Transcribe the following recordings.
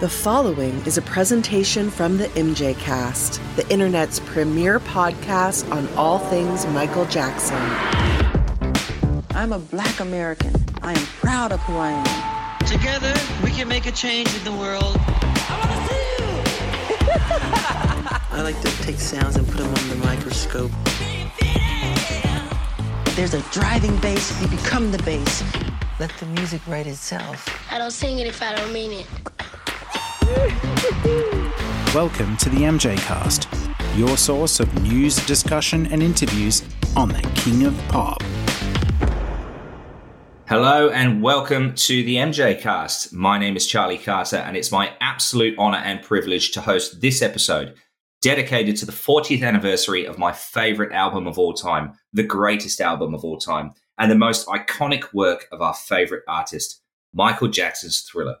The following is a presentation from the MJ Cast, the internet's premier podcast on all things Michael Jackson. I'm a black American. I am proud of who I am. Together, we can make a change in the world. I like to take sounds and put them on the microscope. There's a driving bass, you become the bass. Let the music write itself. I don't sing it if I don't mean it. Welcome to the MJ Cast, your source of news, discussion, and interviews on the King of Pop. Hello and welcome to the MJ Cast. My name is Charlie Carter, and it's my absolute honor and privilege to host this episode dedicated to the 40th anniversary of my favorite album of all time, the greatest album of all time, and the most iconic work of our favorite artist, Michael Jackson's Thriller.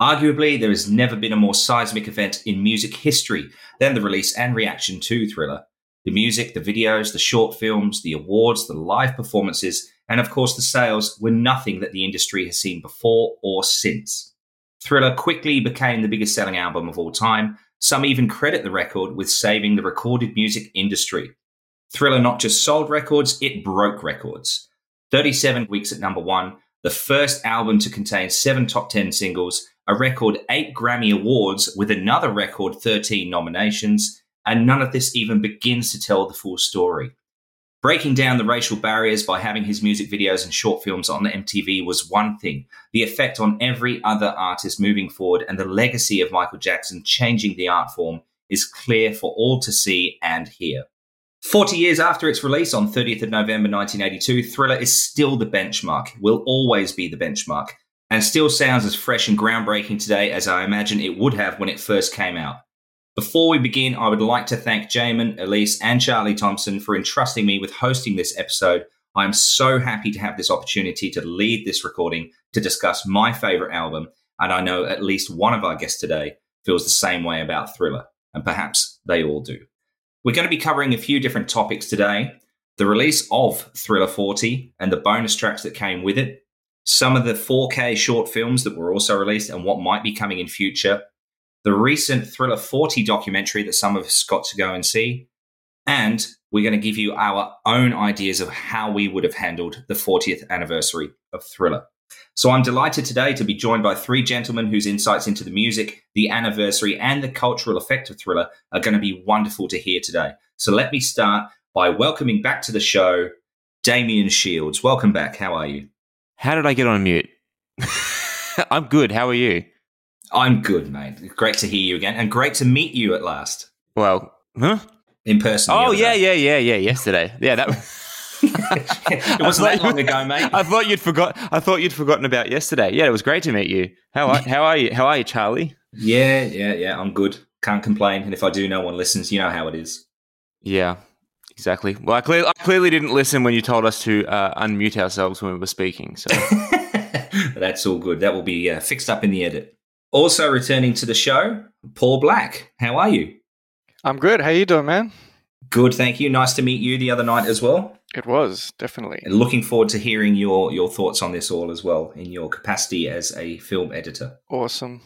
Arguably, there has never been a more seismic event in music history than the release and reaction to Thriller. The music, the videos, the short films, the awards, the live performances, and of course the sales were nothing that the industry has seen before or since. Thriller quickly became the biggest selling album of all time. Some even credit the record with saving the recorded music industry. Thriller not just sold records, it broke records. 37 weeks at number one, the first album to contain seven top 10 singles, a record eight Grammy Awards with another record 13 nominations, and none of this even begins to tell the full story. Breaking down the racial barriers by having his music videos and short films on MTV was one thing. The effect on every other artist moving forward and the legacy of Michael Jackson changing the art form is clear for all to see and hear. 40 years after its release on 30th of November 1982, Thriller is still the benchmark, will always be the benchmark, and still sounds as fresh and groundbreaking today as I imagine it would have when it first came out. Before we begin, I would like to thank Jamon, Elise, and Charlie Thompson for entrusting me with hosting this episode. I am so happy to have this opportunity to lead this recording to discuss my favorite album, and I know at least one of our guests today feels the same way about Thriller, and perhaps they all do. We're going to be covering a few different topics today the release of Thriller 40 and the bonus tracks that came with it, some of the 4K short films that were also released and what might be coming in future, the recent Thriller 40 documentary that some of us got to go and see, and we're going to give you our own ideas of how we would have handled the 40th anniversary of Thriller. So I'm delighted today to be joined by three gentlemen whose insights into the music, the anniversary, and the cultural effect of Thriller are going to be wonderful to hear today. So let me start by welcoming back to the show Damien Shields. Welcome back. How are you? How did I get on mute? I'm good. How are you? I'm good, mate. Great to hear you again, and great to meet you at last. Well, huh? In person. Oh yeah, yeah, yeah, yeah. Yesterday, yeah, that. it wasn't that long ago, mate. I thought you'd forgot. I thought you'd forgotten about yesterday. Yeah, it was great to meet you. How are, how are you? How are you, Charlie? Yeah, yeah, yeah. I'm good. Can't complain. And if I do, no one listens. You know how it is. Yeah, exactly. Well, I, clearly, I clearly didn't listen when you told us to uh, unmute ourselves when we were speaking. So that's all good. That will be uh, fixed up in the edit. Also returning to the show, Paul Black. How are you? I'm good. How you doing, man? Good, thank you. Nice to meet you the other night as well. It was definitely. And looking forward to hearing your your thoughts on this all as well in your capacity as a film editor. Awesome.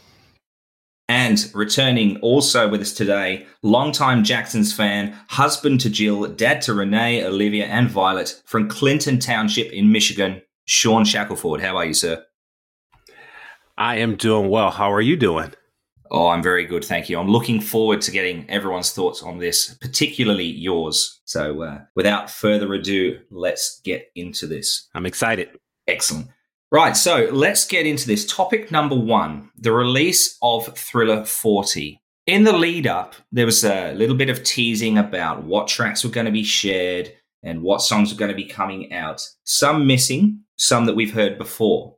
And returning also with us today, longtime Jacksons fan, husband to Jill, dad to Renee, Olivia, and Violet from Clinton Township in Michigan, Shawn Shackelford. How are you, sir? I am doing well. How are you doing? Oh, I'm very good, thank you. I'm looking forward to getting everyone's thoughts on this, particularly yours. So, uh, without further ado, let's get into this. I'm excited. Excellent. Right, so let's get into this. Topic number one the release of Thriller 40. In the lead up, there was a little bit of teasing about what tracks were going to be shared and what songs were going to be coming out. Some missing, some that we've heard before.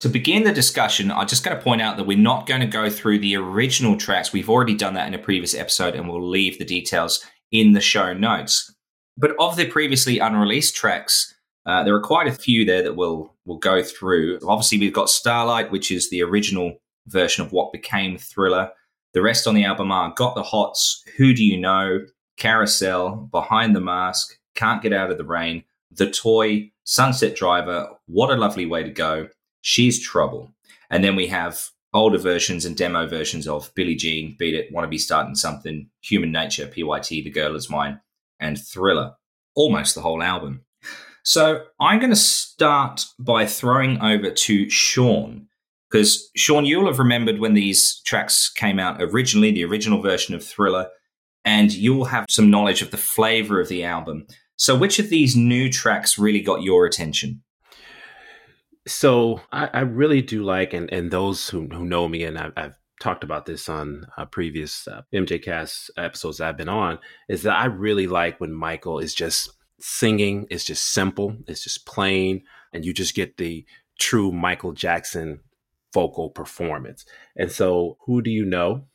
To begin the discussion, I'm just going to point out that we're not going to go through the original tracks. We've already done that in a previous episode, and we'll leave the details in the show notes. But of the previously unreleased tracks, uh, there are quite a few there that we'll we'll go through. Obviously, we've got Starlight, which is the original version of what became Thriller. The rest on the album are Got the Hots, Who Do You Know, Carousel, Behind the Mask, Can't Get Out of the Rain, The Toy, Sunset Driver, What a Lovely Way to Go, She's Trouble. And then we have older versions and demo versions of Billie Jean, Beat It, Wanna Be Starting Something, Human Nature, PYT, The Girl Is Mine, and Thriller. Almost the whole album. So I'm going to start by throwing over to Shawn. Because, Shawn, you'll have remembered when these tracks came out originally, the original version of Thriller, and you'll have some knowledge of the flavor of the album. So, which of these new tracks really got your attention? So, I, I really do like, and, and those who, who know me, and I've, I've talked about this on uh, previous uh, MJCast episodes I've been on, is that I really like when Michael is just singing, is just simple, it's just plain, and you just get the true Michael Jackson vocal performance. And so, who do you know?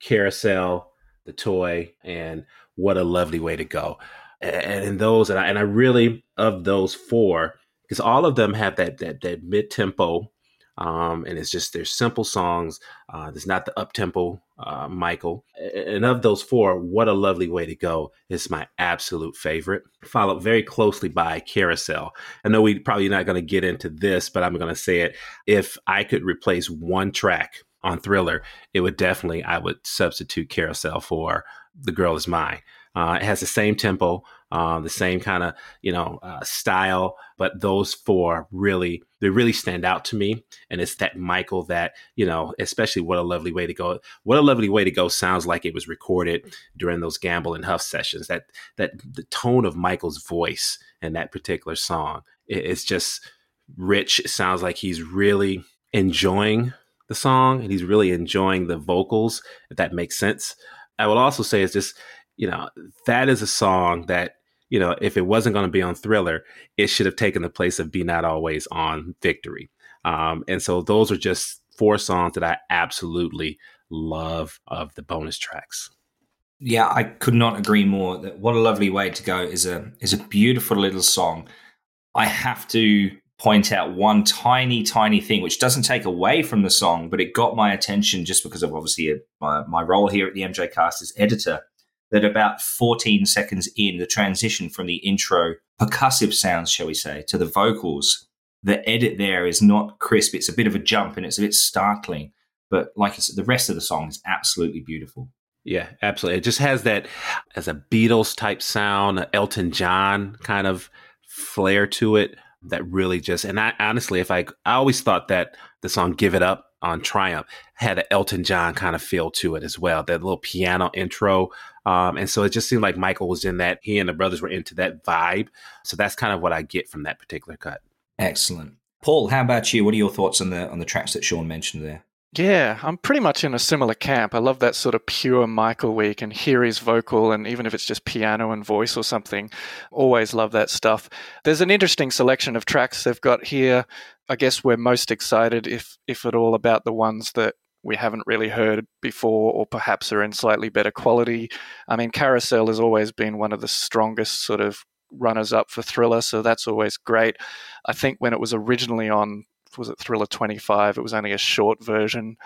Carousel, the toy, and what a lovely way to go. And in those, and I, and I really of those four, because all of them have that that that mid tempo um, and it's just they're simple songs. Uh, there's not the up tempo uh, Michael. And of those four, what a lovely way to go is my absolute favorite. Followed very closely by Carousel. I know we probably not going to get into this, but I'm going to say it. If I could replace one track on Thriller, it would definitely I would substitute Carousel for The Girl Is Mine. Uh, it has the same tempo, uh, the same kind of you know uh, style, but those four really they really stand out to me. And it's that Michael that you know, especially what a lovely way to go. What a lovely way to go sounds like it was recorded during those Gamble and Huff sessions. That that the tone of Michael's voice in that particular song, it, it's just rich. It sounds like he's really enjoying the song and he's really enjoying the vocals. If that makes sense. I will also say it's just you know, that is a song that, you know, if it wasn't going to be on Thriller, it should have taken the place of Be Not Always on Victory. Um, and so those are just four songs that I absolutely love of the bonus tracks. Yeah, I could not agree more. That what a lovely way to go is a is a beautiful little song. I have to point out one tiny, tiny thing, which doesn't take away from the song, but it got my attention just because of obviously a, my, my role here at the MJ Cast as editor that about 14 seconds in, the transition from the intro percussive sounds, shall we say, to the vocals, the edit there is not crisp. It's a bit of a jump and it's a bit startling. But like I said, the rest of the song is absolutely beautiful. Yeah, absolutely. It just has that as a Beatles type sound, Elton John kind of flair to it that really just and I honestly if I I always thought that the song Give It Up on Triumph had an Elton John kind of feel to it as well. That little piano intro. Um, and so it just seemed like Michael was in that. He and the brothers were into that vibe. So that's kind of what I get from that particular cut. Excellent. Paul, how about you? What are your thoughts on the on the tracks that Shawn mentioned there? Yeah, I'm pretty much in a similar camp. I love that sort of pure Michael where you can hear his vocal, and even if it's just piano and voice or something, always love that stuff. There's an interesting selection of tracks they've got here. I guess we're most excited, if if at all, about the ones that we haven't really heard before, or perhaps are in slightly better quality. I mean, Carousel has always been one of the strongest sort of runners up for Thriller, so that's always great. I think when it was originally on was it Thriller 25? It was only a short version.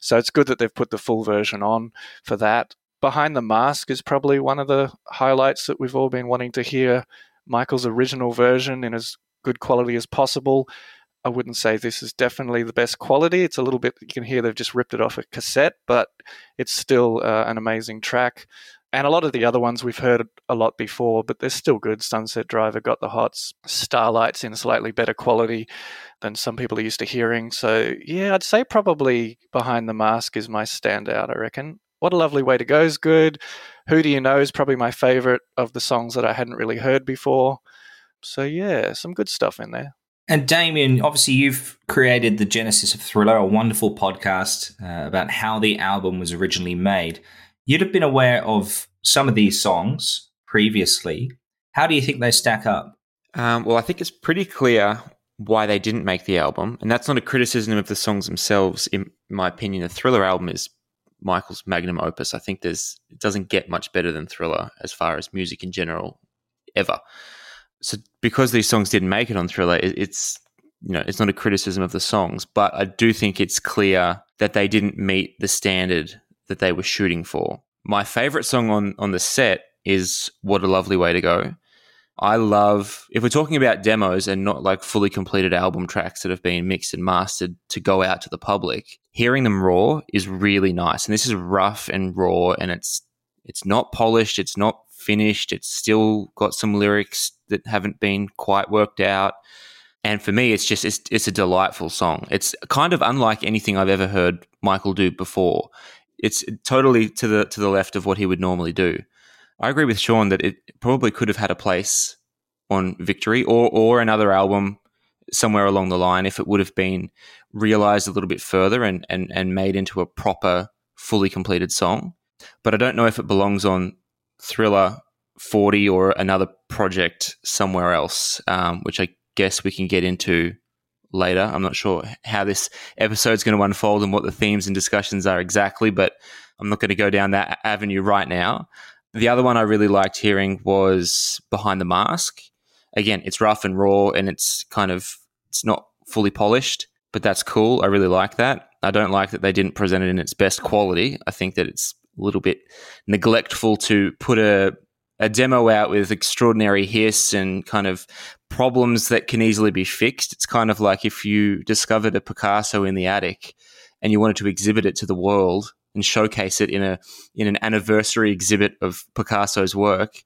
So it's good that they've put the full version on for that. Behind the Mask is probably one of the highlights that we've all been wanting to hear Michael's original version in as good quality as possible. I wouldn't say this is definitely the best quality. It's a little bit, you can hear they've just ripped it off a cassette, but it's still uh, an amazing track. And a lot of the other ones we've heard a lot before, but they're still good. Sunset Driver got the hots, Starlight's in slightly better quality than some people are used to hearing. So, yeah, I'd say probably Behind the Mask is my standout, I reckon. What a Lovely Way to Go is good. Who Do You Know is probably my favorite of the songs that I hadn't really heard before. So, yeah, some good stuff in there. And Damien, obviously, you've created the Genesis of Thriller, a wonderful podcast uh, about how the album was originally made. You'd have been aware of some of these songs previously. How do you think they stack up? Um, well, I think it's pretty clear why they didn't make the album, and that's not a criticism of the songs themselves. In my opinion, the Thriller album is Michael's magnum opus. I think there's it doesn't get much better than Thriller as far as music in general ever. So because these songs didn't make it on Thriller, it, it's you know it's not a criticism of the songs, but I do think it's clear that they didn't meet the standard that they were shooting for. My favorite song on on the set is "What a Lovely Way to Go." I love, if we're talking about demos and not like fully completed album tracks that have been mixed and mastered to go out to the public, hearing them raw is really nice. And this is rough and raw, and it's it's not polished, it's not finished, it's still got some lyrics that haven't been quite worked out. And for me, it's just it's, it's a delightful song. It's kind of unlike anything I've ever heard Michael do before. It's totally to the to the left of what he would normally do. I agree with Shawn that it probably could have had a place on Victory or or another album somewhere along the line if it would have been realized a little bit further and and, and made into a proper, fully completed song. But I don't know if it belongs on Thriller 40 or another project somewhere else, um, which I guess we can get into later. I'm not sure how this episode is going to unfold and what the themes and discussions are exactly, but I'm not going to go down that avenue right now. The other one I really liked hearing was Behind the Mask. Again, it's rough and raw and it's kind of it's not fully polished, but that's cool. I really like that. I don't like that they didn't present it in its best quality. I think that it's a little bit neglectful to put a a demo out with extraordinary hiss and kind of problems that can easily be fixed. It's kind of like if you discovered a Picasso in the attic and you wanted to exhibit it to the world and showcase it in a in an anniversary exhibit of Picasso's work,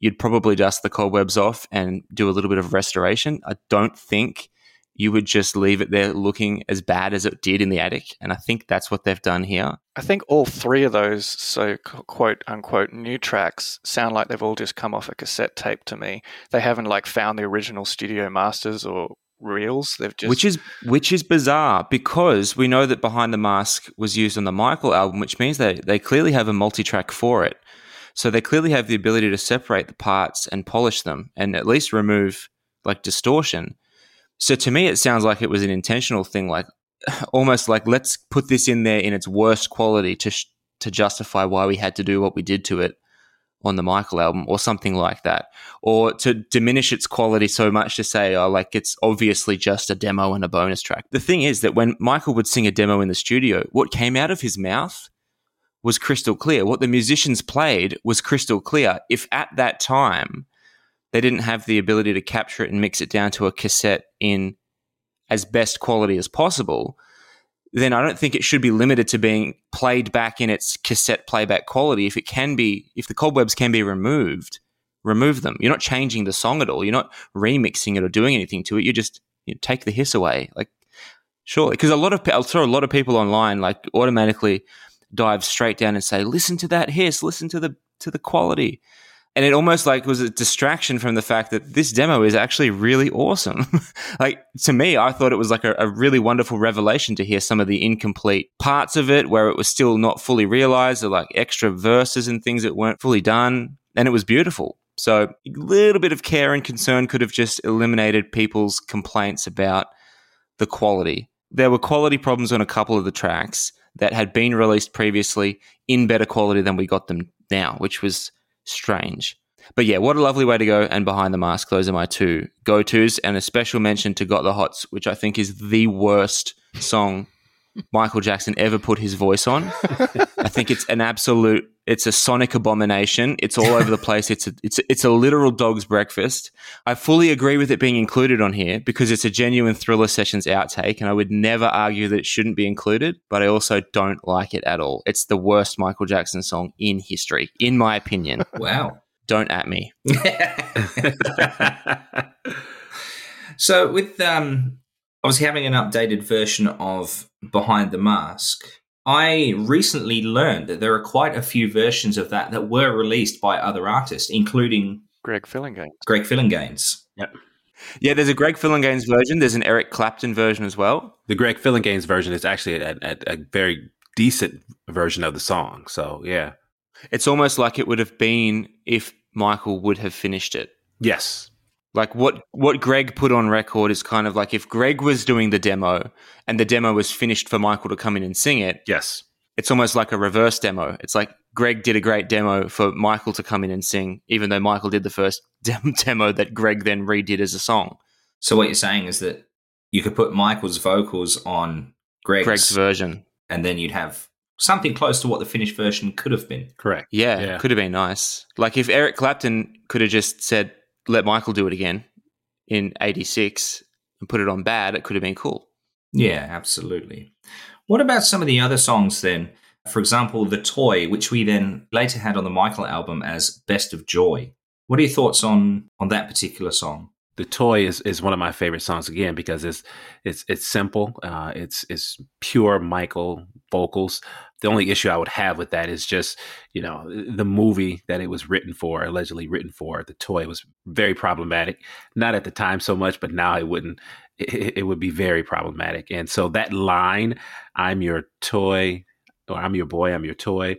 you'd probably dust the cobwebs off and do a little bit of restoration. I don't think you would just leave it there looking as bad as it did in the attic. And I think that's what they've done here. I think all three of those, so quote unquote, new tracks sound like they've all just come off a cassette tape to me. They haven't like found the original studio masters or reels. They've just which is which is bizarre because we know that Behind the Mask was used on the Michael album, which means they they clearly have a multi-track for it. So they clearly have the ability to separate the parts and polish them and at least remove like distortion. So to me, it sounds like it was an intentional thing, like almost like let's put this in there in its worst quality to sh- to justify why we had to do what we did to it on the Michael album, or something like that, or to diminish its quality so much to say, oh, like it's obviously just a demo and a bonus track. The thing is that when Michael would sing a demo in the studio, what came out of his mouth was crystal clear. What the musicians played was crystal clear. If at that time they didn't have the ability to capture it and mix it down to a cassette in as best quality as possible, then I don't think it should be limited to being played back in its cassette playback quality. If it can be, if the cobwebs can be removed, remove them. You're not changing the song at all. You're not remixing it or doing anything to it. You just you take the hiss away. Like, sure, because a lot of I saw a lot of people online like automatically dive straight down and say, "Listen to that hiss. Listen to the to the quality." And it almost like was a distraction from the fact that this demo is actually really awesome. like to me, I thought it was like a, a, really wonderful revelation to hear some of the incomplete parts of it where it was still not fully realized, or like extra verses and things that weren't fully done, and it was beautiful. So a little bit of care and concern could have just eliminated people's complaints about the quality. There were quality problems on a couple of the tracks that had been released previously in better quality than we got them now, which was strange. But yeah, what a lovely way to go. And Behind the Mask, those are my two go tos. And a special mention to Got the Hots, which I think is the worst song Michael Jackson ever put his voice on. I think it's an absolute, it's a sonic abomination. It's all over the place. It's a, it's, a, it's a literal dog's breakfast. I fully agree with it being included on here because it's a genuine Thriller Sessions outtake, and I would never argue that it shouldn't be included, but I also don't like it at all. It's the worst Michael Jackson song in history, in my opinion. Wow. Don't at me. so with um obviously having an updated version of Behind the Mask, I recently learned that there are quite a few versions of that that were released by other artists, including Greg Phillinganes. Greg Phillinganes. Yep. Yeah, there's a Greg Phillinganes version. There's an Eric Clapton version as well. The Greg Phillinganes version is actually a, a, a very decent version of the song. So yeah, it's almost like it would have been if Michael would have finished it. Yes, like what what Greg put on record is kind of like if Greg was doing the demo and the demo was finished for Michael to come in and sing it. Yes. It's almost like a reverse demo. It's like Greg did a great demo for Michael to come in and sing, even though Michael did the first demo that Greg then redid as a song. So what you're saying is that you could put Michael's vocals on Greg's, Greg's version, and then you'd have something close to what the finished version could have been. Correct. Yeah, yeah. could have been nice. Like if Eric Clapton could have just said, let Michael do it again in 86 and put it on bad, it could have been cool. Yeah, absolutely. What about some of the other songs then? For example, The Toy, which we then later had on the Michael album as Best of Joy. What are your thoughts on on that particular song? the toy is, is one of my favorite songs again because it's it's it's simple. Uh, it's it's pure Michael vocals. The only issue I would have with that is just you know the movie that it was written for, allegedly written for. The toy was very problematic. Not at the time so much, but now it wouldn't. It, it would be very problematic. And so that line, "I'm your toy," or "I'm your boy," "I'm your toy."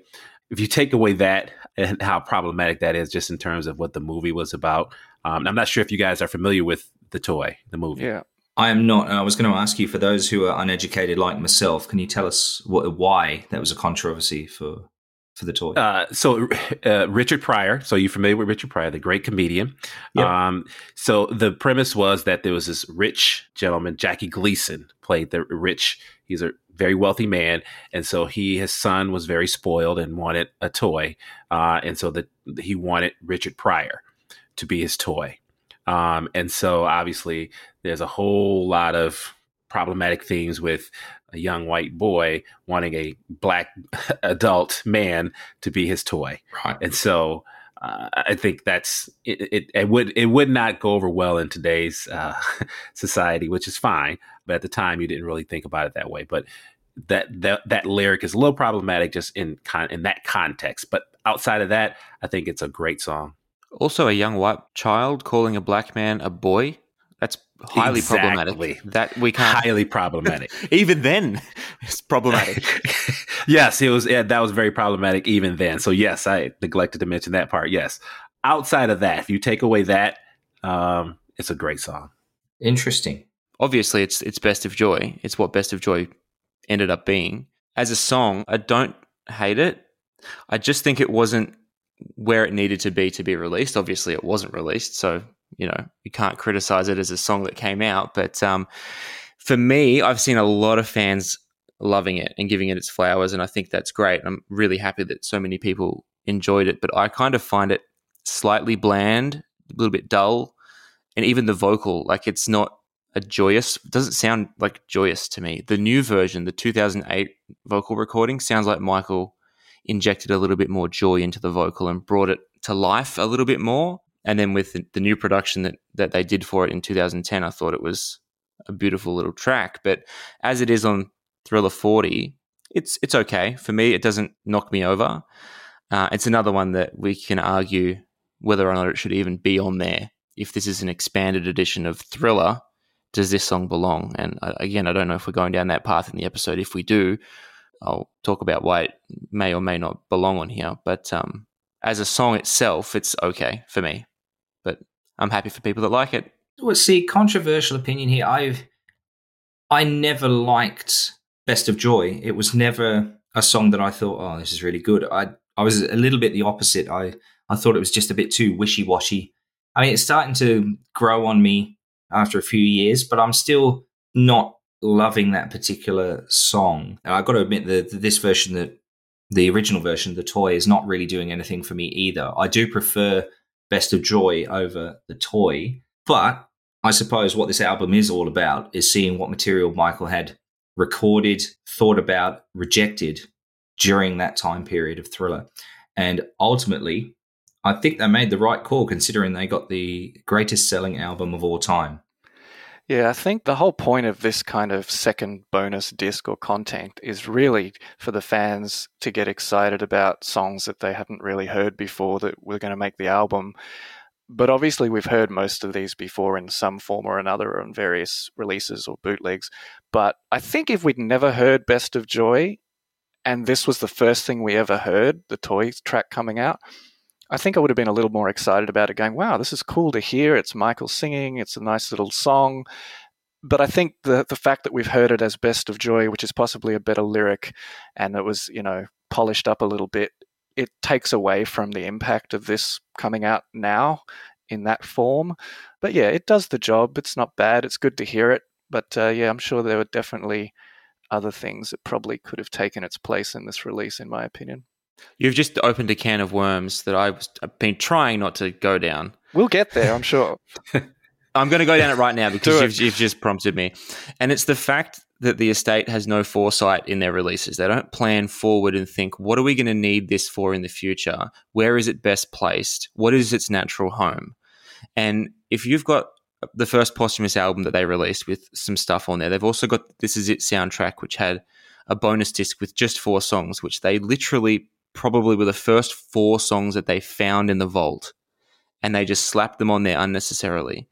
If you take away that and how problematic that is, just in terms of what the movie was about, um, I'm not sure if you guys are familiar with the toy, the movie. Yeah. I am not. I was going to ask you for those who are uneducated like myself. Can you tell us what, why that was a controversy for for the toy? Uh, so uh, Richard Pryor. So you're familiar with Richard Pryor, the great comedian? Yep. Um, so the premise was that there was this rich gentleman, Jackie Gleason, played the rich. He's a very wealthy man, and so he his son was very spoiled and wanted a toy, uh, and so that he wanted Richard Pryor to be his toy. Um, and so obviously there's a whole lot of problematic things with a young white boy wanting a black adult man to be his toy. Right. And so uh, I think that's it, it, it. would it would not go over well in today's uh, society, which is fine. But at the time, you didn't really think about it that way. But that that that lyric is a little problematic just in con- in that context. But outside of that, I think it's a great song. Also, a young white child calling a black man a boy. That's highly Exactly. problematic. That we can't. Highly problematic. Even then, it's problematic. yes, it was. Yeah, that was very problematic even then. So yes, I neglected to mention that part. Yes, outside of that, if you take away that, um, it's a great song. Interesting. Obviously, it's it's Best of Joy. It's what Best of Joy ended up being. As a song, I don't hate it. I just think it wasn't where it needed to be to be released. Obviously, it wasn't released, so you know you can't criticize it as a song that came out. But um, for me, I've seen a lot of fans loving it and giving it its flowers, and I think that's great. I'm really happy that so many people enjoyed it. But I kind of find it slightly bland, a little bit dull, and even the vocal, like it's not a joyous doesn't sound like joyous to me. The new version, the 2008 vocal recording, sounds like Michael injected a little bit more joy into the vocal and brought it to life a little bit more. And then with the, new production that that they did for it in 2010, I thought it was a beautiful little track. But as it is on Thriller 40, it's it's okay for me. It doesn't knock me over. Uh, it's another one that we can argue whether or not it should even be on there. If this is an expanded edition of Thriller, does this song belong? And uh, again, I don't know if we're going down that path in the episode. If we do, I'll talk about why it may or may not belong on here. But um, as a song itself, it's okay for me. But I'm happy for people that like it. Well, see, controversial opinion here. I've I never liked Best of Joy. It was never a song that I thought, oh, this is really good. I I was a little bit the opposite. I I thought it was just a bit too wishy washy. I mean, it's starting to grow on me after a few years, but I'm still not loving that particular song. And I've got to admit that this version, that the original version, the toy, is not really doing anything for me either. I do prefer Best of Joy over the toy, but I suppose what this album is all about is seeing what material Michael had recorded, thought about, rejected during that time period of Thriller. And ultimately, I think they made the right call considering they got the greatest selling album of all time. Yeah, I think the whole point of this kind of second bonus disc or content is really for the fans to get excited about songs that they haven't really heard before that we're going to make the album. But obviously, we've heard most of these before in some form or another on various releases or bootlegs. But I think if we'd never heard Best of Joy and this was the first thing we ever heard, the toy track coming out, I think I would have been a little more excited about it, going, wow, this is cool to hear. It's Michael singing, it's a nice little song. But I think the, the fact that we've heard it as Best of Joy, which is possibly a better lyric, and it was, you know, polished up a little bit, it takes away from the impact of this coming out now in that form. But yeah, it does the job. It's not bad. It's good to hear it. But uh, yeah, I'm sure there were definitely other things that probably could have taken its place in this release, in my opinion. You've just opened a can of worms that I've been trying not to go down. We'll get there, I'm sure. I'm going to go down it right now because you've, you've just prompted me. And it's the fact that the estate has no foresight in their releases. They don't plan forward and think, what are we going to need this for in the future? Where is it best placed? What is its natural home? And if you've got the first posthumous album that they released with some stuff on there, they've also got This Is It soundtrack, which had a bonus disc with just four songs, which they literally probably were the first four songs that they found in the vault and they just slapped them on there unnecessarily.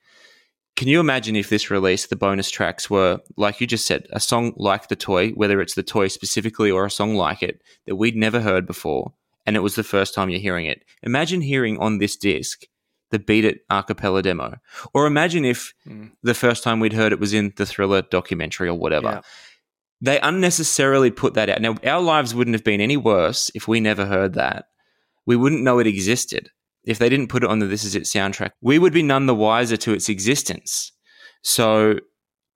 Can you imagine if this release, the bonus tracks were, like you just said, a song like The Toy, whether it's The Toy specifically or a song like it that we'd never heard before, and it was the first time you're hearing it? Imagine hearing on this disc the Beat It a cappella demo. Or imagine if mm. the first time we'd heard it was in the thriller documentary or whatever. Yeah. They unnecessarily put that out. Now, our lives wouldn't have been any worse if we never heard that. We wouldn't know it existed if they didn't put it on the This Is It soundtrack, we would be none the wiser to its existence. So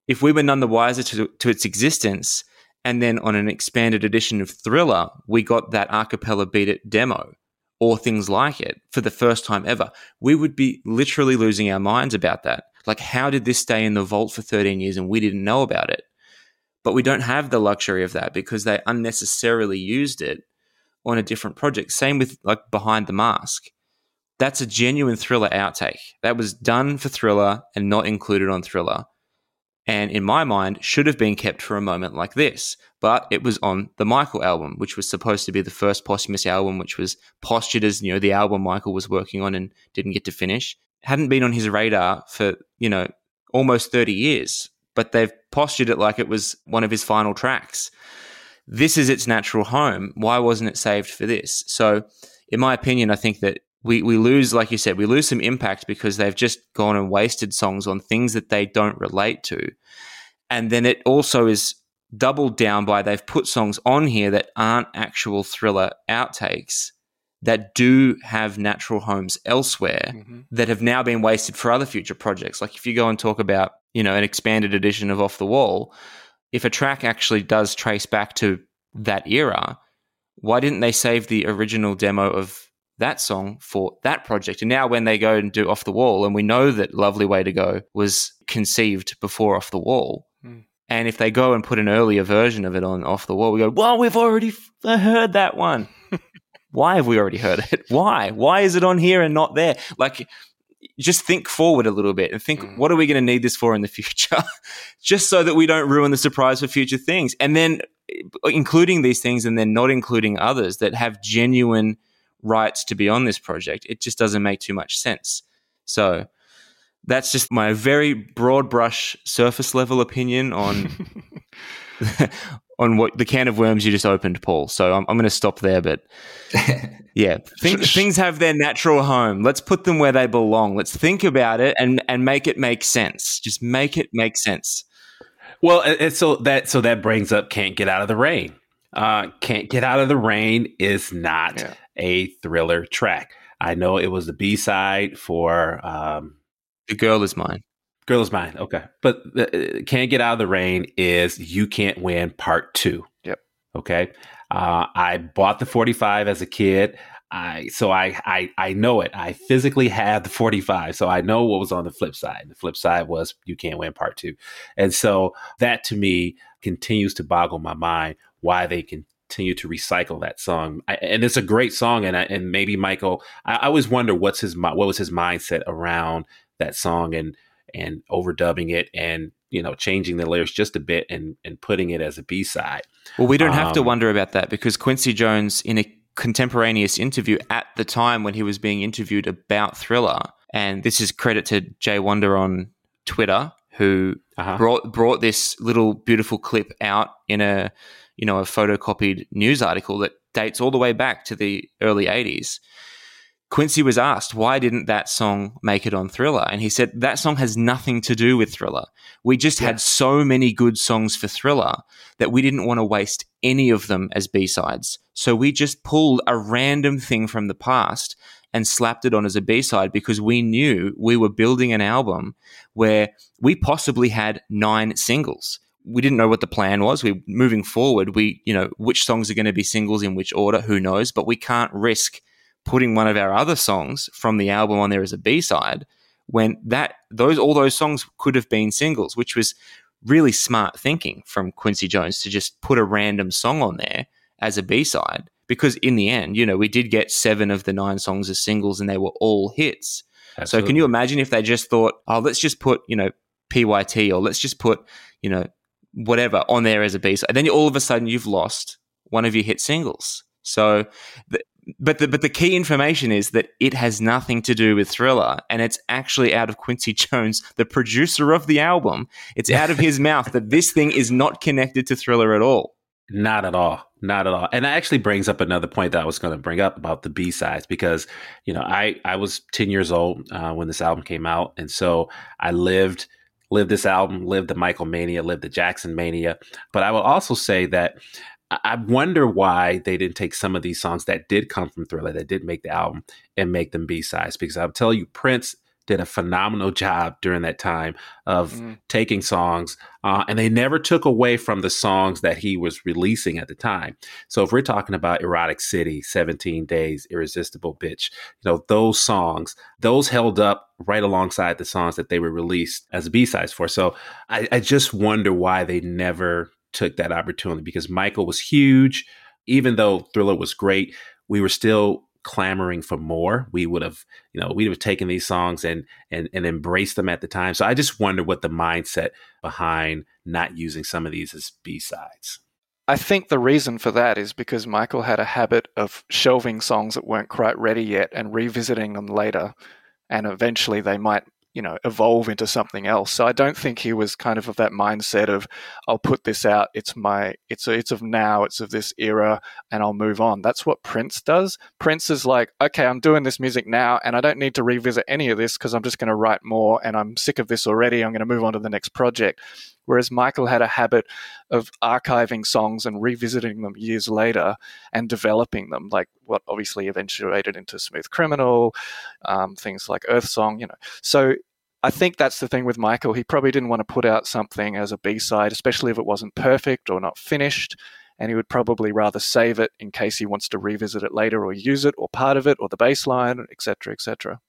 if we were none the wiser to, to its existence, and then on an expanded edition of Thriller, we got that a cappella beat it demo or things like it for the first time ever, we would be literally losing our minds about that. Like, how did this stay in the vault for 13 years and we didn't know about it? But we don't have the luxury of that because they unnecessarily used it on a different project. Same with like Behind the Mask that's a genuine thriller outtake. That was done for thriller and not included on thriller. And in my mind, should have been kept for a moment like this. But it was on the Michael album, which was supposed to be the first posthumous album, which was postured as, you know, the album Michael was working on and didn't get to finish. Hadn't been on his radar for, you know, almost 30 years, but they've postured it like it was one of his final tracks. This is its natural home. Why wasn't it saved for this? So, in my opinion, I think that we, we lose, like you said, we lose some impact because they've just gone and wasted songs on things that they don't relate to. And then it also is doubled down by they've put songs on here that aren't actual thriller outtakes that do have natural homes elsewhere mm-hmm. that have now been wasted for other future projects. Like if you go and talk about, you know, an expanded edition of Off the Wall, if a track actually does trace back to that era, why didn't they save the original demo of that song for that project. And now when they go and do Off the Wall, and we know that Lovely Way to Go was conceived before Off the Wall. Mm. And if they go and put an earlier version of it on Off the Wall, we go, well, we've already f- heard that one. Why have we already heard it? Why? Why is it on here and not there? Like, just think forward a little bit and think, mm. what are we going to need this for in the future? just so that we don't ruin the surprise for future things. And then including these things and then not including others that have genuine – rights to be on this project. It just doesn't make too much sense. So that's just my very broad brush surface level opinion on on what the can of worms you just opened, Paul. So I'm, I'm going to stop there. But yeah, things, things have their natural home. Let's put them where they belong. Let's think about it and and make it make sense. Just make it make sense. Well, and so that so that brings up "Can't Get Out of the Rain." Uh, "Can't Get Out of the Rain" is not yeah a thriller track. I know it was the B side for um, "The Girl Is Mine." Girl is mine. Okay, but uh, "Can't Get Out of the Rain" is "You Can't Win" Part Two. Yep. Okay. Uh, I bought the 45 as a kid. I so I, I I know it. I physically have the 45, so I know what was on the flip side. The flip side was "You Can't Win" Part Two, and so that to me continues to boggle my mind why they can continue to recycle that song. I, and it's a great song. And I, and maybe Michael, I, I, always wonder what's his what was his mindset around that song and and overdubbing it and you know changing the lyrics just a bit and and putting it as a B side. Well, we don't um, have to um, wonder about that because Quincy Jones in a contemporaneous interview at the time when he was being interviewed about Thriller, and this is credit to Jay Wonder on Twitter who uh-huh. brought brought this little beautiful clip out in a you know, a photocopied news article that dates all the way back to the early 80s. Quincy was asked, why didn't that song make it on Thriller? And he said, that song has nothing to do with Thriller. We just yeah. had so many good songs for Thriller that we didn't want to waste any of them as B sides. So we just pulled a random thing from the past and slapped it on as a B side because we knew we were building an album where we possibly had nine singles we didn't know what the plan was. We moving forward, we you know which songs are going to be singles in which order, who knows? But we can't risk putting one of our other songs from the album on there as a B side when that those all those songs could have been singles, which was really smart thinking from Quincy Jones to just put a random song on there as a B side. Because in the end, you know, we did get seven of the nine songs as singles and they were all hits. Absolutely. So can you imagine if they just thought, oh, let's just put, you know, PYT or let's just put, you know, whatever on there as a B side. Then all of a sudden you've lost one of your hit singles. So, the, but the but the key information is that it has nothing to do with Thriller, and it's actually out of Quincy Jones, the producer of the album. It's out of his mouth that this thing is not connected to Thriller at all. Not at all. Not at all. And that actually brings up another point that I was going to bring up about the B sides because, you know, I, I was 10 years old uh, when this album came out. And so I lived lived this album, lived the Michael mania, lived the Jackson mania. But I will also say that I wonder why they didn't take some of these songs that did come from Thriller, that did make the album, and make them B sides. Because I'll tell you, Prince did a phenomenal job during that time of mm. taking songs, uh, and they never took away from the songs that he was releasing at the time. So if we're talking about Erotic City, 17 Days, Irresistible Bitch, you know, those songs, those held up right alongside the songs that they were released as B sides for. So I, I just wonder why they never took that opportunity because Michael was huge. Even though Thriller was great, we were still clamoring for more. We would have, you know, we'd have taken these songs and and and embraced them at the time. So I just wonder what the mindset behind not using some of these as B sides. I think the reason for that is because Michael had a habit of shelving songs that weren't quite ready yet and revisiting them later. And eventually they might you know evolve into something else. So i don't think he was kind of of that mindset of i'll put this out. It's my it's a, it's of now it's of this era and i'll move on. That's what prince does. Prince is like okay i'm doing this music now and i don't need to revisit any of this because i'm just going to write more and i'm sick of this already. I'm going to move on to the next project. Whereas Michael had a habit of archiving songs and revisiting them years later and developing them, like what obviously eventuated into Smooth Criminal, um, things like Earth Song, you know. So I think that's the thing with Michael. He probably didn't want to put out something as a B side, especially if it wasn't perfect or not finished. And he would probably rather save it in case he wants to revisit it later or use it or part of it or the bass line, etc., etc.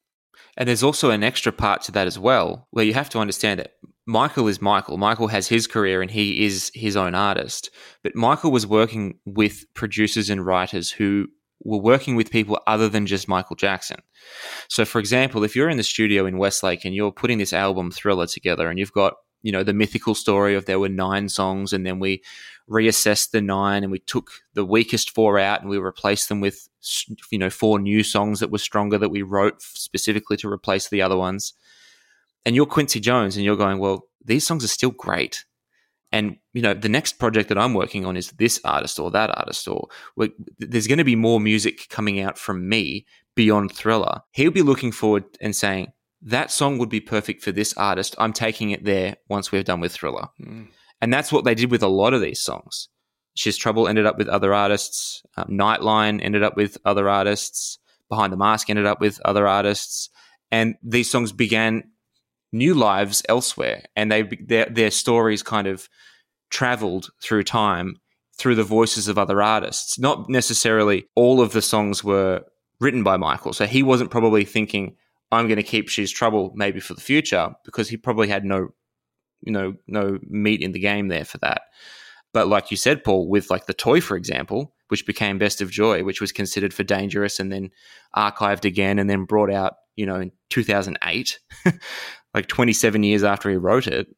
And there's also an extra part to that as well, where you have to understand it. Michael is Michael. Michael has his career and he is his own artist. But Michael was working with producers and writers who were working with people other than just Michael Jackson. So, for example, if you're in the studio in Westlake and you're putting this album Thriller together and you've got you know the mythical story of there were nine songs and then we reassessed the nine and we took the weakest four out and we replaced them with you know four new songs that were stronger that we wrote specifically to replace the other ones and you're Quincy Jones and you're going well these songs are still great and you know the next project that I'm working on is this artist or that artist or there's going to be more music coming out from me beyond Thriller he'll be looking forward and saying that song would be perfect for this artist. I'm taking it there once we're done with Thriller. Mm. And that's what they did with a lot of these songs. She's Trouble ended up with other artists. Um, Nightline ended up with other artists. Behind the Mask ended up with other artists. And these songs began new lives elsewhere. And they their, their stories kind of traveled through time through the voices of other artists. Not necessarily all of the songs were written by Michael. So he wasn't probably thinking, I'm going to keep She's Trouble maybe for the future because he probably had no, you know, no meat in the game there for that. But like you said, Paul, with like the toy, for example, which became Best of Joy, which was considered for dangerous and then archived again and then brought out, you know, in 2008, like 27 years after he wrote it.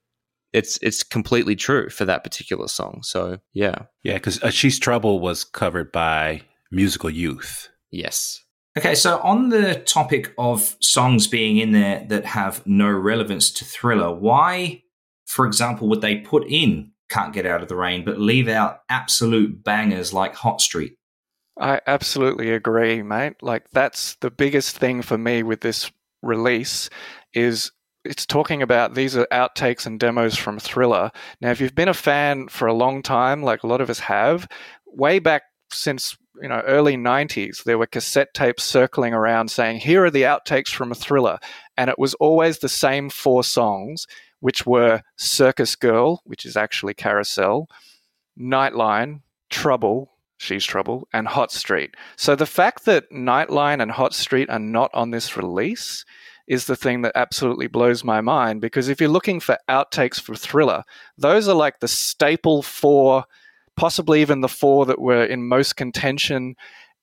It's it's completely true for that particular song. So yeah, yeah, because uh, She's Trouble was covered by Musical Youth. Yes, Okay, so on the topic of songs being in there that have no relevance to Thriller, why, for example, would they put in Can't Get Out of the Rain but leave out absolute bangers like Hot Street? I absolutely agree, mate. Like that's the biggest thing for me with this release is it's talking about these are outtakes and demos from Thriller. Now, if you've been a fan for a long time, like a lot of us have, way back since you know early 90s there were cassette tapes circling around saying here are the outtakes from a thriller and it was always the same four songs which were circus girl which is actually carousel nightline trouble she's trouble and hot street so the fact that nightline and hot street are not on this release is the thing that absolutely blows my mind because if you're looking for outtakes for Thriller, those are like the staple four, possibly even the four that were in most contention.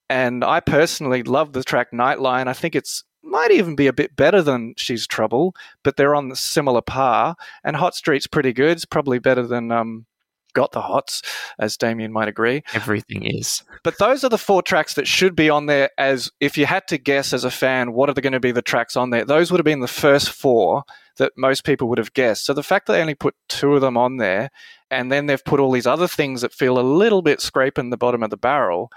And I personally love the track Nightline. I think it's might even be a bit better than She's Trouble, but they're on the similar par. And Hot Street's pretty good. It's probably better than um, Got the Hots, as Damien might agree. Everything is. But those are the four tracks that should be on there as if you had to guess as a fan, what are they going to be the tracks on there? Those would have been the first four that most people would have guessed. So the fact that they only put two of them on there and then they've put all these other things that feel a little bit scraping the bottom of the barrel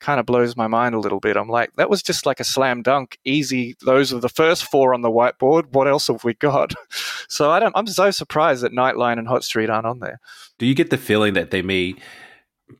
kind of blows my mind a little bit. I'm like, that was just like a slam dunk, easy. Those are the first four on the whiteboard. What else have we got? so I don't. I'm so surprised that Nite Line and Hot Street aren't on there. Do you get the feeling that they may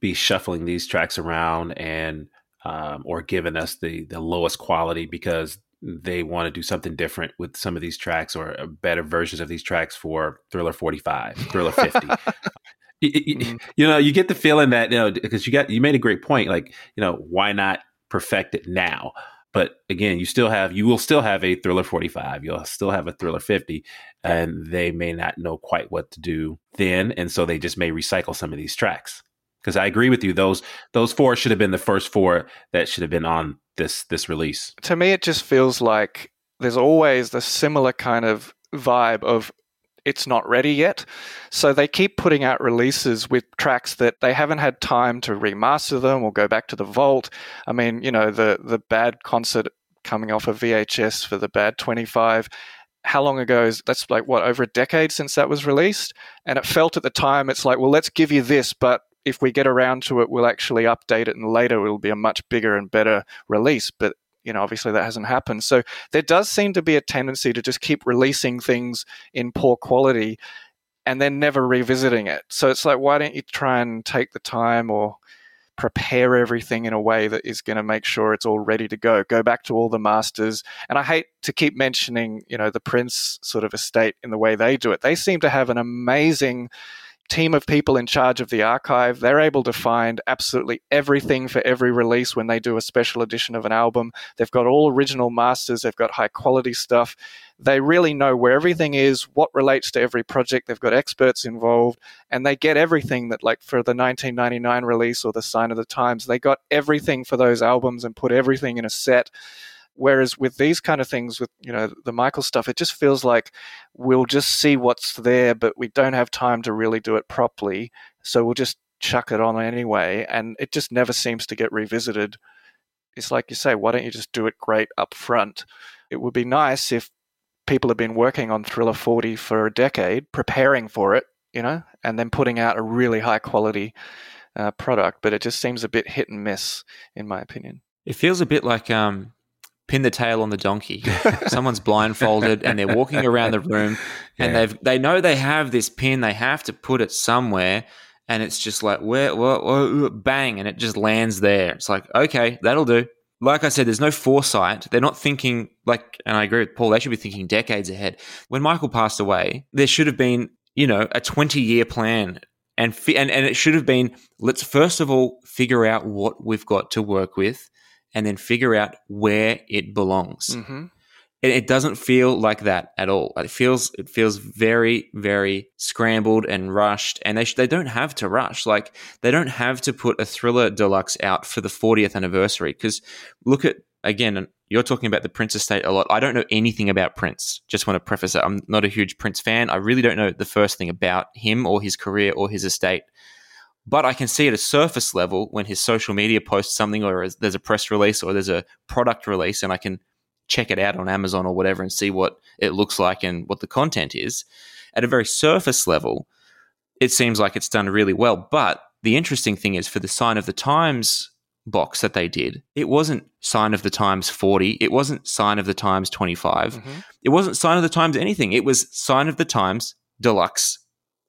be shuffling these tracks around and um, or giving us the the lowest quality because they want to do something different with some of these tracks or uh, better versions of these tracks for Thriller 45, Thriller 50. mm-hmm. you know, you get the feeling that you know because you got you made a great point. Like, you know, why not perfect it now? But again, you still have you will still have a thriller 45. You'll still have a thriller 50, and they may not know quite what to do then, and so they just may recycle some of these tracks. Because I agree with you, those those four should have been the first four that should have been on this this release. To me, it just feels like there's always the similar kind of vibe of it's not ready yet. So they keep putting out releases with tracks that they haven't had time to remaster them or go back to the vault. I mean, you know, the the bad concert coming off of VHS for the bad 25 how long ago is that's like what over a decade since that was released and it felt at the time it's like well let's give you this but if we get around to it we'll actually update it and later it'll be a much bigger and better release but you know, obviously that hasn't happened. So there does seem to be a tendency to just keep releasing things in poor quality and then never revisiting it. So it's like, why don't you try and take the time or prepare everything in a way that is going to make sure it's all ready to go. Go back to all the masters. And I hate to keep mentioning, you know, the Prince sort of estate in the way they do it. They seem to have an amazing team of people in charge of the archive. They're able to find absolutely everything for every release when they do a special edition of an album. They've got all original masters, they've got high quality stuff. They really know where everything is, what relates to every project. They've got experts involved, and they get everything that, like for the 1999 release or the Sign of the Times, they got everything for those albums and put everything in a set. Whereas with these kind of things, with you know the Michael stuff, it just feels like we'll just see what's there, but we don't have time to really do it properly. So we'll just chuck it on anyway, and it just never seems to get revisited. It's like you say, why don't you just do it great up front? It would be nice if people have been working on Thriller 40 for a decade, preparing for it, you know, and then putting out a really high quality uh, product. But it just seems a bit hit and miss, in my opinion. It feels a bit like um, pin the tail on the donkey. Someone's blindfolded and they're walking around the room and they've they know they have this pin. They have to put it somewhere, and it's just like where, where, where bang, and it just lands there. It's like okay, that'll do. Like I said, there's no foresight. They're not thinking like, and I agree with Paul. They should be thinking decades ahead. When Michael passed away, there should have been you know a 20 year plan. And, fi- and and it should have been let's first of all figure out what we've got to work with and then figure out where it belongs. Mm-hmm. It, it, doesn't feel like that at all. It feels it feels very very scrambled and rushed, and they sh- they don't have to rush. Like they don't have to put a thriller deluxe out for the 40th anniversary. Because look at again, you're talking about the Prince estate a lot. I don't know anything about Prince. Just want to preface that I'm not a huge Prince fan. I really don't know the first thing about him or his career or his estate. But I can see at a surface level when his social media posts something or there's a press release or there's a product release and I can check it out on Amazon or whatever and see what it looks like and what the content is. At a very surface level, it seems like it's done really well. But the interesting thing is for the Sign of the Times box that they did, it wasn't Sign of the Times 40, it wasn't Sign of the Times 25, mm-hmm. it wasn't Sign of the Times anything. It was Sign of the Times Deluxe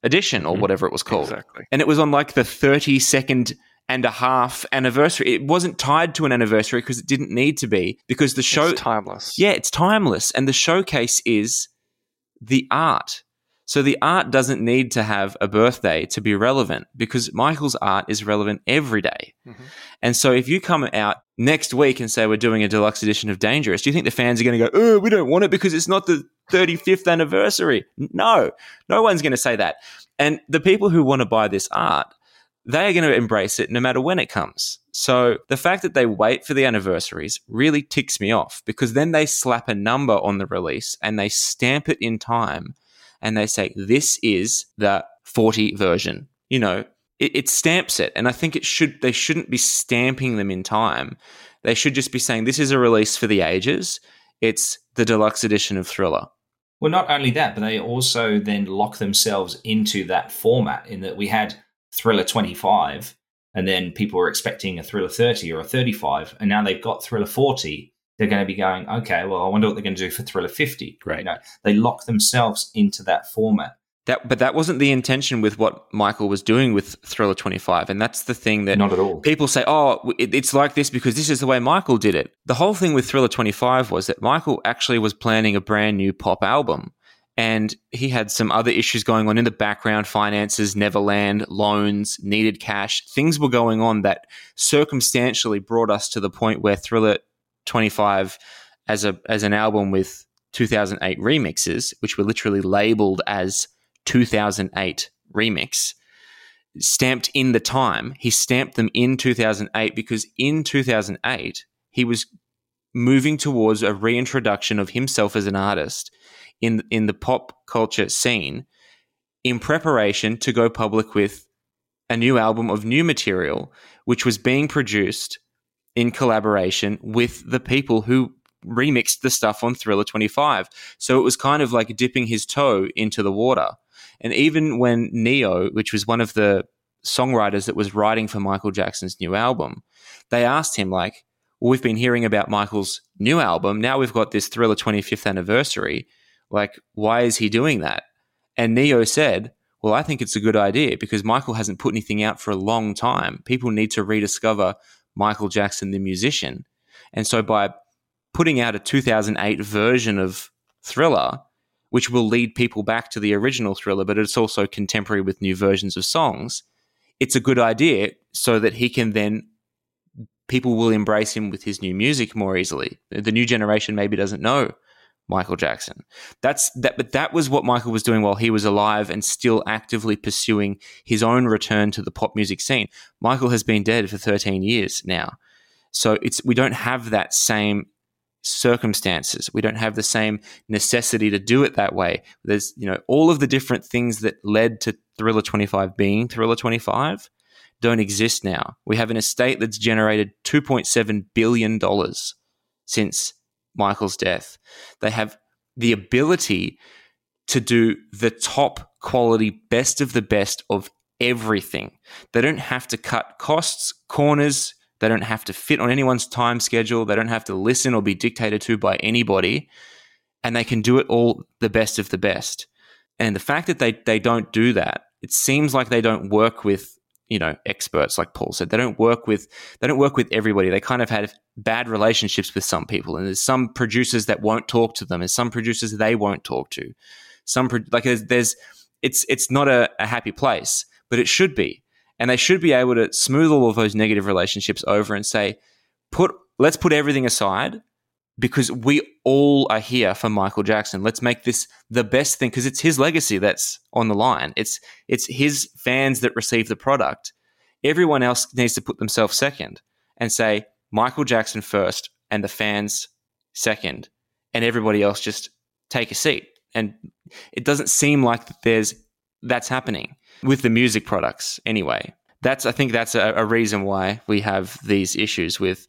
edition or mm-hmm. whatever it was called. Exactly. And it was on like the 32nd and a half anniversary. It wasn't tied to an anniversary because it didn't need to be because the show it's timeless. Yeah, it's timeless and the showcase is the art. So the art doesn't need to have a birthday to be relevant because Michael's art is relevant every day. Mm-hmm. And so if you come out next week and say we're doing a deluxe edition of Dangerous, do you think the fans are going to go, oh, we don't want it because it's not the 35th anniversary? No, no one's going to say that. And the people who want to buy this art, they are going to embrace it no matter when it comes. So the fact that they wait for the anniversaries really ticks me off because then they slap a number on the release and they stamp it in time and they say, this is the 40 version. You know, it, it stamps it. And I think it should, they shouldn't be stamping them in time. They should just be saying, this is a release for the ages. It's the deluxe edition of Thriller. Well, not only that, but they also then lock themselves into that format in that we had Thriller 25 and then people were expecting a Thriller 30 or a 35 and now they've got Thriller 40 they're going to be going, okay, well, I wonder what they're going to do for Thriller 50. Right. You know, they lock themselves into that format. That, but that wasn't the intention with what Michael was doing with Thriller 25. And that's the thing that Not at all. people say, oh, it, it's like this because this is the way Michael did it. The whole thing with Thriller 25 was that Michael actually was planning a brand new pop album. And he had some other issues going on in the background finances, Neverland, loans, needed cash. Things were going on that circumstantially brought us to the point where Thriller 25 as a as an album with 2008 remixes, which were literally labeled as 2008 remix, stamped in the time. He stamped them in 2008 because in 2008 he was moving towards a reintroduction of himself as an artist in in the pop culture scene in preparation to go public with a new album of new material which was being produced in collaboration with the people who remixed the stuff on Thriller 25. So it was kind of like dipping his toe into the water. And even when Ne-Yo, which was one of the songwriters that was writing for Michael Jackson's new album, they asked him, like, well, we've been hearing about Michael's new album. Now we've got this Thriller 25th anniversary. Like, why is he doing that? And Ne-Yo said, well, I think it's a good idea because Michael hasn't put anything out for a long time. People need to rediscover Michael Jackson, the musician. And so by putting out a 2008 version of Thriller, which will lead people back to the original Thriller, but it's also contemporary with new versions of songs, it's a good idea so that he can then people will embrace him with his new music more easily. The new generation maybe doesn't know Michael Jackson. That's that but that was what Michael was doing while he was alive and still actively pursuing his own return to the pop music scene. Michael has been dead for 13 years now. So it's we don't have that same circumstances. We don't have the same necessity to do it that way. There's, you know, all of the different things that led to Thriller 25 being Thriller 25 don't exist now. We have an estate that's generated 2.7 billion dollars since Michael's death. They have the ability to do the top quality, best of the best of everything. They don't have to cut costs, corners. They don't have to fit on anyone's time schedule. They don't have to listen or be dictated to by anybody. And they can do it all the best of the best. And the fact that they, they don't do that, it seems like they don't work with you know experts like paul said they don't work with they don't work with everybody. They kind of have bad relationships with some people and there's some producers that won't talk to them and some producers they won't talk to. Some like there's, there's it's it's not a, a happy place but it should be. And they should be able to smooth all of those negative relationships over and say put let's put everything aside because we all are here for Michael Jackson. Let's make this the best thing because it's his legacy that's on the line. It's it's his fans that receive the product. Everyone else needs to put themselves second and say Michael Jackson first and the fans second, and everybody else just take a seat. And it doesn't seem like there's that's happening with the music products anyway. That's I think that's a, a reason why we have these issues with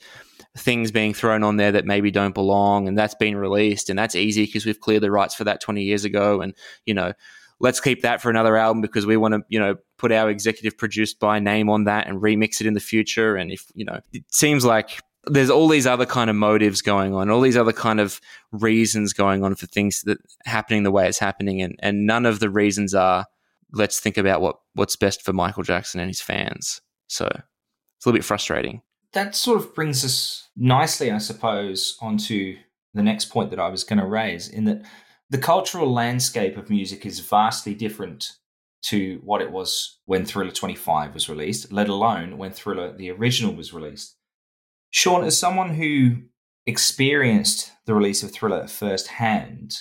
things being thrown on there that maybe don't belong and that's been released and that's easy because we've cleared the rights for that 20 years ago and you know let's keep that for another album because we want to you know put our executive produced by name on that and remix it in the future. And if you know it seems like there's all these other kind of motives going on all these other kind of reasons going on for things that happening the way it's happening and and none of the reasons are let's think about what what's best for Michael Jackson and his fans so it's a little bit frustrating that sort of brings us nicely, I suppose, onto the next point that I was going to raise in that the cultural landscape of music is vastly different to what it was when Thriller 25 was released, let alone when Thriller the original was released. Shawn, as someone who experienced the release of Thriller firsthand,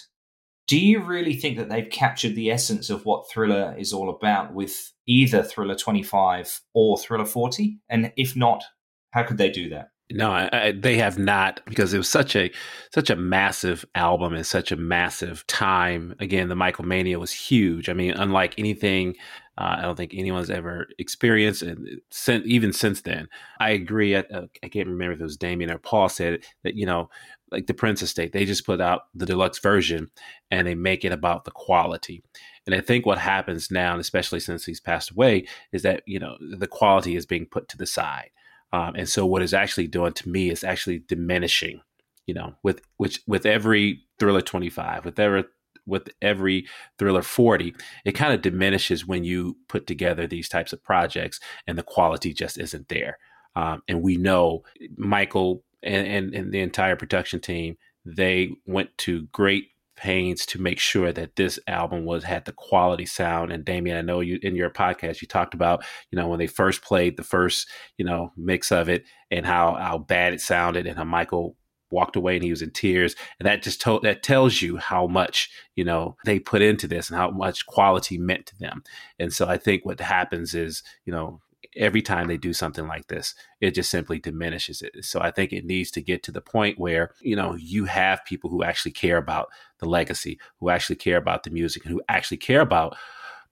do you really think that they've captured the essence of what Thriller is all about with either Thriller 25 or Thriller 40? And if not, how could they do that? No, I, they have not because it was such a such a massive album and such a massive time. Again, the Michael Mania was huge. I mean, unlike anything uh, I don't think anyone's ever experienced, and since, even since then, I agree. I, uh, I, can't remember if it was Damien or Paul said that you know, like the Prince Estate, they just put out the deluxe version and they make it about the quality. And I think what happens now, especially since he's passed away, is that you know the quality is being put to the side um, and so what is actually doing to me is actually diminishing, you know, with which with every thriller 25, with every with every thriller 40 it kind of diminishes when you put together these types of projects and the quality just isn't there um, and we know michael and, and, and the entire production team they went to great pains to make sure that this album was had the quality sound. And Damien, I know you in your podcast you talked about you know when they first played the first you know mix of it and how how bad it sounded and how Michael walked away and he was in tears and that just told that tells you how much you know they put into this and how much quality meant to them and so i think what happens is you know every time they do something like this, it just simply diminishes it. So I think it needs to get to the point where, you know, you have people who actually care about the legacy, who actually care about the music, and who actually care about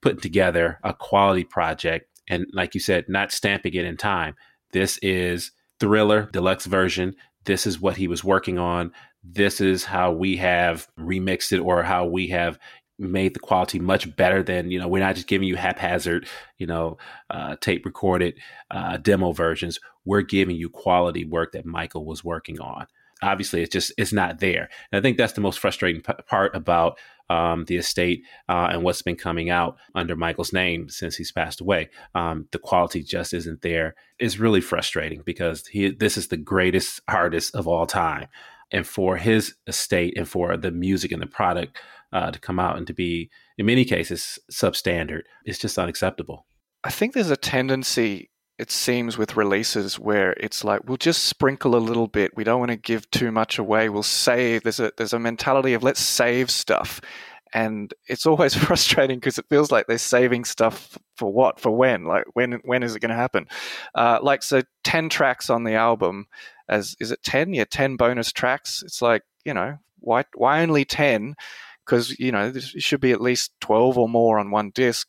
putting together a quality project. And like you said, not stamping it in time. This is Thriller Deluxe version. This is what he was working on. This is how we have remixed it or how we have made the quality much better than you know we're not just giving you haphazard you know uh, tape recorded uh, demo versions. We're giving you quality work that michael was working on. Obviously it's just it's not there. And i think that's the most frustrating p- part about um, the estate uh, and what's been coming out under michael's name since he's passed away. Um, the quality just isn't there. It's really frustrating because he this is the greatest artist of all time. And for his estate and for the music and the product uh, to come out and to be, in many cases, substandard. It's just unacceptable. I think there's a tendency, it seems, with releases where it's like we'll just sprinkle a little bit. We don't want to give too much away. We'll save. There's a there's a mentality of let's save stuff, and it's always frustrating because it feels like they're saving stuff for what, for when, like when when is it going to happen? Uh, like so, ten tracks on the album. As is it ten? Yeah, ten bonus tracks. It's like you know why why only ten? Because you know there should be at least 12 or more on one disc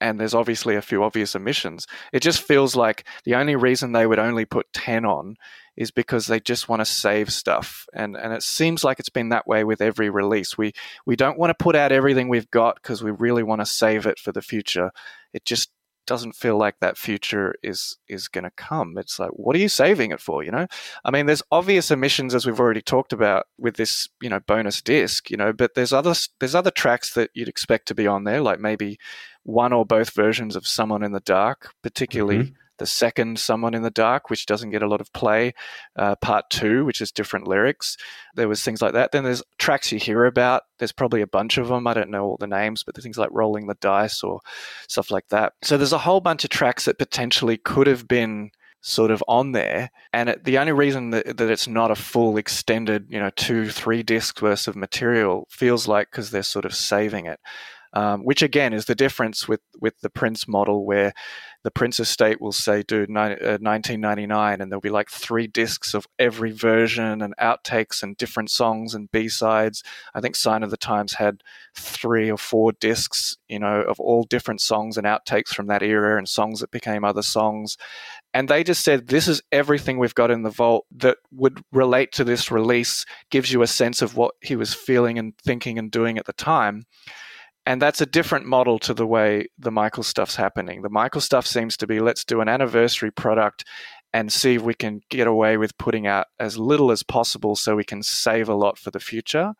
and there's obviously a few obvious omissions. It just feels like the only reason they would only put 10 on is because they just want to save stuff and and it seems like it's been that way with every release. We we don't want to put out everything we've got because we really want to save it for the future. It just doesn't feel like that future is is going to come. It's like, what are you saving it for? You know, I mean, there's obvious emissions as we've already talked about with this, you know, bonus disc. You know, but there's other there's other tracks that you'd expect to be on there, like maybe one or both versions of "Someone in the Dark," particularly. Mm-hmm the second Someone in the Dark, which doesn't get a lot of play, uh, part two, which is different lyrics. There was things like that. Then there's tracks you hear about. There's probably a bunch of them. I don't know all the names, but things like Rolling the Dice or stuff like that. So there's a whole bunch of tracks that potentially could have been sort of on there. And it, the only reason that, that it's not a full extended, you know, two, three discs worth of material feels like because they're sort of saving it um, which again is the difference with with the Prince model, where the Prince estate will say, "Dude, ni- uh, 1999," and there'll be like three discs of every version and outtakes and different songs and B sides. I think Sign of the Times had three or four discs, you know, of all different songs and outtakes from that era and songs that became other songs. And they just said, this is everything we've got in the vault that would relate to this release, gives you a sense of what he was feeling and thinking and doing at the time. And that's a different model to the way the Michael stuff's happening. The Michael stuff seems to be let's do an anniversary product and see if we can get away with putting out as little as possible so we can save a lot for the future.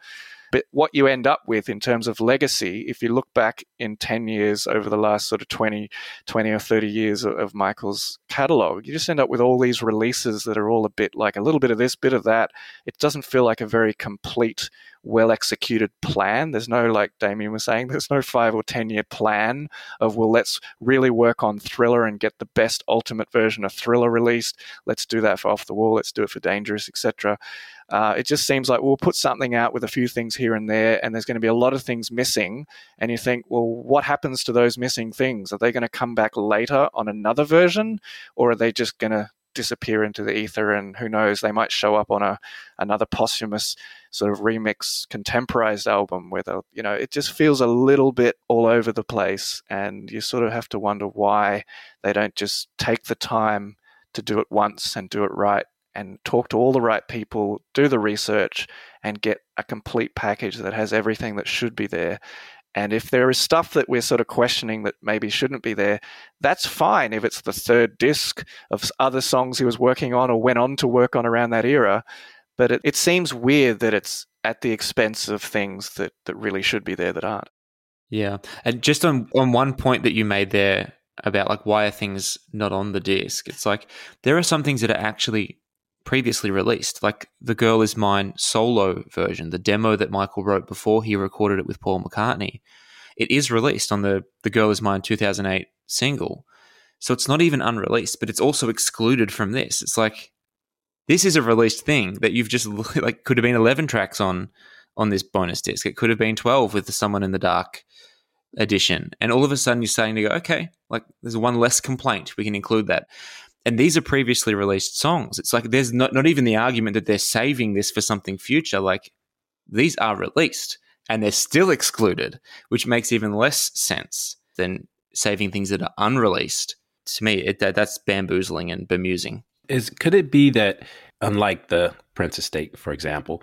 But what you end up with in terms of legacy, if you look back in 10 years over the last sort of 20, 20 or 30 years of Michael's catalog, you just end up with all these releases that are all a bit like a little bit of this, bit of that. It doesn't feel like a very complete well executed plan. There's no, like Damien was saying, there's no five or 10 year plan of, well, let's really work on Thriller and get the best ultimate version of Thriller released. Let's do that for Off the Wall, let's do it for Dangerous, etc. Uh, it just seems like we'll put something out with a few things here and there, and there's going to be a lot of things missing. And you think, well, what happens to those missing things? Are they going to come back later on another version, or are they just going to disappear into the ether? And who knows, they might show up on a another posthumous sort of remix contemporized album where they you know it just feels a little bit all over the place, and you sort of have to wonder why they don't just take the time to do it once and do it right and talk to all the right people, do the research, and get a complete package that has everything that should be there. And if there is stuff that we're sort of questioning that maybe shouldn't be there, that's fine if it's the third disc of other songs he was working on or went on to work on around that era. But it, it seems weird that it's at the expense of things that, that really should be there that aren't. Yeah. And just on, on one point that you made there about like why are things not on the disc, it's like there are some things that are actually previously released, like the Girl Is Mine solo version, the demo that Michael wrote before he recorded it with Paul McCartney. It is released on the The Girl Is Mine 2008 single. So it's not even unreleased, but it's also excluded from this. It's like this is a released thing that you've just like could have been 11 tracks on on this bonus disc. It could have been 12 with the Someone in the Dark edition. And all of a sudden you're starting to go, okay, like there's one less complaint. We can include that and these are previously released songs. It's like there's not, not even the argument that they're saving this for something future. Like these are released and they're still excluded, which makes even less sense than saving things that are unreleased. To me, it, that, that's bamboozling and bemusing. Is could it be that unlike the Prince estate, for example,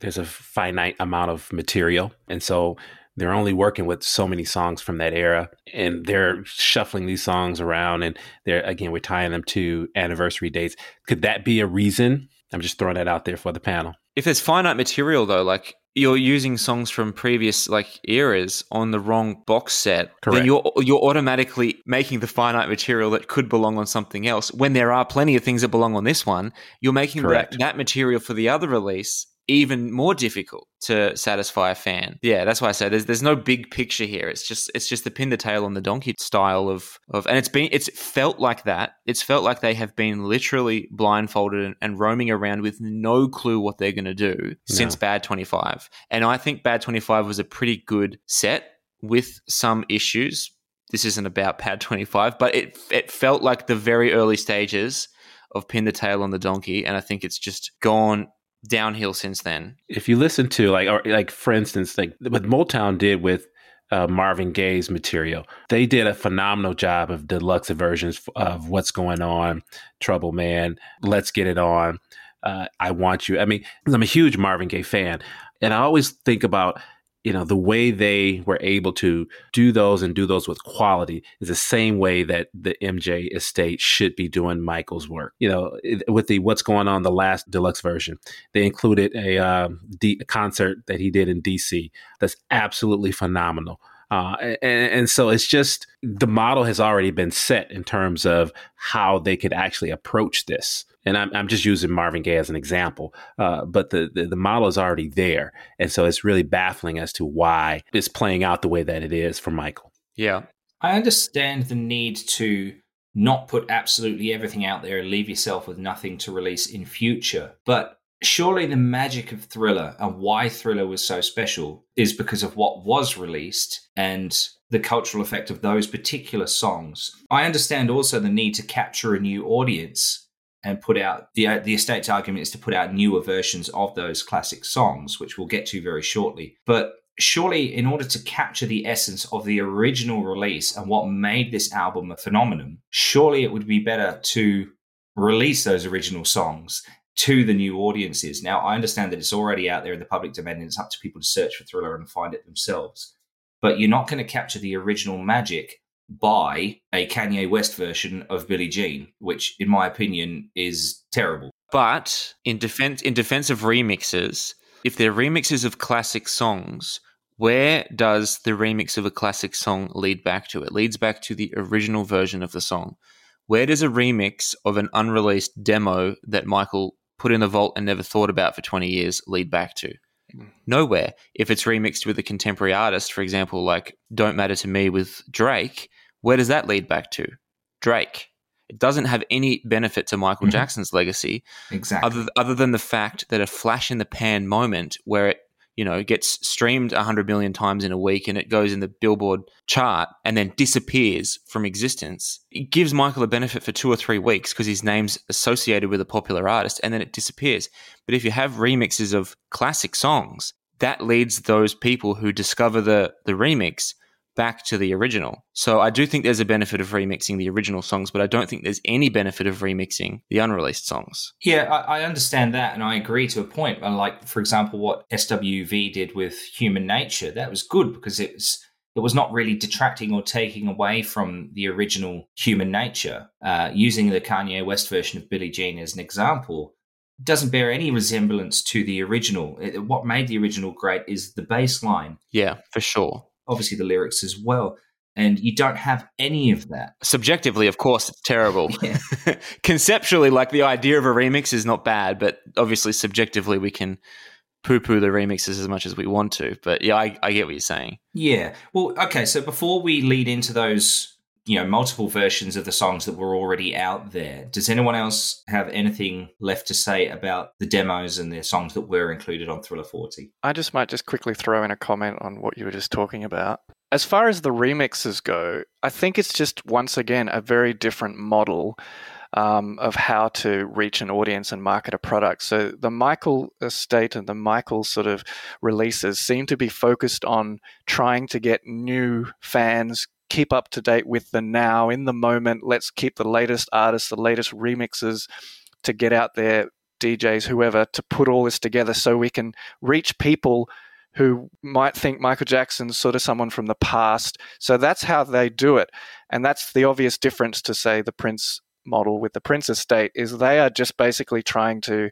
there's a finite amount of material, and so they're only working with so many songs from that era and they're shuffling these songs around and they're again we're tying them to anniversary dates. Could that be a reason? I'm just throwing that out there for the panel. If there's finite material though like you're using songs from previous like eras on the wrong box set Correct. then you're you're automatically making the finite material that could belong on something else. When there are plenty of things that belong on this one you're making that, that material for the other release even more difficult to satisfy a fan. Yeah, that's why I say there's there's no big picture here. It's just it's just the pin the tail on the donkey style of of and it's been it's felt like that. It's felt like they have been literally blindfolded and, and roaming around with no clue what they're going to do no. since Bad 25. And I think Bad 25 was a pretty good set with some issues. This isn't about Bad 25, but it it felt like the very early stages of pin the tail on the donkey and I think it's just gone downhill since then. If you listen to like or like for instance like what Motown did with uh, Marvin Gaye's material. They did a phenomenal job of deluxe versions of What's Going On, Trouble Man, Let's Get It On, uh, I Want You. I mean, I'm a huge Marvin Gaye fan. And I always think about you know the way they were able to do those and do those with quality is the same way that the MJ estate should be doing Michael's work. You know, with the what's going on the last deluxe version, they included a, uh, concert that he did in DC that's absolutely phenomenal. Uh, and, and, so it's just the model has already been set in terms of how they could actually approach this. And I'm, I'm just using Marvin Gaye as an example, uh, but the, the, the model is already there, and so it's really baffling as to why it's playing out the way that it is for Michael. Yeah, I understand the need to not put absolutely everything out there and leave yourself with nothing to release in future, but surely the magic of Thriller and why Thriller was so special is because of what was released and the cultural effect of those particular songs. I understand also the need to capture a new audience and put out the the estate's argument is to put out newer versions of those classic songs, which we'll get to very shortly. But surely, in order to capture the essence of the original release and what made this album a phenomenon, surely it would be better to release those original songs to the new audiences. Now, I understand that it's already out there in the public domain and it's up to people to search for Thriller and find it themselves. But you're not going to capture the original magic by a Kanye West version of Billie Jean, which, in my opinion, is terrible. But in defense, in defense of remixes, if they're remixes of classic songs, where does the remix of a classic song lead back to? It leads back to the original version of the song. Where does a remix of an unreleased demo that Michael put in the vault and never thought about for 20 years lead back to? Nowhere. If it's remixed with a contemporary artist, for example, like Don't Matter to Me with Drake, where does that lead back to? Drake. It doesn't have any benefit to Michael Mhm. Jackson's legacy Exactly. other other than the fact that a flash in the pan moment where it you know gets streamed 100 million times in a week and it goes in the billboard chart and then disappears from existence it gives michael a benefit for two or three weeks because his name's associated with a popular artist and then it disappears but if you have remixes of classic songs that leads those people who discover the the remix back to the original. So I do think there's a benefit of remixing the original songs, but I don't think there's any benefit of remixing the unreleased songs. Yeah, I, I understand that, and I agree to a point. Like, for example, what SWV did with Human Nature, that was good because it was it was not really detracting or taking away from the original Human Nature. Uh, using the Kanye West version of Billie Jean as an example, doesn't bear any resemblance to the original. It, what made the original great is the bass line, Yeah, for sure. Obviously the lyrics as well, and you don't have any of that. Subjectively, of course, it's terrible. Yeah. Conceptually, like the idea of a remix is not bad, but obviously, subjectively, we can poo poo the remixes as much as we want to. But yeah, I, I get what you're saying. Yeah. Well, okay. So before we lead into those, you know, multiple versions of the songs that were already out there, does anyone else have anything left to say about the demos and the songs that were included on Thriller 40? I just might just quickly throw in a comment on what you were just talking about. As far as the remixes go, I think it's just once again a very different model um, of how to reach an audience and market a product. So the Michael estate and the Michael sort of releases seem to be focused on trying to get new fans. Keep up to date with the now, in the moment. Let's keep the latest artists, the latest remixes to get out there, DJs, whoever, to put all this together so we can reach people who might think Michael Jackson's sort of someone from the past. So that's how they do it. And that's the obvious difference to, say, the Prince model with the Prince estate is they are just basically trying to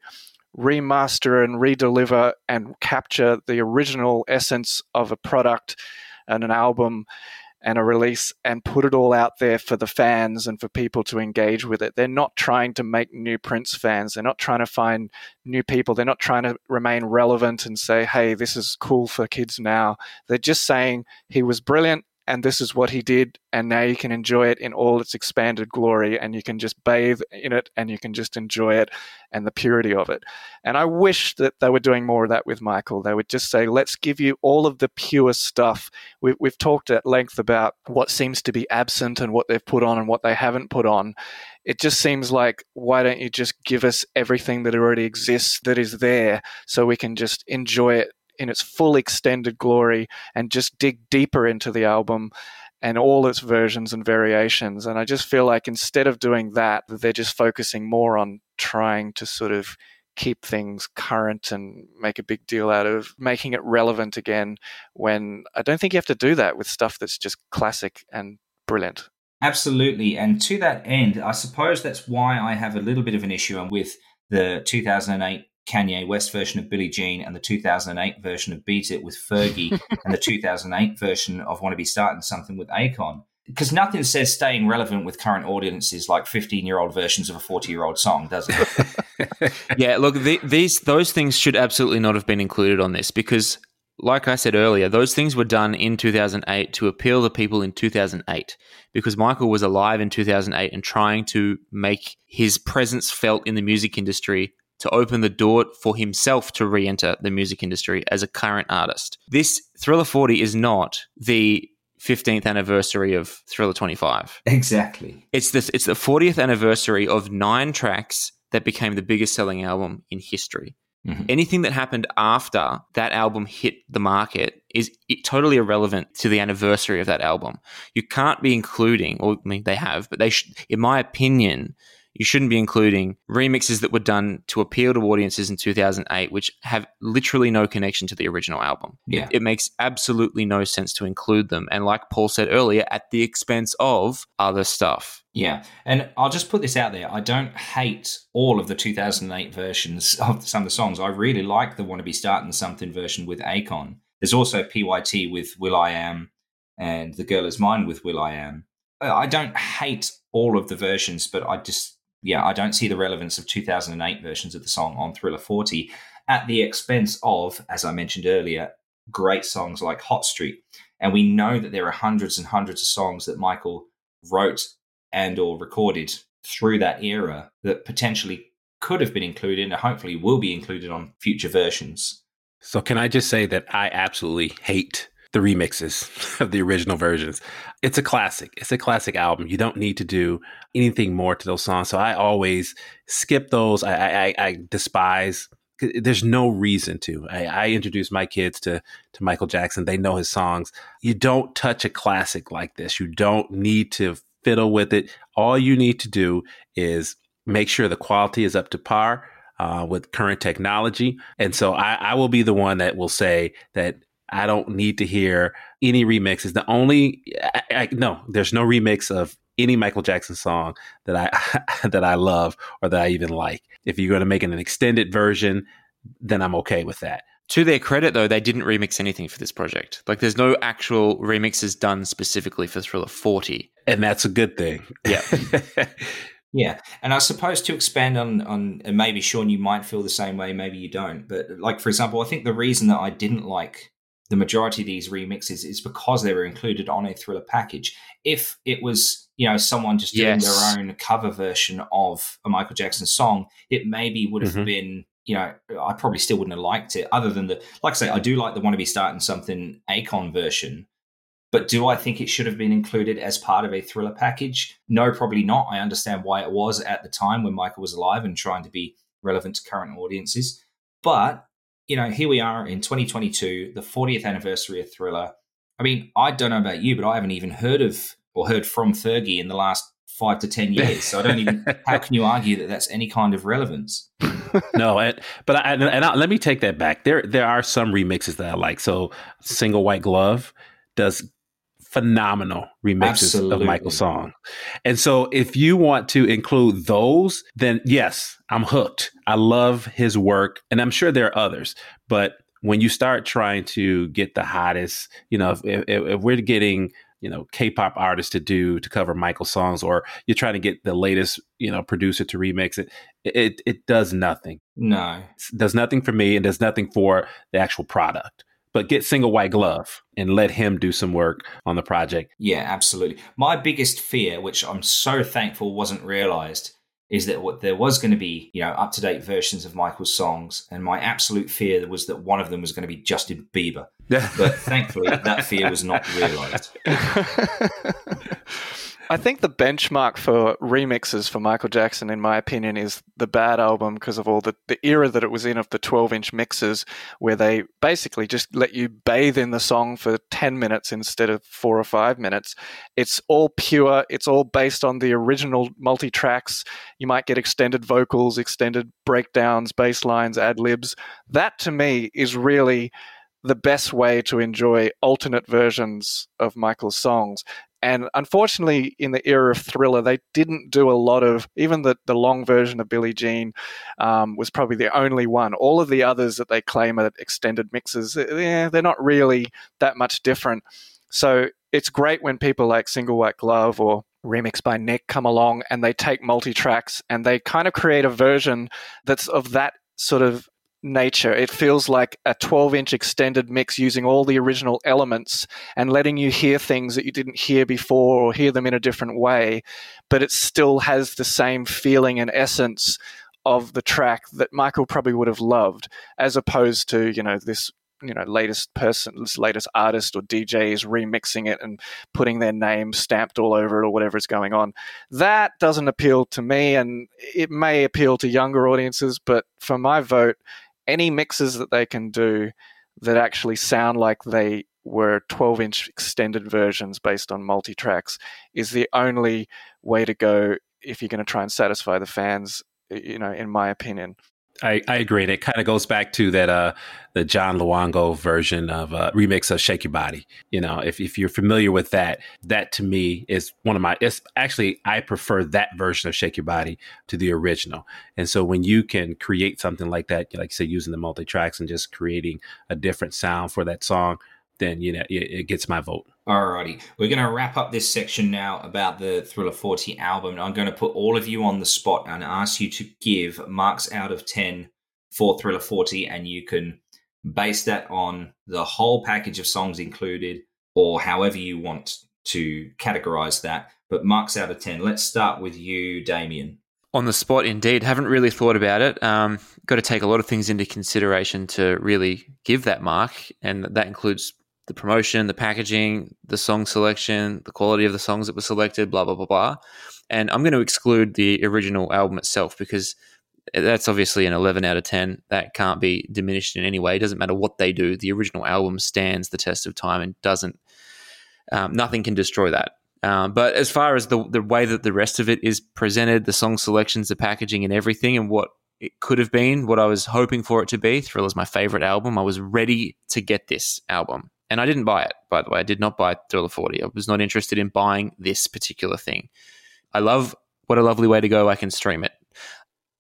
remaster and redeliver and capture the original essence of a product and an album and a release and put it all out there for the fans and for people to engage with it. They're not trying to make new Prince fans. They're not trying to find new people. They're not trying to remain relevant and say, hey, this is cool for kids now. They're just saying he was brilliant and this is what he did and now you can enjoy it in all its expanded glory and you can just bathe in it and you can just enjoy it and the purity of it. And i wish that they were doing more of that with michael. They would just say let's give you all of the pure stuff. We, we've talked at length about what seems to be absent and what they've put on and what they haven't put on. It just seems like why don't you just give us everything that already exists that is there so we can just enjoy it in its full extended glory and just dig deeper into the album and all its versions and variations. And I just feel like instead of doing that, they're just focusing more on trying to sort of keep things current and make a big deal out of making it relevant again when I don't think you have to do that with stuff that's just classic and brilliant. Absolutely. And to that end, I suppose that's why I have a little bit of an issue with the 2008 Kanye West version of Billie Jean and the 2008 version of Beat It with Fergie and the 2008 version of Want to Be Starting Something with Akon. Because nothing says staying relevant with current audiences like 15 year old versions of a 40 year old song, does it? yeah, look, the, these those things should absolutely not have been included on this because, like I said earlier, those things were done in 2008 to appeal to people in 2008 because Michael was alive in 2008 and trying to make his presence felt in the music industry to open the door for himself to re enter the music industry as a current artist. This Thriller 40 is not the 15th anniversary of Thriller 25. Exactly. It's the, it's the 40th anniversary of nine tracks that became the biggest selling album in history. Mhm. Anything that happened after that album hit the market is totally irrelevant to the anniversary of that album. You can't be including, or I mean, they have, but they, sh- in my opinion, you shouldn't be including remixes that were done to appeal to audiences in 2008, which have literally no connection to the original album. Yeah. It makes absolutely no sense to include them. And like Paul said earlier, at the expense of other stuff. Yeah, and I'll just put this out there. I don't hate all of the 2008 versions of some of the songs. I really like the "Want to Be Starting Something" version with Akon. There's also PYT with Will I Am and "The Girl Is Mine" with Will I Am. I don't hate all of the versions, but I just yeah, I don't see the relevance of 2008 versions of the song on Thriller 40. at the expense of, as I mentioned earlier, great songs like Hot Street. And we know that there are hundreds and hundreds of songs that Michael wrote and or recorded through that era that potentially could have been included and hopefully will be included on future versions. So can I just say that I absolutely hate the remixes of the original versions. It's a classic. It's a classic album. You don't need to do anything more to those songs. So I always skip those. I, I, I despise. There's no reason to. I, I introduce my kids to to Michael Jackson. They know his songs. You don't touch a classic like this. You don't need to fiddle with it. All you need to do is make sure the quality is up to par. Uh, with current technology. And so I, I, will be the one that will say that I don't need to hear any remixes. The only I, I, no, there's no remix of any Michael Jackson song that I that I love or that I even like. If you're going to make an extended version, then I'm okay with that. To their credit, though, they didn't remix anything for this project. Like, there's no actual remixes done specifically for Thriller 40, and that's a good thing. Yeah. Yeah, and I suppose to expand on on and maybe Shawn, you might feel the same way, maybe you don't. But like for example, I think the reason that I didn't like the majority of these remixes is because they were included on a thriller package. If it was, you know, someone just doing yes. their own cover version of a Michael Jackson song, it maybe would have mm-hmm. been, you know, I probably still wouldn't have liked it. Other than the, like I say, I do like the "Wanna Be Starting Something" Akon version, but do I think it should have been included as part of a thriller package? No, probably not. I understand why it was at the time when Michael was alive and trying to be relevant to current audiences, but you know, here we are in 2022, the 40th anniversary of Thriller. I mean, I don't know about you, but I haven't even heard of or heard from Fergie in the last five to 10 years. So I don't even, how can you argue that that's any kind of relevance? no, and, but I, and I, let me take that back. There, there are some remixes that I like. So Single White Glove does phenomenal remixes Absolutely. of Michael's song. And so if you want to include those, then yes, I'm hooked. I love his work and I'm sure there are others, but when you start trying to get the hottest, you know, if, if, if we're getting you know K-pop artists to do to cover Michael songs, or you're trying to get the latest you know producer to remix it, it it does nothing. No, it does nothing for me, and does nothing for the actual product but get single white glove and let him do some work on the project. Yeah, absolutely. My biggest fear, which I'm so thankful wasn't realized, is that what there was going to be, you know, up to date versions of Michael's songs, and my absolute fear was that one of them was going to be Justin Bieber. but thankfully, that fear was not realized. I think the benchmark for remixes for Michael Jackson, in my opinion, is the Bad album because of all the, the era that it was in of the 12 inch mixes, where they basically just let you bathe in the song for 10 minutes instead of four or five minutes. It's all pure, it's all based on the original multi tracks. You might get extended vocals, extended breakdowns, bass lines, ad libs. That to me is really the best way to enjoy alternate versions of Michael's songs. And unfortunately, in the era of Thriller, they didn't do a lot of, even the, the long version of Billie Jean um, was probably the only one. All of the others that they claim are extended mixes, yeah, they're not really that much different. So it's great when people like Single White Glove or Remix by Nick come along and they take multi tracks and they kind of create a version that's of that sort of nature. It feels like a 12 inch extended mix using all the original elements and letting you hear things that you didn't hear before or hear them in a different way, but it still has the same feeling and essence of the track that Michael probably would have loved, as opposed to, you know, this you know latest person this latest artist or dj is remixing it and putting their name stamped all over it or whatever is going on that doesn't appeal to me and it may appeal to younger audiences but for my vote any mixes that they can do that actually sound like they were 12 inch extended versions based on multi tracks is the only way to go if you're going to try and satisfy the fans, you know, in my opinion. I, I agree. And it kind of goes back to that uh the John Luongo version of uh remix of Shake Your Body. You know, if, if you're familiar with that, that to me is one of my it's actually I prefer that version of Shake Your Body to the original. And so when you can create something like that, like say using the multi tracks and just creating a different sound for that song, then you know it, it gets my vote. Alrighty, we're going to wrap up this section now about the Thriller 40 album. I'm going to put all of you on the spot and ask you to give marks out of 10 for Thriller 40, and you can base that on the whole package of songs included, or however you want to categorize that. But marks out of 10. Let's start with you, Damien. On the spot, indeed. Haven't really thought about it. Um, got to take a lot of things into consideration to really give that mark, and that includes the promotion, the packaging, the song selection, the quality of the songs that were selected, blah, blah, blah, blah. And I'm going to exclude the original album itself because that's obviously an 11 out of 10. That can't be diminished in any way. It doesn't matter what they do. The original album stands the test of time and doesn't, um, nothing can destroy that. Um, but as far as the, the way that the rest of it is presented, the song selections, the packaging, and everything, and what it could have been, what I was hoping for it to be, Thriller's my favorite album. I was ready to get this album. And I didn't buy it, by the way. I did not buy Thriller 40. I was not interested in buying this particular thing. I love what a lovely way to go. I can stream it.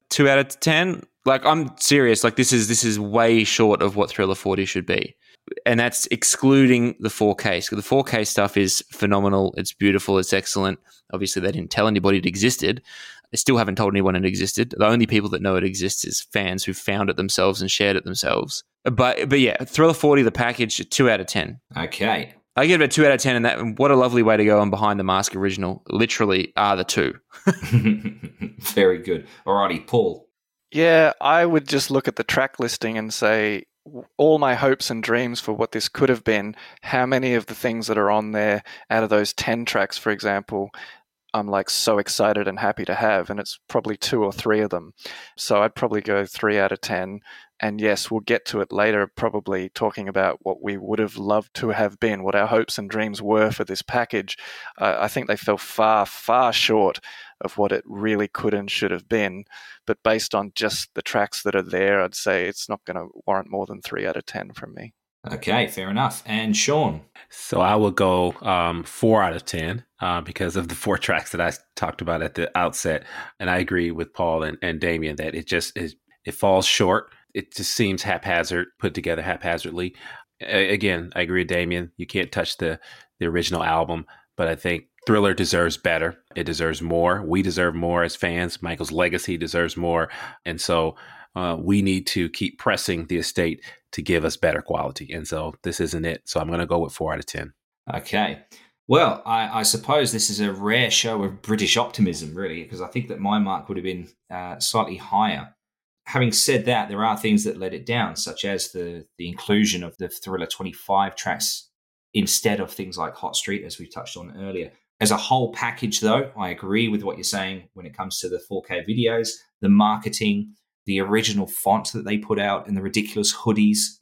Two out of ten. Like I'm serious. Like this is this is way short of what Thriller 40 should be. And that's excluding the 4K. So the 4K stuff is phenomenal. It's beautiful. It's excellent. Obviously, they didn't tell anybody it existed. They still haven't told anyone it existed. The only people that know it exists is fans who found it themselves and shared it themselves. But but yeah, Thriller 40, the package, two out of ten. Okay. I give it a two out of ten, and that what a lovely way to go on behind the mask original. Literally are the two. Very good. Alrighty, Paul. Yeah, I would just look at the track listing and say all my hopes and dreams for what this could have been. How many of the things that are on there out of those ten tracks, for example, I'm like so excited and happy to have, and it's probably two or three of them. So I'd probably go three out of ten. And yes, we'll get to it later, probably talking about what we would have loved to have been, what our hopes and dreams were for this package. Uh, I think they fell far, far short of what it really could and should have been. But based on just the tracks that are there, I'd say it's not going to warrant more than three out of 10 from me. Okay, fair enough. And Shawn? So I would go um, four out of 10 uh, because of the four tracks that I talked about at the outset. And I agree with Paul and, and Damien that it just is, it falls short it just seems haphazard, put together haphazardly. A- again, I agree with Damien. You can't touch the the original album, but I think Thriller deserves better. It deserves more. We deserve more as fans. Michael's legacy deserves more, and so uh, we need to keep pressing the estate to give us better quality. And so this isn't it. So I'm going to go with four out of ten. Okay. Well, I, I, suppose this is a rare show of British optimism, really, because I think that my mark would have been uh, slightly higher having said that, there are things that let it down, such as the the inclusion of the Thriller 25 tracks instead of things like Hot Street, as we touched on earlier. As a whole package, though, I agree with what you're saying when it comes to the 4K videos, the marketing, the original font that they put out, and the ridiculous hoodies.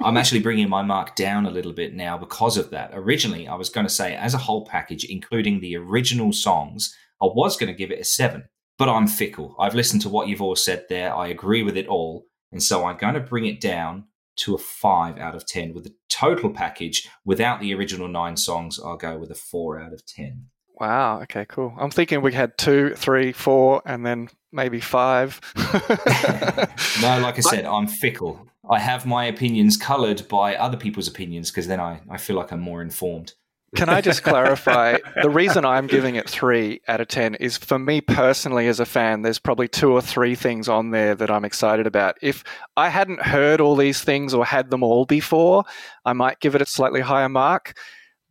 I'm actually bringing my mark down a little bit now because of that. Originally, I was going to say, as a whole package, including the original songs, I was going to give it a seven but I'm fickle. I've listened to what you've all said there. I agree with it all. And so I'm going to bring it down to a five out of 10. With the total package, without the original nine songs, I'll go with a four out of 10. Wow. Okay, cool. I'm thinking we had two, three, four, and then maybe five. no, like I said, I'm fickle. I have my opinions colored by other people's opinions because then I, I feel like I'm more informed. Can I just clarify? the reason I'm giving it three out of 10 is for me personally as a fan, there's probably two or three things on there that I'm excited about. If I hadn't heard all these things or had them all before, I might give it a slightly higher mark.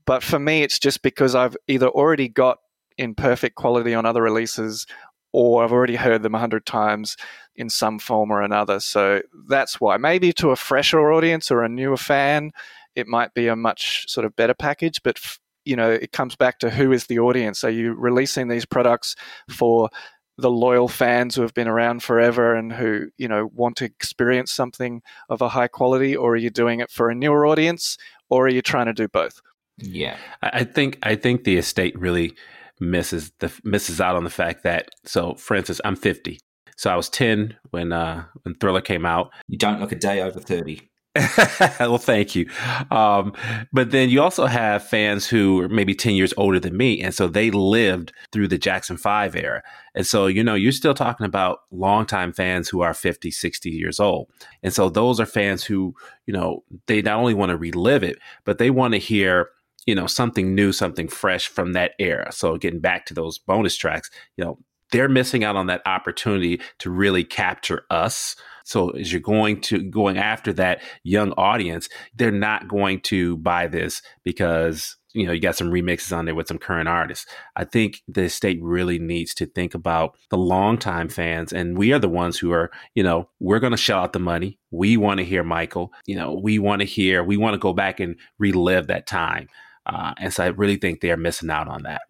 But for me, it's just because I've either already got in perfect quality on other releases or I've already heard them a hundred times in some form or another. So that's why. Maybe to a fresher audience or a newer fan, it might be a much sort of better package. But you know, it comes back to who is the audience. Are you releasing these products for the loyal fans who have been around forever and who you know want to experience something of a high quality, or are you doing it for a newer audience, or are you trying to do both? Yeah, I think I think the estate really misses the misses out on the fact that so for instance I'm 50 so I was 10 when uh when Thriller came out you don't look a day over 30 well, thank you. Um, but then you also have fans who are maybe 10 years older than me. And so they lived through the Jackson 5 era. And so, you know, you're still talking about longtime fans who are 50, 60 years old. And so those are fans who, you know, they not only want to relive it, but they want to hear you know something new something fresh from that era so getting back to those bonus tracks you know they're missing out on that opportunity to really capture us So as you're going to going after that young audience, they're not going to buy this because you know you got some remixes on there with some current artists. I think the state really needs to think about the longtime fans, and we are the ones who are you know we're going to shell out the money. We want to hear Michael. You know we want to hear. We want to go back and relive that time. Uh, and so I really think they're missing out on that.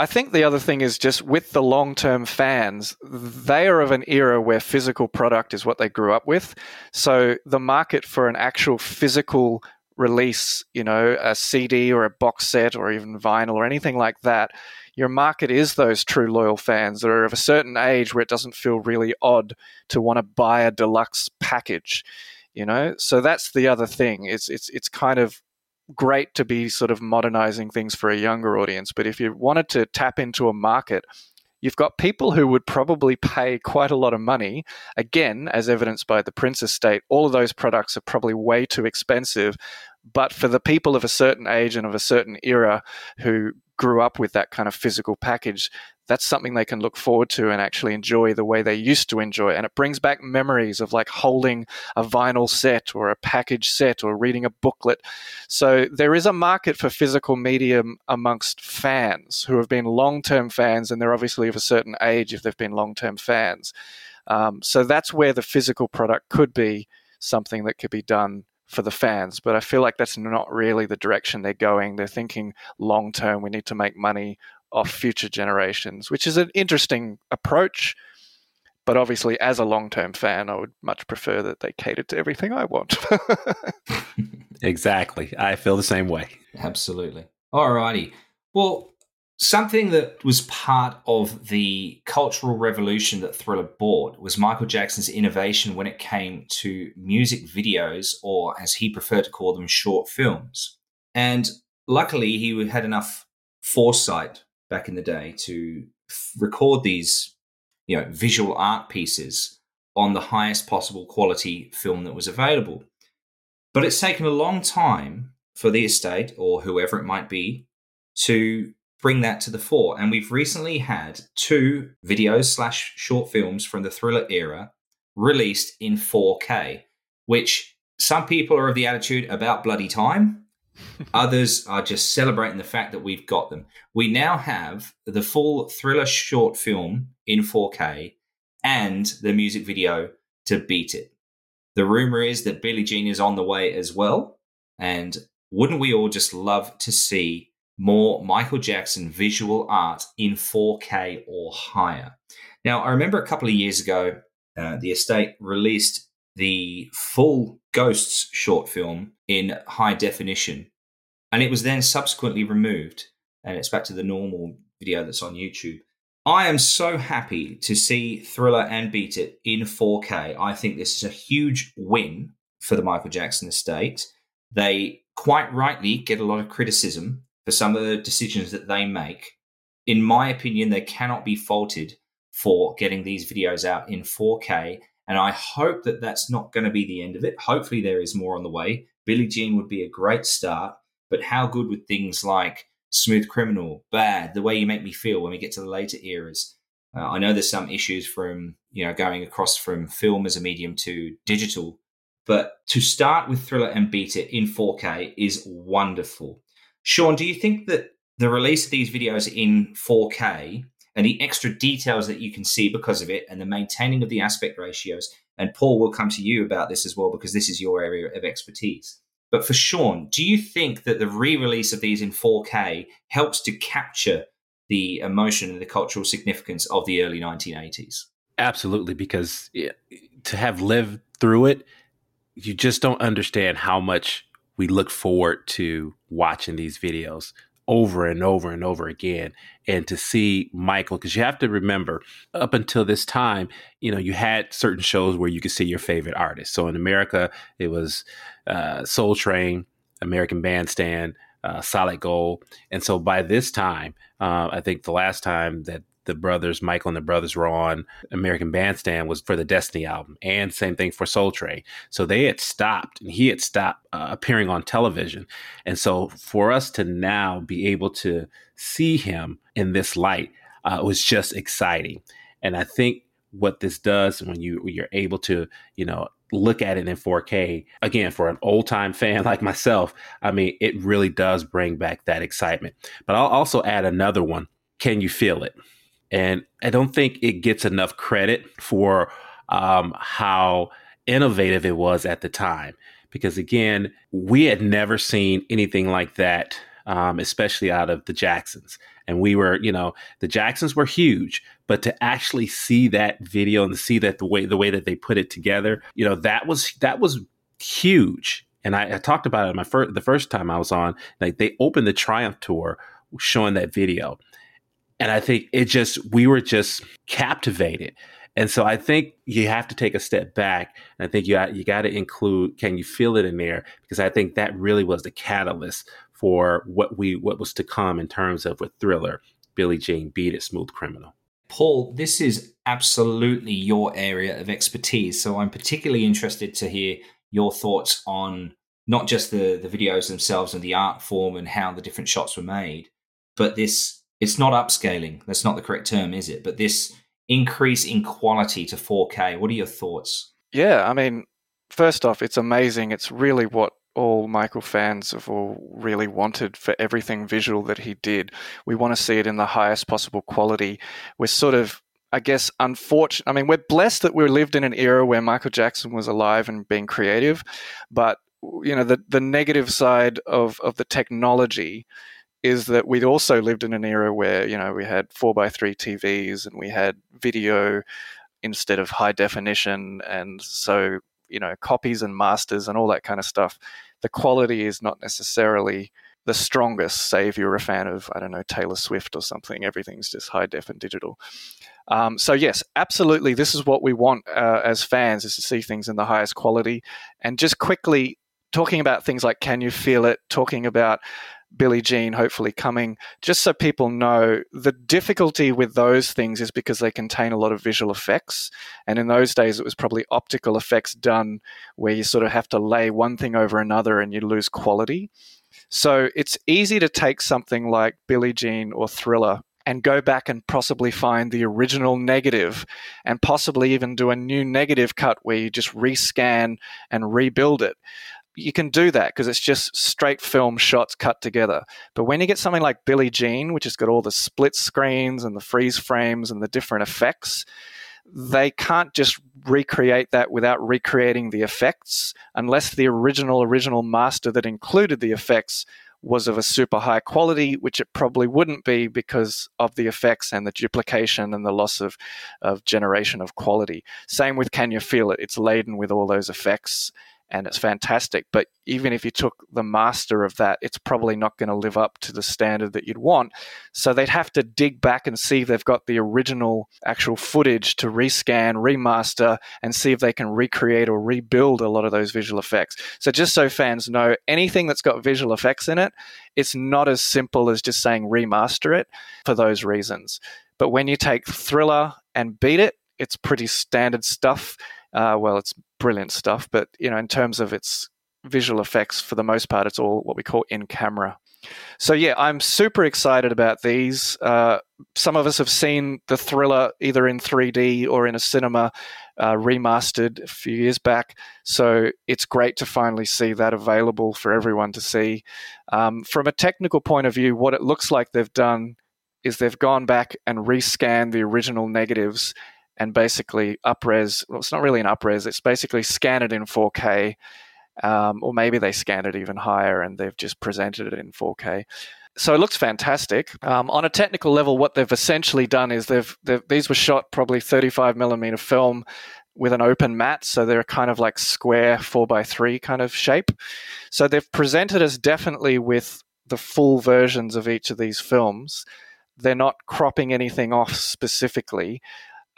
I think the other thing is just with the long term fans, they are of an era where physical product is what they grew up with. So the market for an actual physical release, you know, a CD or a box set or even vinyl or anything like that, your market is those true loyal fans that are of a certain age where it doesn't feel really odd to want to buy a deluxe package. You know, so that's the other thing. It's it's it's kind of great to be sort of modernizing things for a younger audience. But if you wanted to tap into a market, you've got people who would probably pay quite a lot of money. Again, as evidenced by the Prince estate, all of those products are probably way too expensive. But for the people of a certain age and of a certain era who grew up with that kind of physical package, that's something they can look forward to and actually enjoy the way they used to enjoy. And it brings back memories of like holding a vinyl set or a package set or reading a booklet. So there is a market for physical medium amongst fans who have been long term fans, and they're obviously of a certain age if they've been long term fans. Um, so that's where the physical product could be something that could be done for the fans. But I feel like that's not really the direction they're going. They're thinking long term, we need to make money off future generations, which is an interesting approach. But obviously, as a long term fan, I would much prefer that they cater to everything I want. exactly. I feel the same way. Absolutely. Alrighty. Well, something that was part of the cultural revolution that Thriller brought was Michael Jackson's innovation when it came to music videos, or as he preferred to call them, short films. And luckily, he had enough foresight back in the day to record these, you know, visual art pieces on the highest possible quality film that was available. But it's taken a long time for the estate or whoever it might be to bring that to the fore. And we've recently had two videos slash short films from the thriller era released in 4K, which some people are of the attitude about bloody time. Others are just celebrating the fact that we've got them. We now have the full thriller short film in 4K and the music video to beat it. The rumor is that Billie Jean is on the way as well. And wouldn't we all just love to see more Michael Jackson visual art in 4K or higher? Now, I remember a couple of years ago, uh, the estate released the full Ghosts short film in high definition. And it was then subsequently removed. And it's back to the normal video that's on YouTube. I am so happy to see Thriller and Beat It in 4K. I think this is a huge win for the Michael Jackson estate. They quite rightly get a lot of criticism for some of the decisions that they make. In my opinion, they cannot be faulted for getting these videos out in 4K and I hope that that's not going to be the end of it. Hopefully, there is more on the way. Billie Jean would be a great start, but how good would things like Smooth Criminal, Bad, The Way You Make Me Feel when we get to the later eras? Uh, I know there's some issues from you know going across from film as a medium to digital, but to start with Thriller and Beat It in 4K is wonderful. Shawn, do you think that the release of these videos in 4K and the extra details that you can see because of it and the maintaining of the aspect ratios. And Paul will come to you about this as well because this is your area of expertise. But for Shawn, do you think that the re release of these in 4K helps to capture the emotion and the cultural significance of the early 1980s? Absolutely, because to have lived through it, you just don't understand how much we look forward to watching these videos over and over and over again and to see michael because you have to remember up until this time you know you had certain shows where you could see your favorite artist. so in america it was uh, soul train american bandstand uh, solid gold and so by this time uh, i think the last time that the brothers, Michael and the brothers, were on American Bandstand was for the Destiny album, and same thing for Soul Train. So they had stopped, and he had stopped uh, appearing on television. And so for us to now be able to see him in this light uh, was just exciting. And I think what this does when you when you're able to you know look at it in 4K again for an old time fan like myself. I mean, it really does bring back that excitement. But I'll also add another one. Can you feel it? And I don't think it gets enough credit for um, how innovative it was at the time. Because again, we had never seen anything like that, um, especially out of the Jacksons. And we were, you know, the Jacksons were huge, but to actually see that video and see that the way the way that they put it together, you know, that was that was huge. And I, I talked about it my first the first time I was on. Like they opened the Triumph tour showing that video, and I think it just we were just captivated. And so I think you have to take a step back. And I think you you got to include can you feel it in there because I think that really was the catalyst for what we what was to come in terms of with Thriller, Billie Jean, Beat It, Smooth Criminal. Paul, this is absolutely your area of expertise. So I'm particularly interested to hear your thoughts on not just the, the videos themselves and the art form and how the different shots were made, but this it's not upscaling. That's not the correct term, is it? But this increase in quality to 4K. What are your thoughts? Yeah, I mean, first off, it's amazing. It's really what all Michael fans have all really wanted for everything visual that he did. We want to see it in the highest possible quality. We're sort of I guess unfortunate. I mean, we're blessed that we lived in an era where Michael Jackson was alive and being creative, but you know the the negative side of of the technology is that we'd also lived in an era where you know we had four by three TVs and we had video instead of high definition, and so you know copies and masters and all that kind of stuff. The quality is not necessarily the strongest. Say if you're a fan of I don't know Taylor Swift or something, everything's just high def and digital. Um, so yes, absolutely, this is what we want uh, as fans: is to see things in the highest quality. And just quickly talking about things like can you feel it? Talking about Billie Jean hopefully coming, just so people know the difficulty with those things is because they contain a lot of visual effects. And in those days, it was probably optical effects done where you sort of have to lay one thing over another and you lose quality. So it's easy to take something like Billie Jean or Thriller and go back and possibly find the original negative and possibly even do a new negative cut where you just rescan and rebuild it you can do that because it's just straight film shots cut together. But when you get something like Billie Jean, which has got all the split screens and the freeze frames and the different effects, they can't just recreate that without recreating the effects unless the original original master that included the effects was of a super high quality, which it probably wouldn't be because of the effects and the duplication and the loss of, of generation of quality. Same with Can You Feel It? It's laden with all those effects and it's fantastic. But even if you took the master of that, it's probably not going to live up to the standard that you'd want. So they'd have to dig back and see if they've got the original actual footage to rescan, remaster, and see if they can recreate or rebuild a lot of those visual effects. So just so fans know, anything that's got visual effects in it, it's not as simple as just saying remaster it for those reasons. But when you take Thriller and Beat It, it's pretty standard stuff uh, well, it's brilliant stuff, but you know, in terms of its visual effects, for the most part, it's all what we call in camera. So yeah, I'm super excited about these. Uh, some of us have seen the thriller either in 3D or in a cinema uh, remastered a few years back. So it's great to finally see that available for everyone to see. Um, from a technical point of view, what it looks like they've done is they've gone back and rescanned the original negatives and basically upres. Well, it's not really an upres. It's basically scan it in 4K, um, or maybe they scanned it even higher and they've just presented it in 4K. So it looks fantastic. Um, on a technical level, what they've essentially done is they've, they've these were shot probably 35 millimeter film with an open matte, so they're kind of like square four by three kind of shape. So they've presented us definitely with the full versions of each of these films. They're not cropping anything off specifically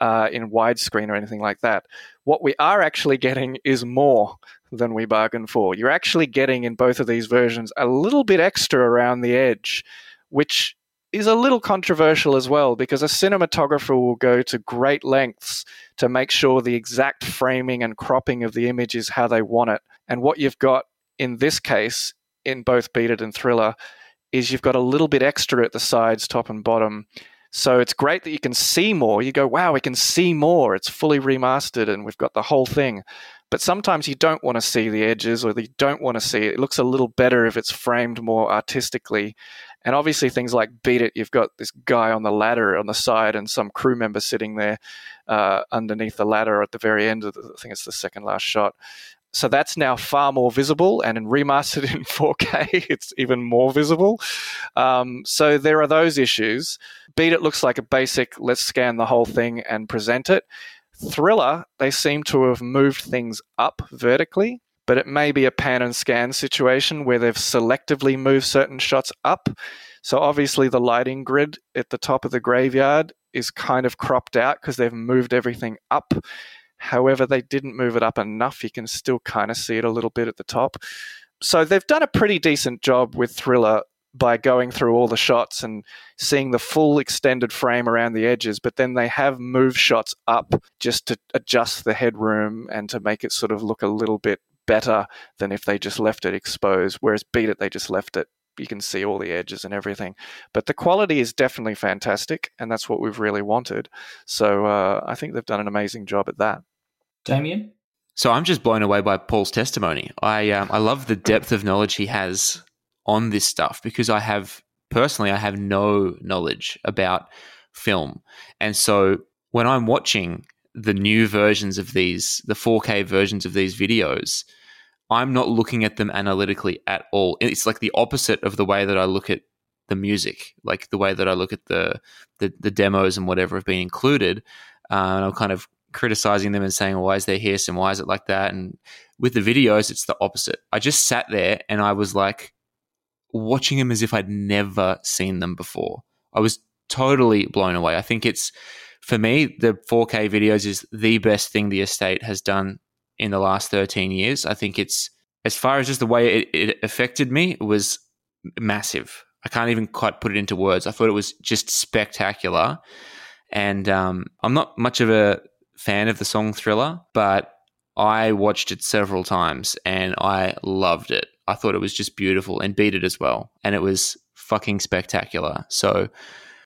uh, in widescreen or anything like that. What we are actually getting is more than we bargained for. You're actually getting in both of these versions a little bit extra around the edge, which is a little controversial as well because a cinematographer will go to great lengths to make sure the exact framing and cropping of the image is how they want it. And what you've got in this case, in both Beat It and Thriller, is you've got a little bit extra at the sides, top and bottom, So it's great that you can see more. You go, wow, we can see more. It's fully remastered and we've got the whole thing. But sometimes you don't want to see the edges or you don't want to see it. It looks a little better if it's framed more artistically. And obviously, things like Beat It, you've got this guy on the ladder on the side and some crew member sitting there uh, underneath the ladder at the very end of the, I think it's the second last shot. So that's now far more visible, and in remastered in 4K, it's even more visible. Um, so there are those issues. Beat It looks like a basic let's scan the whole thing and present it. Thriller, they seem to have moved things up vertically but it may be a pan and scan situation where they've selectively moved certain shots up. So obviously, the lighting grid at the top of the graveyard is kind of cropped out because they've moved everything up. However, they didn't move it up enough. You can still kind of see it a little bit at the top. So they've done a pretty decent job with Thriller by going through all the shots and seeing the full extended frame around the edges, but then they have moved shots up just to adjust the headroom and to make it sort of look a little bit better than if they just left it exposed. Whereas Beat It, they just left it. You can see all the edges and everything. But the quality is definitely fantastic, and that's what we've really wanted. So uh, I think they've done an amazing job at that. Damien? So I'm just blown away by Paul's testimony. I um, I love the depth of knowledge he has on this stuff because I have personally I have no knowledge about film, and so when I'm watching the new versions of these, the 4K versions of these videos, I'm not looking at them analytically at all. It's like the opposite of the way that I look at the music, like the way that I look at the the, the demos and whatever have been included. Uh, and I'm kind of criticizing them and saying, well, why is there here and Why is it like that? And with the videos, it's the opposite. I just sat there and I was like watching them as if I'd never seen them before. I was totally blown away. I think it's for me, the 4K videos is the best thing the estate has done in the last 13 years. I think it's, as far as just the way it, it affected me, it was massive. I can't even quite put it into words. I thought it was just spectacular. And um, I'm not much of a fan of the song Thriller, but I watched it several times and I loved it. I thought it was just beautiful and beat it as well. And it was fucking spectacular. So,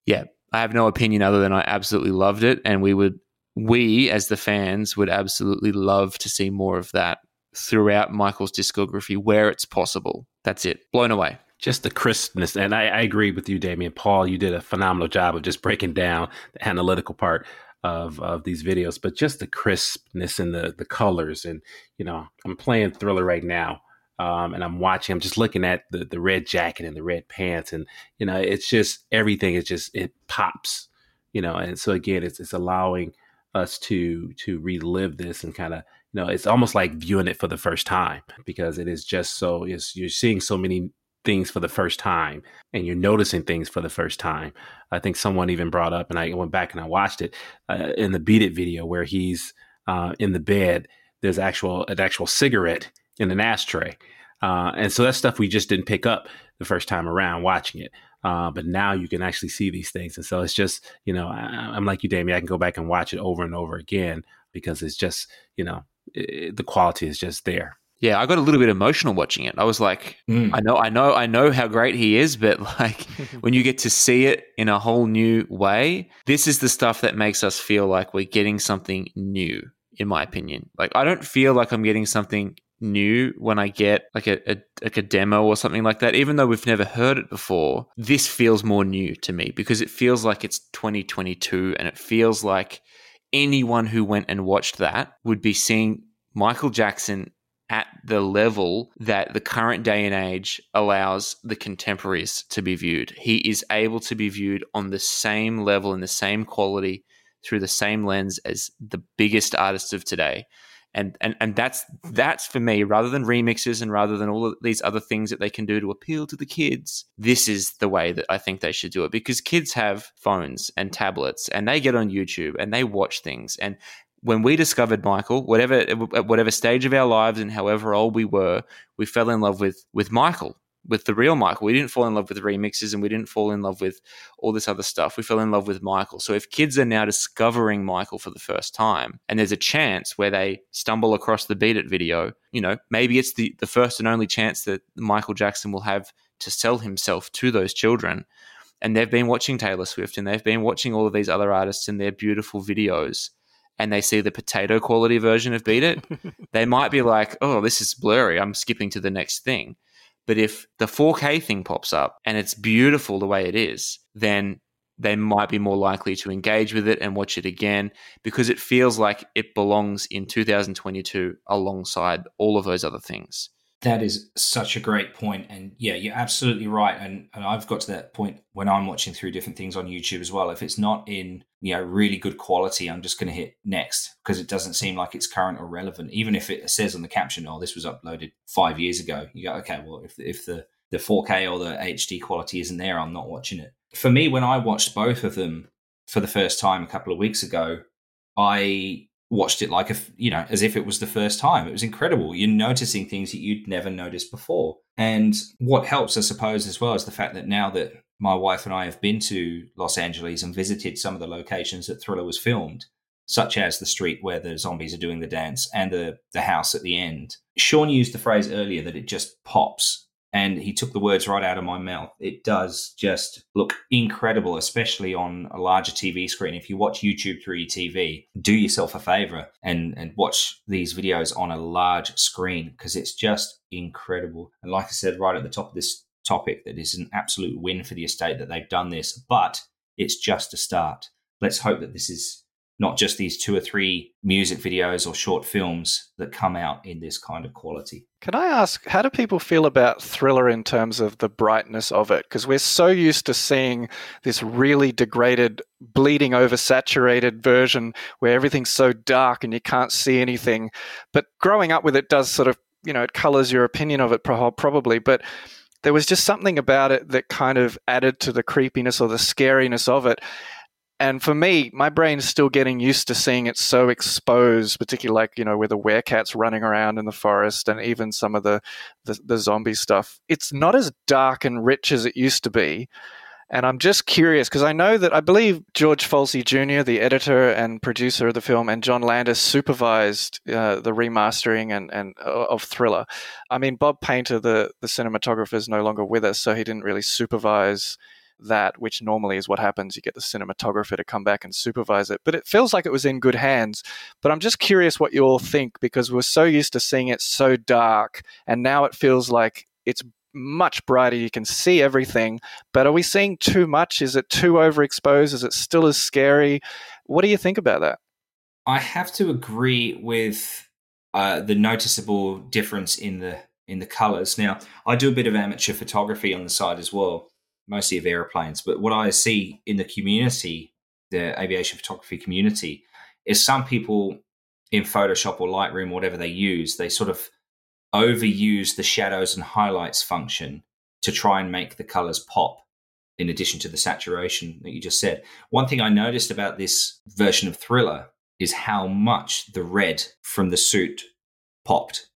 yeah, I have no opinion other than I absolutely loved it, and we would, we as the fans would absolutely love to see more of that throughout Michael's discography where it's possible. That's it. Blown away. Just the crispness, and I, I agree with you, Damien. Paul, you did a phenomenal job of just breaking down the analytical part of of these videos, but just the crispness and the the colors, and you know, I'm playing Thriller right now um, and I'm watching. I'm just looking at the the red jacket and the red pants, and you know, it's just everything. is just it pops, you know. And so again, it's it's allowing us to to relive this and kind of you know, it's almost like viewing it for the first time because it is just so is you're seeing so many things for the first time and you're noticing things for the first time. I think someone even brought up, and I went back and I watched it uh, in the Beat It video where he's uh, in the bed. There's actual an actual cigarette in an ashtray. Uh, and so that's stuff we just didn't pick up the first time around watching it. Uh, but now you can actually see these things. And so it's just, you know, I, am like you, Damien. I can go back and watch it over and over again because it's just, you know, it, the quality is just there. Yeah, I got a little bit emotional watching it. I was like, mm. I know, I know, I know how great he is, but like when you get to see it in a whole new way, this is the stuff that makes us feel like we're getting something new, in my opinion. Like I don't feel like I'm getting something new when I get like a, a, like a demo or something like that. Even though we've never heard it before, this feels more new to me because it feels like it's 2022 and it feels like anyone who went and watched that would be seeing Michael Jackson at the level that the current day and age allows the contemporaries to be viewed. He is able to be viewed on the same level and the same quality through the same lens as the biggest artists of today and and and that's that's for me. Rather than remixes and rather than all of these other things that they can do to appeal to the kids this is the way that i think they should do it. Because kids have phones and tablets and they get on youtube and they watch things. And when we discovered michael whatever at whatever stage of our lives and however old we were we fell in love with with michael with the real Michael. We didn't fall in love with remixes and we didn't fall in love with all this other stuff. We fell in love with Michael. So if kids are now discovering Michael for the first time and there's a chance where they stumble across the Beat It video, you know, maybe it's the, the first and only chance that Michael Jackson will have to sell himself to those children. and they've been watching Taylor Swift and they've been watching all of these other artists and their beautiful videos and they see the potato quality version of Beat It, they might be like, oh, this is blurry. I'm skipping to the next thing. But if the 4K thing pops up and it's beautiful the way it is, then they might be more likely to engage with it and watch it again because it feels like it belongs in 2022 alongside all of those other things. That is such a great point. And yeah, you're absolutely right. And, and I've got to that point when I'm watching through different things on YouTube as well. If it's not in, you know, really good quality, I'm just going to hit next because it doesn't seem like it's current or relevant. Even if it says on the caption, oh, this was uploaded five years ago, you go, okay, well, if, if the, the 4K or the HD quality isn't there, I'm not watching it. For me, when I watched both of them for the first time a couple of weeks ago, I watched it like a you know as if it was the first time. It was incredible. You're noticing things that you'd never noticed before. And what helps i suppose as well is the fact that now that my wife and i have been to los angeles and visited some of the locations that thriller was filmed such as the street where the zombies are doing the dance and the the house at the end. Shawn used the phrase earlier that it just pops and he took the words right out of my mouth. It does just look incredible, especially on a larger TV screen. If you watch YouTube through your TV, do yourself a favor and, and watch these videos on a large screen because it's just incredible. And like I said, right at the top of this topic, that is an absolute win for the estate that they've done this, but it's just a start. Let's hope that this is not just these two or three music videos or short films that come out in this kind of quality. Can I ask, how do people feel about Thriller in terms of the brightness of it? Because we're so used to seeing this really degraded, bleeding oversaturated version where everything's so dark and you can't see anything. But growing up with it does sort of, you know, it colors your opinion of it probably. But there was just something about it that kind of added to the creepiness or the scariness of it and for me, my brain's still getting used to seeing it so exposed, particularly like, you know, with the werecats running around in the forest and even some of the, the, the zombie stuff. It's not as dark and rich as it used to be. And I'm just curious because I know that I believe George Folsey Jr., the editor and producer of the film, and John Landis supervised uh, the remastering and, and uh, of Thriller. I mean, Bob Paynter, the, the cinematographer, is no longer with us, so he didn't really supervise that, which normally is what happens. You get the cinematographer to come back and supervise it. But it feels like it was in good hands. But I'm just curious what you all think because we're so used to seeing it so dark, and now it feels like it's much brighter. You can see everything. But are we seeing too much? Is it too overexposed? Is it still as scary? What do you think about that? I have to agree with uh, the noticeable difference in the in the colors. Now, I do a bit of amateur photography on the side as well, mostly of airplanes. But what I see in the community, the aviation photography community, is some people in Photoshop or Lightroom, whatever they use, they sort of overuse the shadows and highlights function to try and make the colors pop in addition to the saturation that you just said. One thing I noticed about this version of Thriller is how much the red from the suit popped.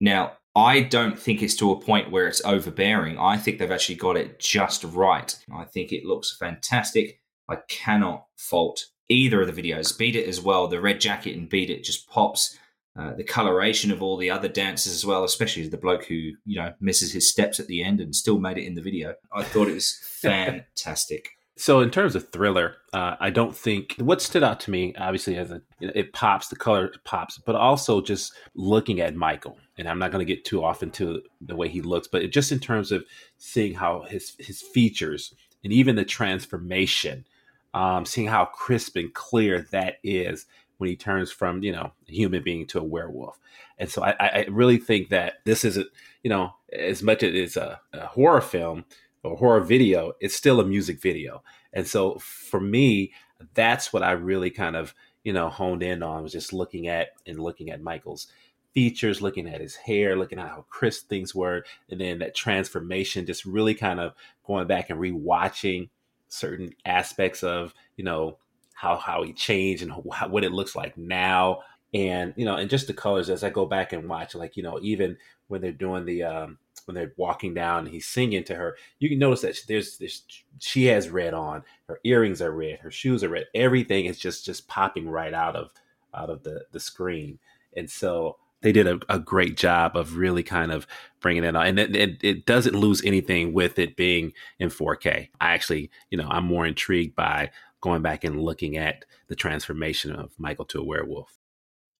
Now, I don't think it's to a point where it's overbearing. I think they've actually got it just right. I think it looks fantastic. I cannot fault either of the videos. Beat It as well. The red jacket and Beat It just pops. Uh, the coloration of all the other dancers as well, especially the bloke who you know misses his steps at the end and still made it in the video. I thought it was fantastic. So in terms of thriller, uh, I don't think what stood out to me, obviously, as a it pops, the color pops, but also just looking at Michael, and I'm not going to get too off into the way he looks, but just in terms of seeing how his his features and even the transformation, um, seeing how crisp and clear that is when he turns from you know a human being to a werewolf, and so I, I really think that this is a you know as much as it's a, a horror film or horror video, it's still a music video. And so for me, that's what I really kind of, you know, honed in on was just looking at and looking at Michael's features, looking at his hair, looking at how crisp things were, and then that transformation, just really kind of going back and rewatching certain aspects of, you know, how how he changed and how, what it looks like now, and you know, and just the colors as I go back and watch, like you know, even when they're doing the um, when they're walking down and he's singing to her, you can notice that there's, there's she has red on, her earrings are red, her shoes are red, everything is just just popping right out of out of the the screen, and so they did a, a great job of really kind of bringing it on, and it, it, it doesn't lose anything with it being in 4K. I actually, you know, I'm more intrigued by going back and looking at the transformation of Michael to a werewolf.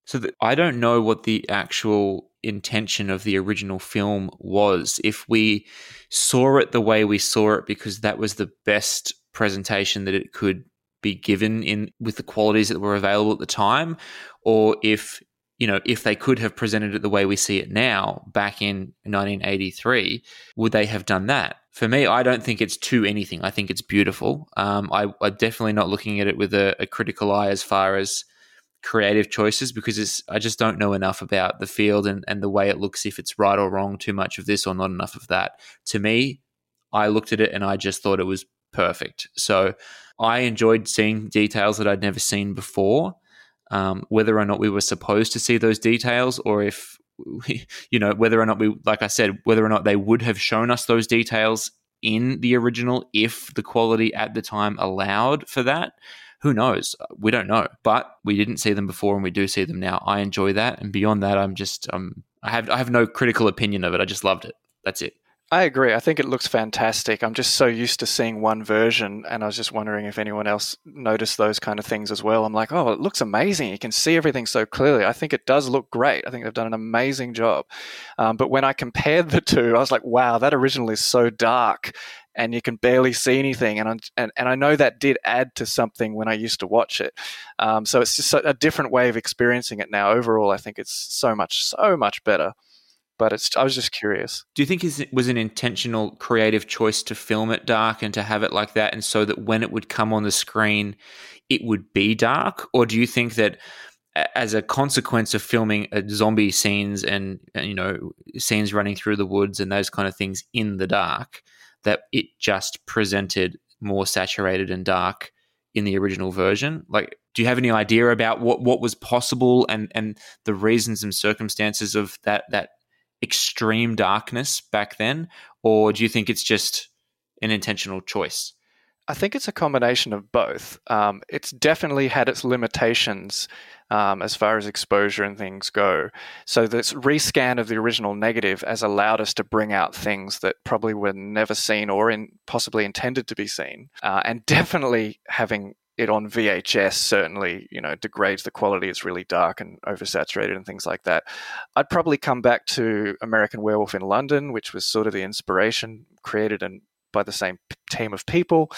So the, I don't know what the actual intention of the original film was. If we saw it the way we saw it because that was the best presentation that it could be given in with the qualities that were available at the time, or if you know if they could have presented it the way we see it now back in 1983, would they have done that? For me, I don't think it's too anything. I think it's beautiful. Um, I, am definitely not looking at it with a, a critical eye as far as creative choices because I just don't know enough about the field and, and the way it looks, if it's right or wrong, too much of this or not enough of that. To me, I looked at it and I just thought it was perfect. So I enjoyed seeing details that I'd never seen before. Um, whether or not we were supposed to see those details or if, you know, whether or not we, like I said, whether or not they would have shown us those details in the original if the quality at the time allowed for that who knows? We don't know, but we didn't see them before, and we do see them now. I enjoy that, and beyond that, I'm just um, I have I have no critical opinion of it. I just loved it. That's it. I agree. I think it looks fantastic. I'm just so used to seeing one version, and I was just wondering if anyone else noticed those kind of things as well. I'm like, oh, it looks amazing. You can see everything so clearly. I think it does look great. I think they've done an amazing job. Um, but when I compared the two, I was like, wow, that original is so dark, and you can barely see anything. And, and, and I know that did add to something when I used to watch it. Um, so it's just a different way of experiencing it now. Overall, I think it's so much, so much better. But it's, I was just curious. Do you think it was an intentional creative choice to film it dark and to have it like that, and so that when it would come on the screen, it would be dark? Or do you think that as a consequence of filming uh, zombie scenes and uh, you know scenes running through the woods and those kind of things in the dark, that it just presented more saturated and dark in the original version. Like, do you have any idea about what, what was possible and, and the reasons and circumstances of that that extreme darkness back then, or do you think it's just an intentional choice? I think it's a combination of both. Um, it's definitely had its limitations um, as far as exposure and things go. So this rescan of the original negative has allowed us to bring out things that probably were never seen or in, possibly intended to be seen, uh, and definitely having it on VHS certainly, you know, degrades the quality. It's really dark and oversaturated and things like that. I'd probably come back to American Werewolf in London, which was sort of the inspiration created and by the same team of people.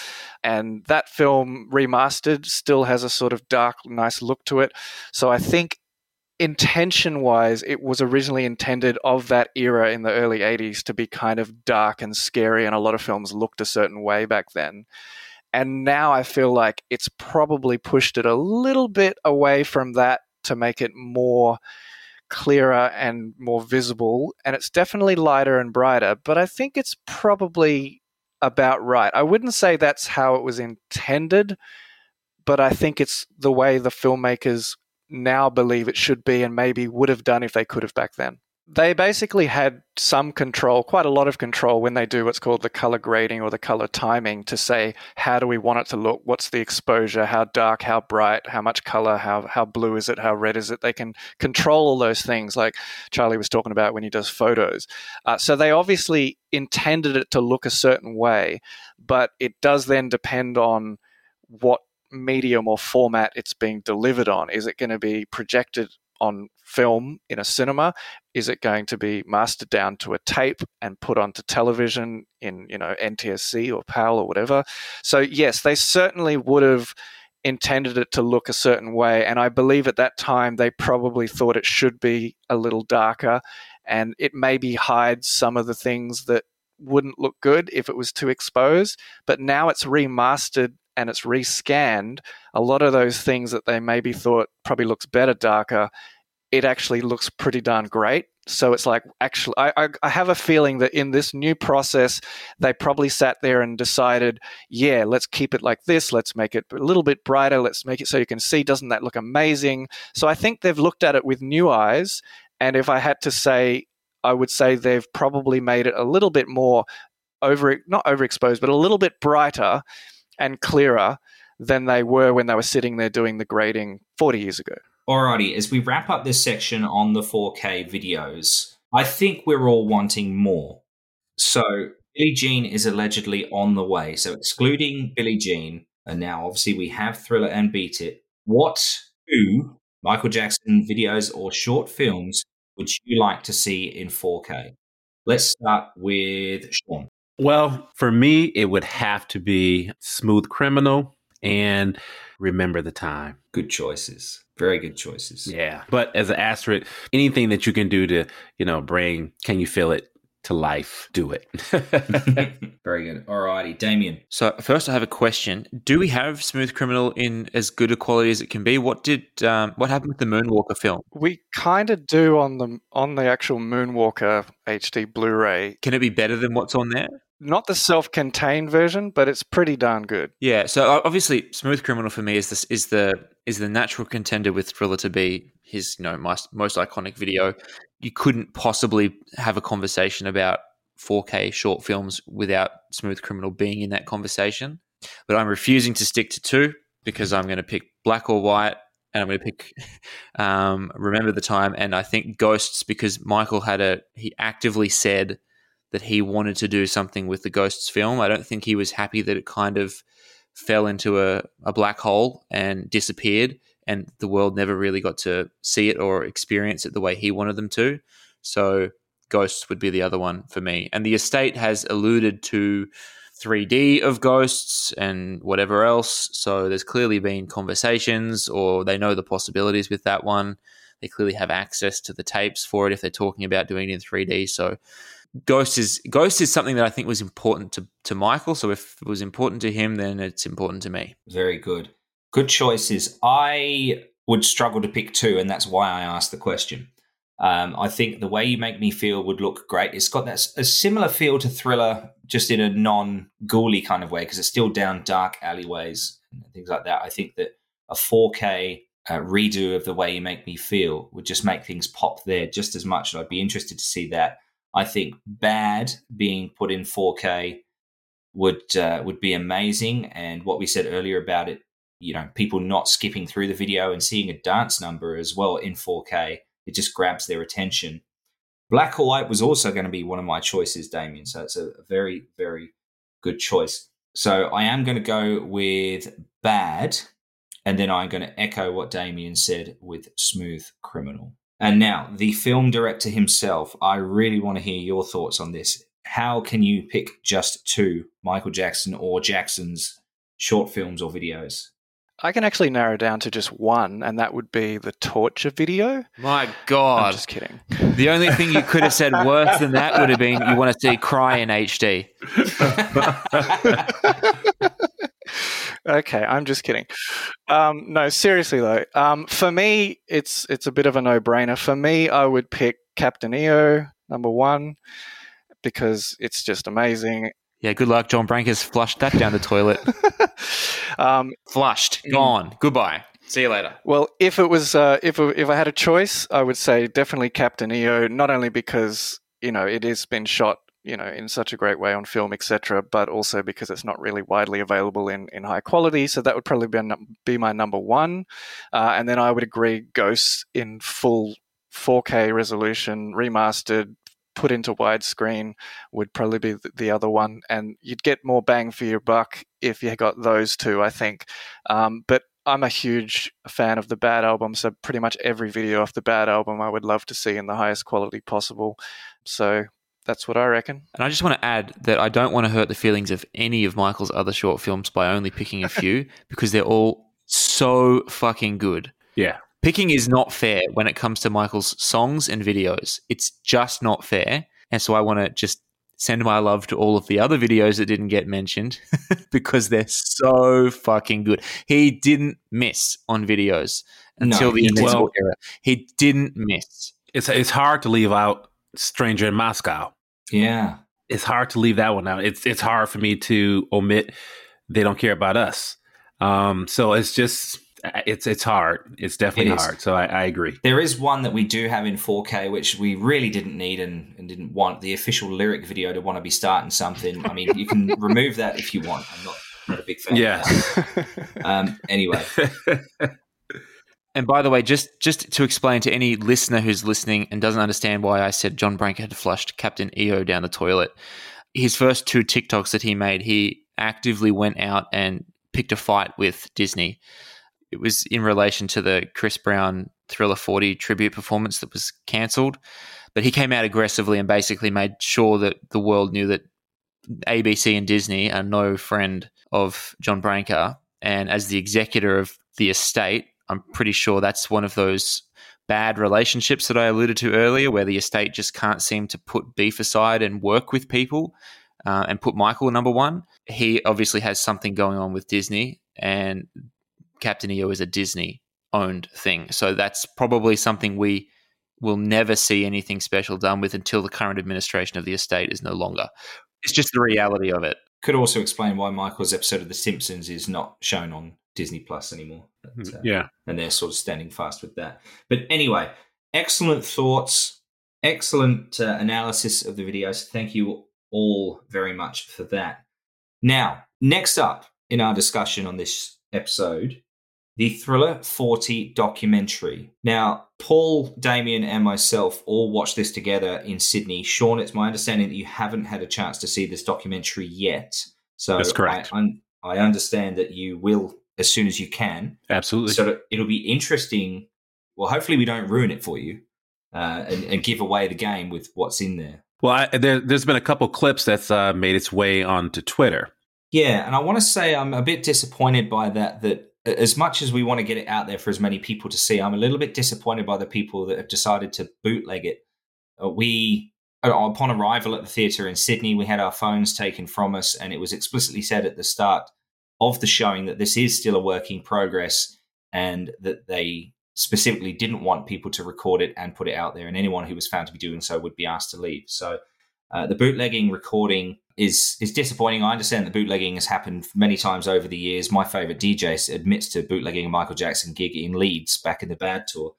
And that film remastered still has a sort of dark, nice look to it. So I think intention wise, it was originally intended of that era in the early 80s to be kind of dark and scary, and a lot of films looked a certain way back then. And now I feel like it's probably pushed it a little bit away from that to make it more clearer and more visible. And it's definitely lighter and brighter, but I think it's probably about right. I wouldn't say that's how it was intended, but I think it's the way the filmmakers now believe it should be and maybe would have done if they could have back then they basically had some control, quite a lot of control, when they do what's called the color grading or the color timing to say how do we want it to look, what's the exposure, how dark, how bright, how much color, how how blue is it, how red is it. They can control all those things, like Charlie was talking about when he does photos. Uh, so they obviously intended it to look a certain way, but it does then depend on what medium or format it's being delivered on. Is it going to be projected on film in a cinema? Is it going to be mastered down to a tape and put onto television in, you know, NTSC or PAL or whatever? So yes, they certainly would have intended it to look a certain way. And I believe at that time they probably thought it should be a little darker and it maybe hides some of the things that wouldn't look good if it was too exposed. But now it's remastered and it's rescanned, a lot of those things that they maybe thought probably looks better darker, it actually looks pretty darn great. So it's like actually, I, I, have a feeling that in this new process, they probably sat there and decided, yeah, let's keep it like this. Let's make it a little bit brighter. Let's make it so you can see. Doesn't that look amazing? So I think they've looked at it with new eyes. And if I had to say, I would say they've probably made it a little bit more over, not overexposed, but a little bit brighter and clearer than they were when they were sitting there doing the grading 40 years ago. Alrighty, as we wrap up this section on the 4K videos, I think we're all wanting more. So Billie Jean is allegedly on the way. So excluding Billie Jean, and now obviously we have Thriller and Beat It. What two Michael Jackson videos or short films would you like to see in 4K? Let's start with Shawn. Well, for me, it would have to be Smooth Criminal and Remember the Time. Good choices. Very good choices. Yeah. But as an asterisk, anything that you can do to, you know, bring Can You Feel It to life, do it. Very good. All righty, Damien. So first, I have a question: Do we have Smooth Criminal in as good a quality as it can be? What did um, what happened with the Moonwalker film? We kind of do on the on the actual Moonwalker HD Blu-ray. Can it be better than what's on there? Not the self-contained version, but it's pretty darn good. Yeah. So obviously, Smooth Criminal for me is this is the is the natural contender with Thriller to be his you know most, most iconic video. You couldn't possibly have a conversation about 4K short films without Smooth Criminal being in that conversation. But I'm refusing to stick to two because I'm going to pick Black or White and I'm going to pick um, Remember the Time. And I think Ghosts because Michael had a, he actively said that he wanted to do something with the Ghosts film. I don't think he was happy that it kind of fell into a, a black hole and disappeared and the world never really got to see it or experience it the way he wanted them to. So Ghosts would be the other one for me. And the estate has alluded to 3D of Ghosts and whatever else. So there's clearly been conversations, or they know the possibilities with that one. They clearly have access to the tapes for it if they're talking about doing it in 3D. So Ghost is Ghost is something that I think was important to to Michael. So if it was important to him, then it's important to me. Very good, good choices. I would struggle to pick two, and that's why I asked the question. Um, I think the way you make me feel would look great. It's got that a similar feel to Thriller, just in a non-ghouly kind of way, because it's still down dark alleyways and things like that. I think that a 4K uh, redo of the way you make me feel would just make things pop there just as much. And I'd be interested to see that. I think Bad being put in 4K would uh, would be amazing. And what we said earlier about it, you know, people not skipping through the video and seeing a dance number as well in 4K it just grabs their attention. Black or White was also going to be one of my choices, Damien. So it's a very, very good choice. So I am going to go with Bad, and then I'm going to echo what Damien said with Smooth Criminal. And now, the film director himself, I really want to hear your thoughts on this. How can you pick just two Michael Jackson or Jackson's short films or videos? I can actually narrow down to just one, and that would be the torture video. My God. I'm just kidding. The only thing you could have said worse than that would have been you want to see Cry in HD. okay, I'm just kidding. Um, no, seriously though, um, for me, it's it's a bit of a no-brainer. For me, I would pick Captain EO number one because it's just amazing. Yeah, good luck. John Branca's flushed that down the toilet. um, Flushed, mm. gone. Goodbye. See you later. Well, if it was, uh, if if I had a choice, I would say definitely Captain EO. Not only because you know it has been shot, you know, in such a great way on film, etc., but also because it's not really widely available in, in high quality. So that would probably be, be my number one. Uh, and then I would agree, Ghosts in full 4K resolution, remastered, put into widescreen would probably be the other one, and you'd get more bang for your buck if you got those two, I think. Um, but I'm a huge fan of the Bad album, so pretty much every video off the Bad album I would love to see in the highest quality possible. So that's what I reckon. And I just want to add that I don't want to hurt the feelings of any of Michael's other short films by only picking a few because they're all so fucking good. Yeah picking is not fair when it comes to Michael's songs and videos. It's just not fair. And so I want to just send my love to all of the other videos that didn't get mentioned because they're so fucking good. He didn't miss on videos until no, the Invincible well, era. He didn't miss. It's it's hard to leave out Stranger in Moscow. Yeah. It's hard to leave that one out. It's it's hard for me to omit they don't care about us. Um, so it's just it's it's hard. It's definitely it hard. So I, I, agree. There is one that we do have in 4K, which we really didn't need and, and didn't want the official lyric video to want to be starting something. I mean, you can remove that if you want. I'm not, not a big fan. Yeah. um, anyway. And by the way, just just to explain to any listener who's listening and doesn't understand why I said John Branca had flushed Captain EO down the toilet, his first two TikToks that he made, he actively went out and picked a fight with Disney. It was in relation to the Chris Brown Thriller 40 tribute performance that was cancelled. But he came out aggressively and basically made sure that the world knew that ABC and Disney are no friend of John Branca. And as the executor of the estate, I'm pretty sure that's one of those bad relationships that I alluded to earlier, where the estate just can't seem to put beef aside and work with people uh, and put Michael number one. He obviously has something going on with Disney, and Captain EO is a Disney owned thing. So that's probably something we will never see anything special done with until the current administration of the estate is no longer. It's just the reality of it. Could also explain why Michael's episode of The Simpsons is not shown on Disney Plus anymore. But, Mm, uh, yeah. And they're sort of standing fast with that. But anyway, excellent thoughts, excellent uh, analysis of the videos. Thank you all very much for that. Now, next up in our discussion on this episode, the Thriller 40 documentary. Now, Paul, Damien, and myself all watched this together in Sydney. Shawn, it's my understanding that you haven't had a chance to see this documentary yet. So That's correct. I, un- I understand that you will as soon as you can. Absolutely. So it'll be interesting. Well, hopefully we don't ruin it for you uh, and, and give away the game with what's in there. Well, I, there, there's been a couple clips that's uh, made its way onto Twitter. Yeah, and I want to say I'm a bit disappointed by that. That as much as we want to get it out there for as many people to see, I'm a little bit disappointed by the people that have decided to bootleg it. Uh, we, uh, upon arrival at the theatre in Sydney, we had our phones taken from us, and it was explicitly said at the start of the showing that this is still a work in progress, and that they specifically didn't want people to record it and put it out there, and anyone who was found to be doing so would be asked to leave. So. Uh, the bootlegging recording is is disappointing. I understand that bootlegging has happened many times over the years. My favorite DJ admits to bootlegging a Michael Jackson gig in Leeds back in the Bad Tour.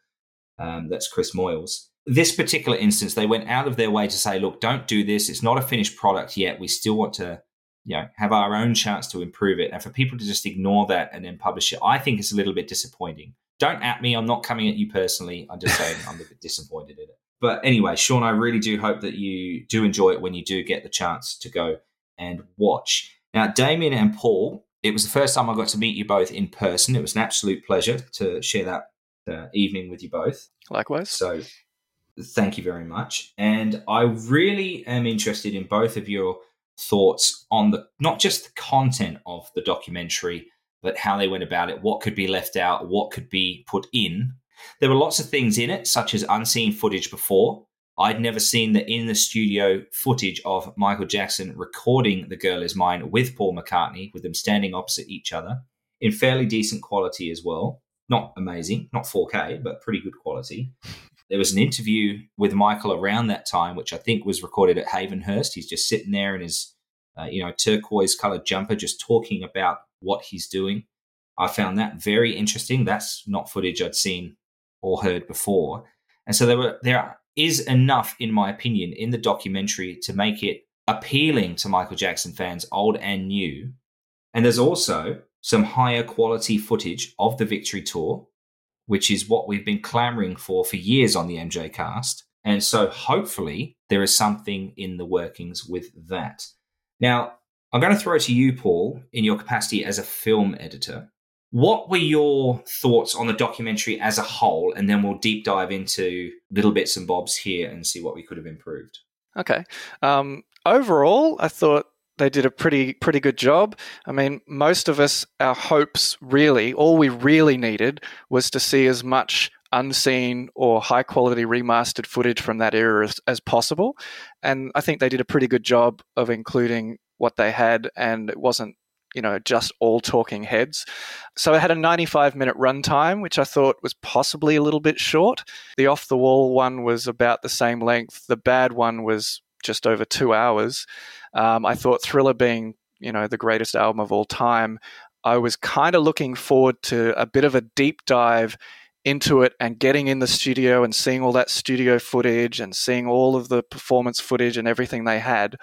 Um, that's Chris Moyles. This particular instance, they went out of their way to say, "Look, don't do this. It's not a finished product yet. We still want to, you know, have our own chance to improve it." And for people to just ignore that and then publish it, I think it's a little bit disappointing. Don't at me. I'm not coming at you personally. I'm just saying I'm a bit disappointed in it. But anyway, Shawn, I really do hope that you do enjoy it when you do get the chance to go and watch. Now, Damien and Paul, it was the first time I got to meet you both in person. It was an absolute pleasure to share that uh, evening with you both. Likewise. So, thank you very much. And I really am interested in both of your thoughts on the not just the content of the documentary, but how they went about it, what could be left out, what could be put in. There were lots of things in it, such as unseen footage before. I'd never seen the in the studio footage of Michael Jackson recording The Girl Is Mine with Paul McCartney, with them standing opposite each other in fairly decent quality as well. Not amazing, not 4K, but pretty good quality. There was an interview with Michael around that time, which I think was recorded at Havenhurst. He's just sitting there in his, uh, you know, turquoise colored jumper, just talking about what he's doing. I found that very interesting. That's not footage I'd seen or heard before. And so there were there is enough, in my opinion, in the documentary to make it appealing to Michael Jackson fans, old and new. And there's also some higher quality footage of the Victory Tour, which is what we've been clamoring for for years on the MJCast. And so hopefully there is something in the workings with that. Now, I'm going to throw it to you, Paul, in your capacity as a film editor. What were your thoughts on the documentary as a whole? And then we'll deep dive into little bits and bobs here and see what we could have improved. Okay. Um, overall, I thought they did a pretty pretty good job. I mean, most of us, our hopes really, all we really needed was to see as much unseen or high quality remastered footage from that era as, as possible. And I think they did a pretty good job of including what they had, and it wasn't you know, just all talking heads. So it had a 95 minute runtime, which I thought was possibly a little bit short. The off the wall one was about the same length. The bad one was just over two hours. Um, I thought Thriller being, you know, the greatest album of all time, I was kind of looking forward to a bit of a deep dive into it and getting in the studio and seeing all that studio footage and seeing all of the performance footage and everything they had.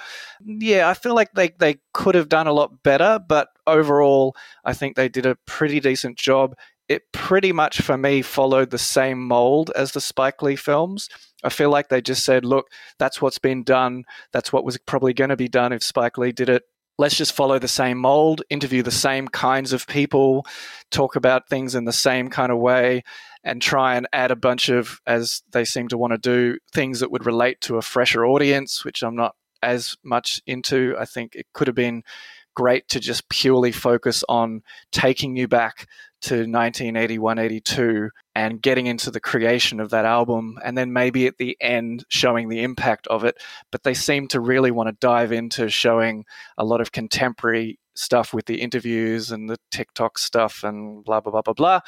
Yeah, I feel like they, they could have done a lot better, but overall, I think they did a pretty decent job it pretty much for me followed the same mold as the Spike Lee films. I feel like they just said, look, that's what's been done. That's what was probably going to be done if Spike Lee did it. Let's just follow the same mold, interview the same kinds of people, talk about things in the same kind of way, and try and add a bunch of, as they seem to want to do, things that would relate to a fresher audience, which I'm not as much into. I think it could have been great to just purely focus on taking you back to 1981 82 and getting into the creation of that album and then maybe at the end showing the impact of it. But they seem to really want to dive into showing a lot of contemporary stuff with the interviews and the TikTok stuff and blah blah blah blah blah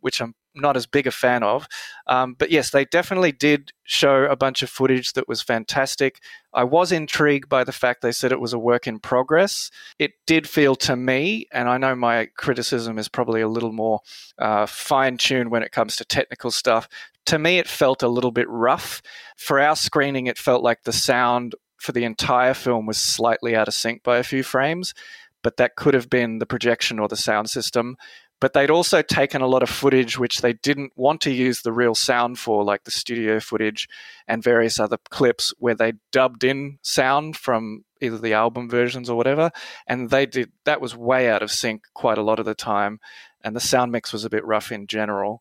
which I'm not as big a fan of. Um, but yes, they definitely did show a bunch of footage that was fantastic. I was intrigued by the fact they said it was a work in progress. It did feel to me, and I know my criticism is probably a little more uh, fine tuned when it comes to technical stuff. To me, it felt a little bit rough. For our screening, it felt like the sound for the entire film was slightly out of sync by a few frames, but that could have been the projection or the sound system but they'd also taken a lot of footage which they didn't want to use the real sound for, like the studio footage and various other clips where they dubbed in sound from either the album versions or whatever. And they did that was way out of sync quite a lot of the time. And the sound mix was a bit rough in general.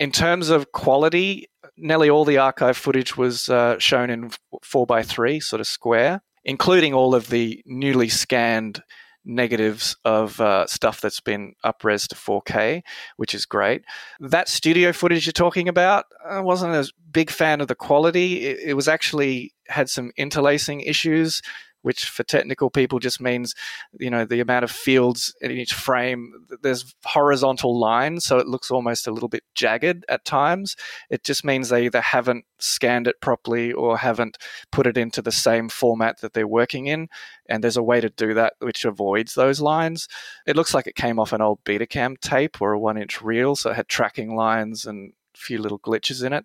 In terms of quality, nearly all the archive footage was uh, shown in 4x3, sort of square, including all of the newly scanned negatives of uh, stuff that's been upres to 4K, which is great. That studio footage you're talking about, I wasn't a big fan of the quality. It, it was actually had some interlacing issues which for technical people just means you know the amount of fields in each frame there's horizontal lines so it looks almost a little bit jagged at times. It just means they either haven't scanned it properly or haven't put it into the same format that they're working in and there's a way to do that which avoids those lines. It looks like it came off an old betacam tape or a one inch reel so it had tracking lines and a few little glitches in it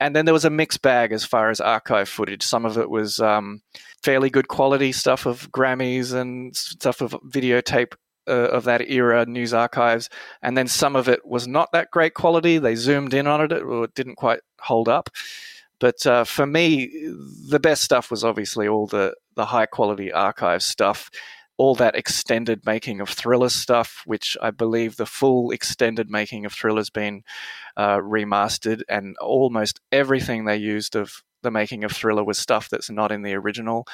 and then there was a mixed bag as far as archive footage. Some of it was um, fairly good quality stuff of Grammys and stuff of videotape uh, of that era, news archives, and then some of it was not that great quality. They zoomed in on it, it didn't quite hold up. But uh, for me, the best stuff was obviously all the the high quality archive stuff all that extended making of thriller stuff, which I believe the full extended making of thriller's been uh, remastered, and almost everything they used of the making of thriller was stuff that's not in the original.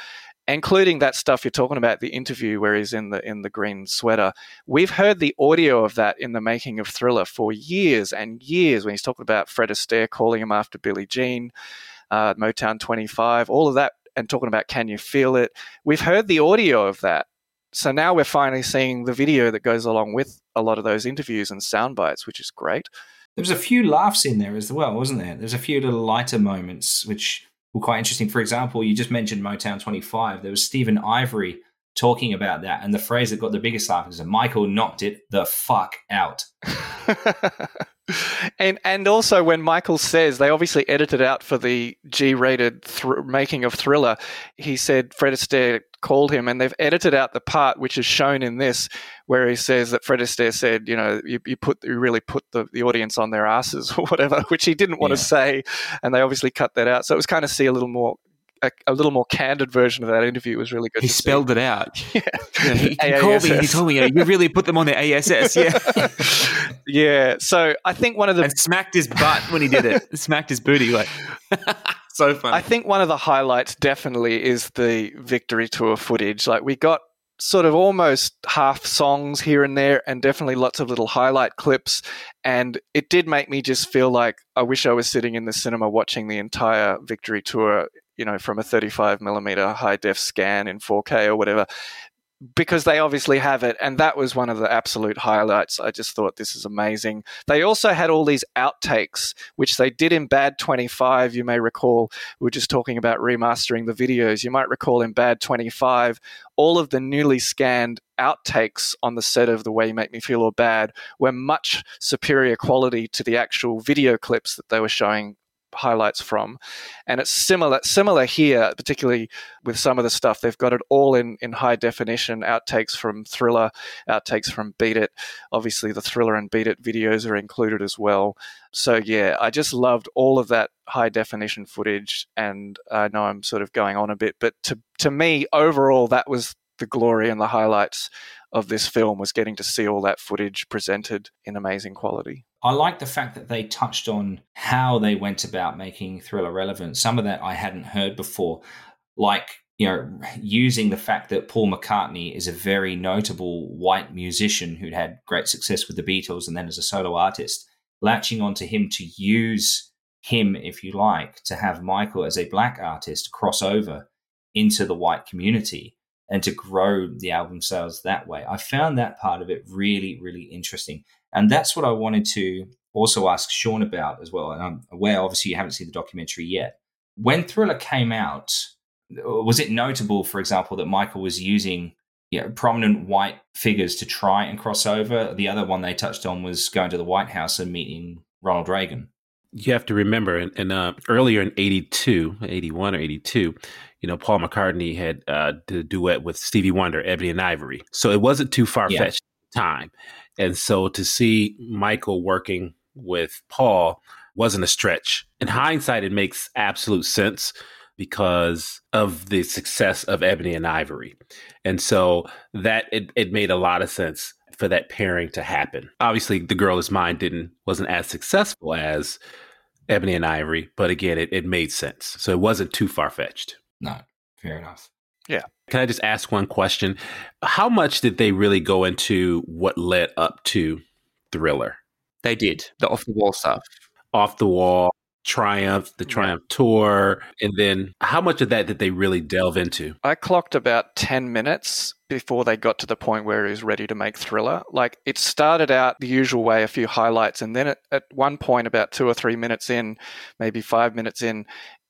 Including that stuff you're talking about, the interview where he's in the in the green sweater. We've heard the audio of that in the making of Thriller for years and years. When he's talking about Fred Astaire calling him after Billie Jean, uh, Motown 25, all of that, and talking about Can You Feel It? We've heard the audio of that so now we're finally seeing the video that goes along with a lot of those interviews and sound bites, which is great. There was a few laughs in there as well, wasn't there? There's a few little lighter moments which were quite interesting. For example, you just mentioned Motown 25. There was Steven Ivory talking about that, and the phrase that got the biggest laugh is Michael knocked it the fuck out. and and also when Michael says they obviously edited out for the G-rated th- making of Thriller, he said Fred Astaire called him, and they've edited out the part which is shown in this, where he says that Fred Astaire said, you know, you, you put you really put the, the audience on their asses or whatever, which he didn't want yeah. to say, and they obviously cut that out. So it was kind of see a little more a, a, little more candid version of that interview was really good. He spelled see. it out. Yeah, yeah he, he called me. He told me, you, know, you really put them on the ASS. Yeah, yeah. So I think one of the and smacked his butt when he did it. smacked his booty like. so funny. I think one of the highlights definitely is the victory tour footage. Like we got sort of almost half songs here and there, and definitely lots of little highlight clips. And it did make me just feel like I wish I was sitting in the cinema watching the entire victory tour you know, from a 35 millimeter high def scan in 4K or whatever, because they obviously have it. And that was one of the absolute highlights. I just thought this is amazing. They also had all these outtakes, which they did in Bad 25. You may recall, we are just talking about remastering the videos. You might recall in Bad 25, all of the newly scanned outtakes on the set of The Way You Make Me Feel or Bad were much superior quality to the actual video clips that they were showing highlights from. And it's similar similar here, particularly with some of the stuff. They've got it all in, in high definition, outtakes from Thriller, outtakes from Beat It. Obviously the Thriller and Beat It videos are included as well. So yeah, I just loved all of that high definition footage and I know I'm sort of going on a bit, but to to me overall that was the glory and the highlights of this film was getting to see all that footage presented in amazing quality. I like the fact that they touched on how they went about making Thriller relevant. Some of that I hadn't heard before, like you know, using the fact that Paul McCartney is a very notable white musician who'd had great success with the Beatles and then as a solo artist, latching onto him to use him, if you like, to have Michael as a black artist cross over into the white community and to grow the album sales that way. I found that part of it really, really interesting. And that's what I wanted to also ask Shawn about as well. And I'm aware, obviously, you haven't seen the documentary yet. When Thriller came out, was it notable, for example, that Michael was using you know, prominent white figures to try and cross over? The other one they touched on was going to the White House and meeting Ronald Reagan. You have to remember, and, uh, earlier in 82, 81 or 82, you know, Paul McCartney had uh, a duet with Stevie Wonder, Ebony and Ivory. So it wasn't too far fetched yeah. time. And so to see Michael working with Paul wasn't a stretch. In hindsight, it makes absolute sense because of the success of Ebony and Ivory. And so that it, it made a lot of sense for that pairing to happen. Obviously, The Girl Is Mine didn't wasn't as successful as Ebony and Ivory, but again, it, it made sense. So it wasn't too far fetched. No, fair enough. Yeah. Can I just ask one question? How much did they really go into what led up to Thriller? They did the off the wall stuff. Off the wall, Triumph, the Triumph tour, and then how much of that did they really delve into? I clocked about 10 minutes before they got to the point where he was ready to make Thriller. Like it started out the usual way, a few highlights, and then at, at one point, about two or three minutes in, maybe five minutes in,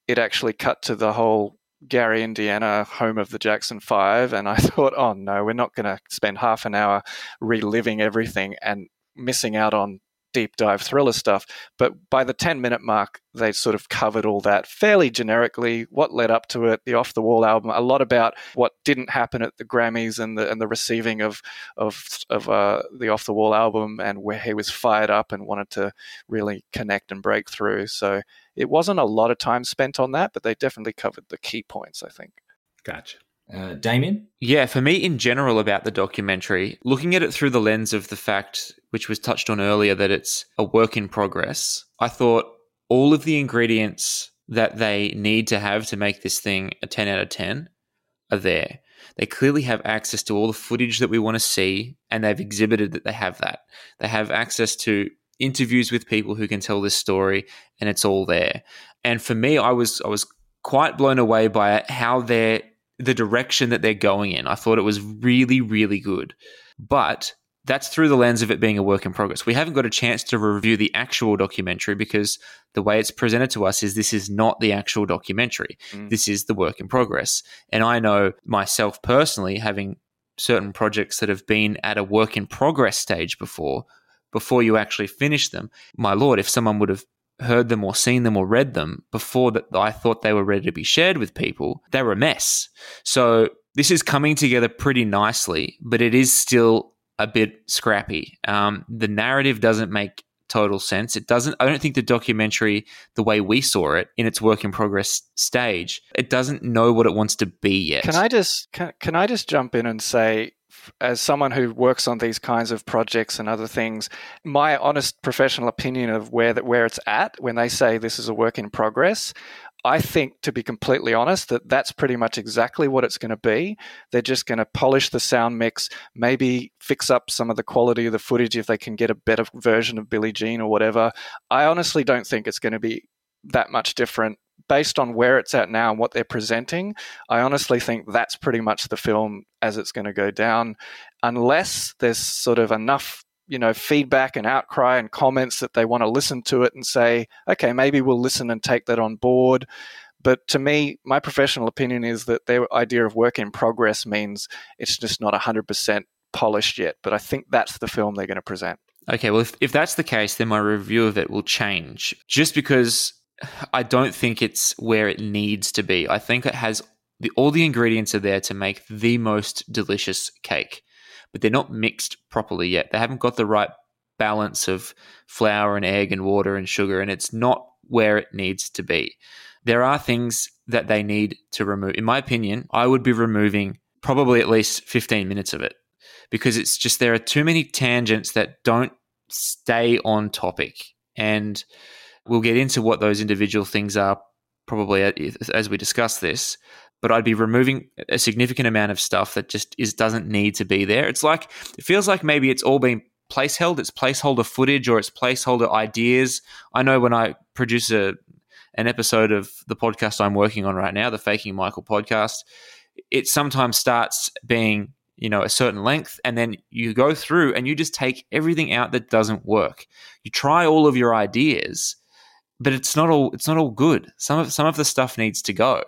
it actually cut to the whole Gary, Indiana, home of the Jackson Five, and I thought, oh no, we're not going to spend half an hour reliving everything and missing out on deep dive thriller stuff. But by the 10 minute mark, they sort of covered all that fairly generically, what led up to it, the off the wall album, a lot about what didn't happen at the Grammys and the and the receiving of of of uh, the off the wall album and where he was fired up and wanted to really connect and break through. So it wasn't a lot of time spent on that, but they definitely covered the key points, I think. Gotcha. Uh, Damien? Yeah, for me in general about the documentary, looking at it through the lens of the fact, which was touched on earlier, that it's a work in progress, I thought all of the ingredients that they need to have to make this thing a 10 out of 10 are there. They clearly have access to all the footage that we want to see, and they've exhibited that they have that. They have access to interviews with people who can tell this story, and it's all there. And for me, I was I was quite blown away by how they're the direction that they're going in. I thought it was really, really good. But that's through the lens of it being a work in progress. We haven't got a chance to review the actual documentary because the way it's presented to us is this is not the actual documentary. Mm. This is the work in progress. And I know myself personally, having certain projects that have been at a work in progress stage before, before you actually finish them, my lord, if someone would have heard them or seen them or read them before that I thought they were ready to be shared with people, they were a mess. So this is coming together pretty nicely, but it is still a bit scrappy. Um, the narrative doesn't make total sense. It doesn't. I don't think the documentary, the way we saw it in its work in progress stage, it doesn't know what it wants to be yet. Can I just can, can I just jump in and say as someone who works on these kinds of projects and other things, my honest professional opinion of where that where it's at when they say this is a work in progress, I think, to be completely honest, that that's pretty much exactly what it's going to be. They're just going to polish the sound mix, maybe fix up some of the quality of the footage if they can get a better version of Billie Jean or whatever. I honestly don't think it's going to be that much different based on where it's at now and what they're presenting, I honestly think that's pretty much the film as it's going to go down, unless there's sort of enough you know feedback and outcry and comments that they want to listen to it and say okay maybe we'll listen and take that on board. But to me my professional opinion is that their idea of work in progress means it's just not 100% polished yet but i think that's the film they're going to present. Okay well if, if that's the case then my review of it will change. Just because I don't think it's where it needs to be. I think it has the, all the ingredients are there to make the most delicious cake, but they're not mixed properly yet. They haven't got the right balance of flour and egg and water and sugar, and it's not where it needs to be. There are things that they need to remove. In my opinion, I would be removing probably at least 15 minutes of it because it's just there are too many tangents that don't stay on topic. And we'll get into what those individual things are probably as we discuss this. But I'd be removing a significant amount of stuff that just is doesn't need to be there. It's like it feels like maybe it's all been place held. It's placeholder footage or it's placeholder ideas. I know when I produce a an episode of the podcast I'm working on right now, the Faking Michael podcast, it sometimes starts being you know a certain length and then you go through and you just take everything out that doesn't work you try all of your ideas but it's not all it's not all good some of some of the stuff needs to go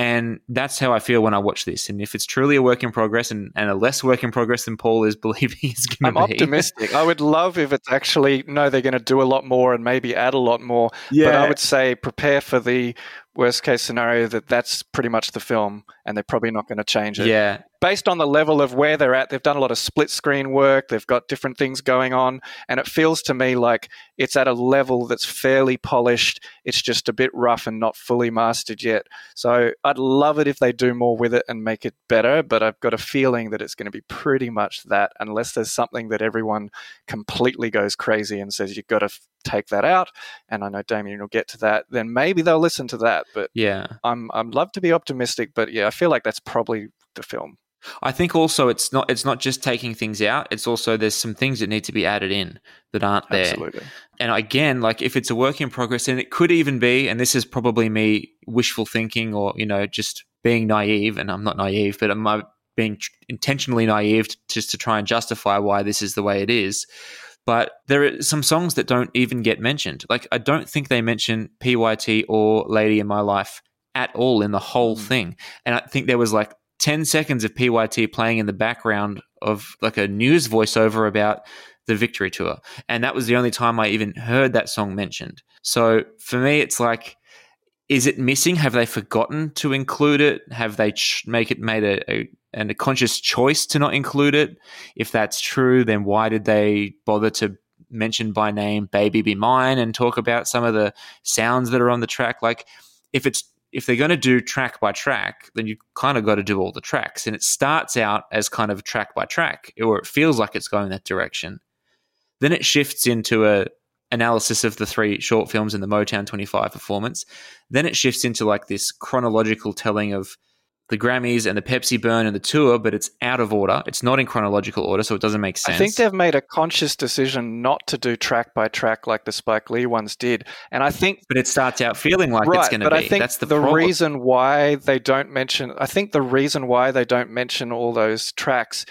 and that's how I feel when I watch this. And if it's truly a work in progress and, and a less work in progress than Paul is believing it's going to be. I'm optimistic. I would love if it's actually, no, they're going to do a lot more and maybe add a lot more. Yeah. But I would say prepare for the worst case scenario that that's pretty much the film and they're probably not going to change it. Yeah. Based on the level of where they're at, they've done a lot of split screen work, they've got different things going on, and it feels to me like it's at a level that's fairly polished. It's just a bit rough and not fully mastered yet. So I'd love it if they do more with it and make it better, but I've got a feeling that it's going to be pretty much that unless there's something that everyone completely goes crazy and says you've got to take that out, and I know Damien will get to that, then maybe they'll listen to that. But yeah, I'm I'm love to be optimistic, but yeah, I feel like that's probably the film. I think also it's not it's not just taking things out. It's also there's some things that need to be added in that aren't there. Absolutely. And again, like if it's a work in progress, and it could even be, and this is probably me wishful thinking or you know just being naive, and I'm not naive, but I'm being intentionally naive just to try and justify why this is the way it is but there are some songs that don't even get mentioned. Like I don't think they mention PYT or Lady in My Life at all in the whole mm. thing. And I think there was like 10 seconds of PYT playing in the background of like a news voiceover about the victory tour. And that was the only time I even heard that song mentioned. So for me, it's like, is it missing? Have they forgotten to include it? Have they ch- make it made a, a, and a conscious choice to not include it? If that's true, then why did they bother to mention by name "Baby Be Mine" and talk about some of the sounds that are on the track? Like, if it's if they're going to do track by track, then you kind of got to do all the tracks. And it starts out as kind of track by track, or it feels like it's going that direction. Then it shifts into a analysis of the three short films in the Motown 25 performance. Then it shifts into like this chronological telling of the Grammys and the Pepsi Burn and the tour, but it's out of order. It's not in chronological order, so it doesn't make sense. I think they've made a conscious decision not to do track by track like the Spike Lee ones did, and I think. But it starts out feeling like right, it's going to be. I think That's the, the problem. reason why they don't mention. I think the reason why they don't mention all those tracks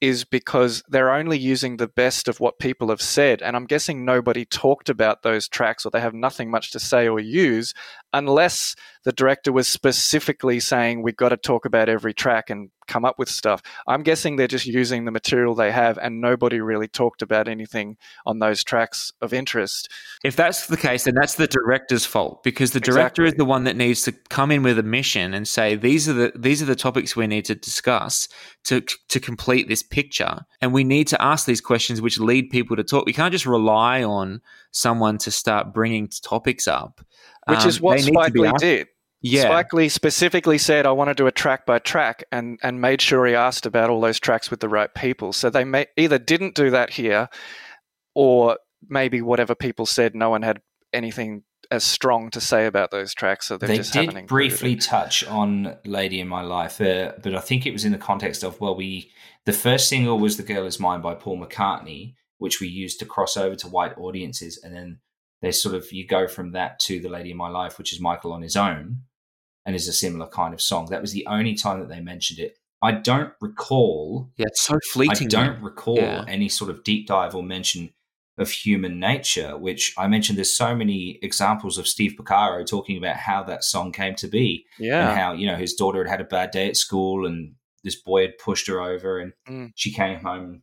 is because they're only using the best of what people have said. And I'm guessing nobody talked about those tracks or they have nothing much to say or use unless the director was specifically saying, we've got to talk about every track and come up with stuff. I'm guessing they're just using the material they have, and nobody really talked about anything on those tracks of interest. If that's the case, then that's the director's fault because the director exactly. is the one that needs to come in with a mission and say these are the these are the topics we need to discuss to to complete this picture, and we need to ask these questions which lead people to talk. We can't just rely on someone to start bringing topics up, which um, is what Spike Lee did yeah. Spike Lee specifically said, I want to do a track by track and, and made sure he asked about all those tracks with the right people. So they may, either didn't do that here or maybe whatever people said, no one had anything as strong to say about those tracks. So they did briefly touch on "Lady in My Life," uh, but I think it was in the context of well, we the first single was "The Girl Is Mine" by Paul McCartney, which we used to cross over to white audiences, and then there's sort of you go from that to "The Lady in My Life," which is Michael on his own, and is a similar kind of song. That was the only time that they mentioned it. I don't recall. Yeah, it's so fleeting. I don't recall yeah. any sort of deep dive or mention of human nature, which I mentioned. There's so many examples of Steve Porcaro talking about how that song came to be. Yeah. And how, you know, his daughter had had a bad day at school and this boy had pushed her over and mm. she came home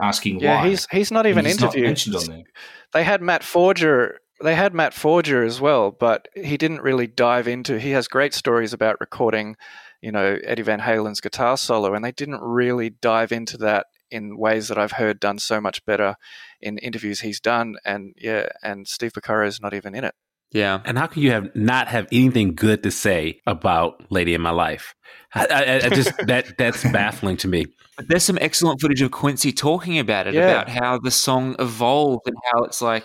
asking yeah, why. he's he's not even he's interviewed. Not mentioned on there. They had Matt Forger they had Matt Forger as well, but he didn't really dive into. He has great stories about recording, you know, Eddie Van Halen's guitar solo, and they didn't really dive into that in ways that I've heard done so much better in interviews he's done. And yeah, and Steve Porcaro is not even in it. Yeah. And how can you have not have anything good to say about Lady in My Life? I, I, I just that that's baffling to me. But there's some excellent footage of Quincy talking about it, Yeah. about how the song evolved and how it's like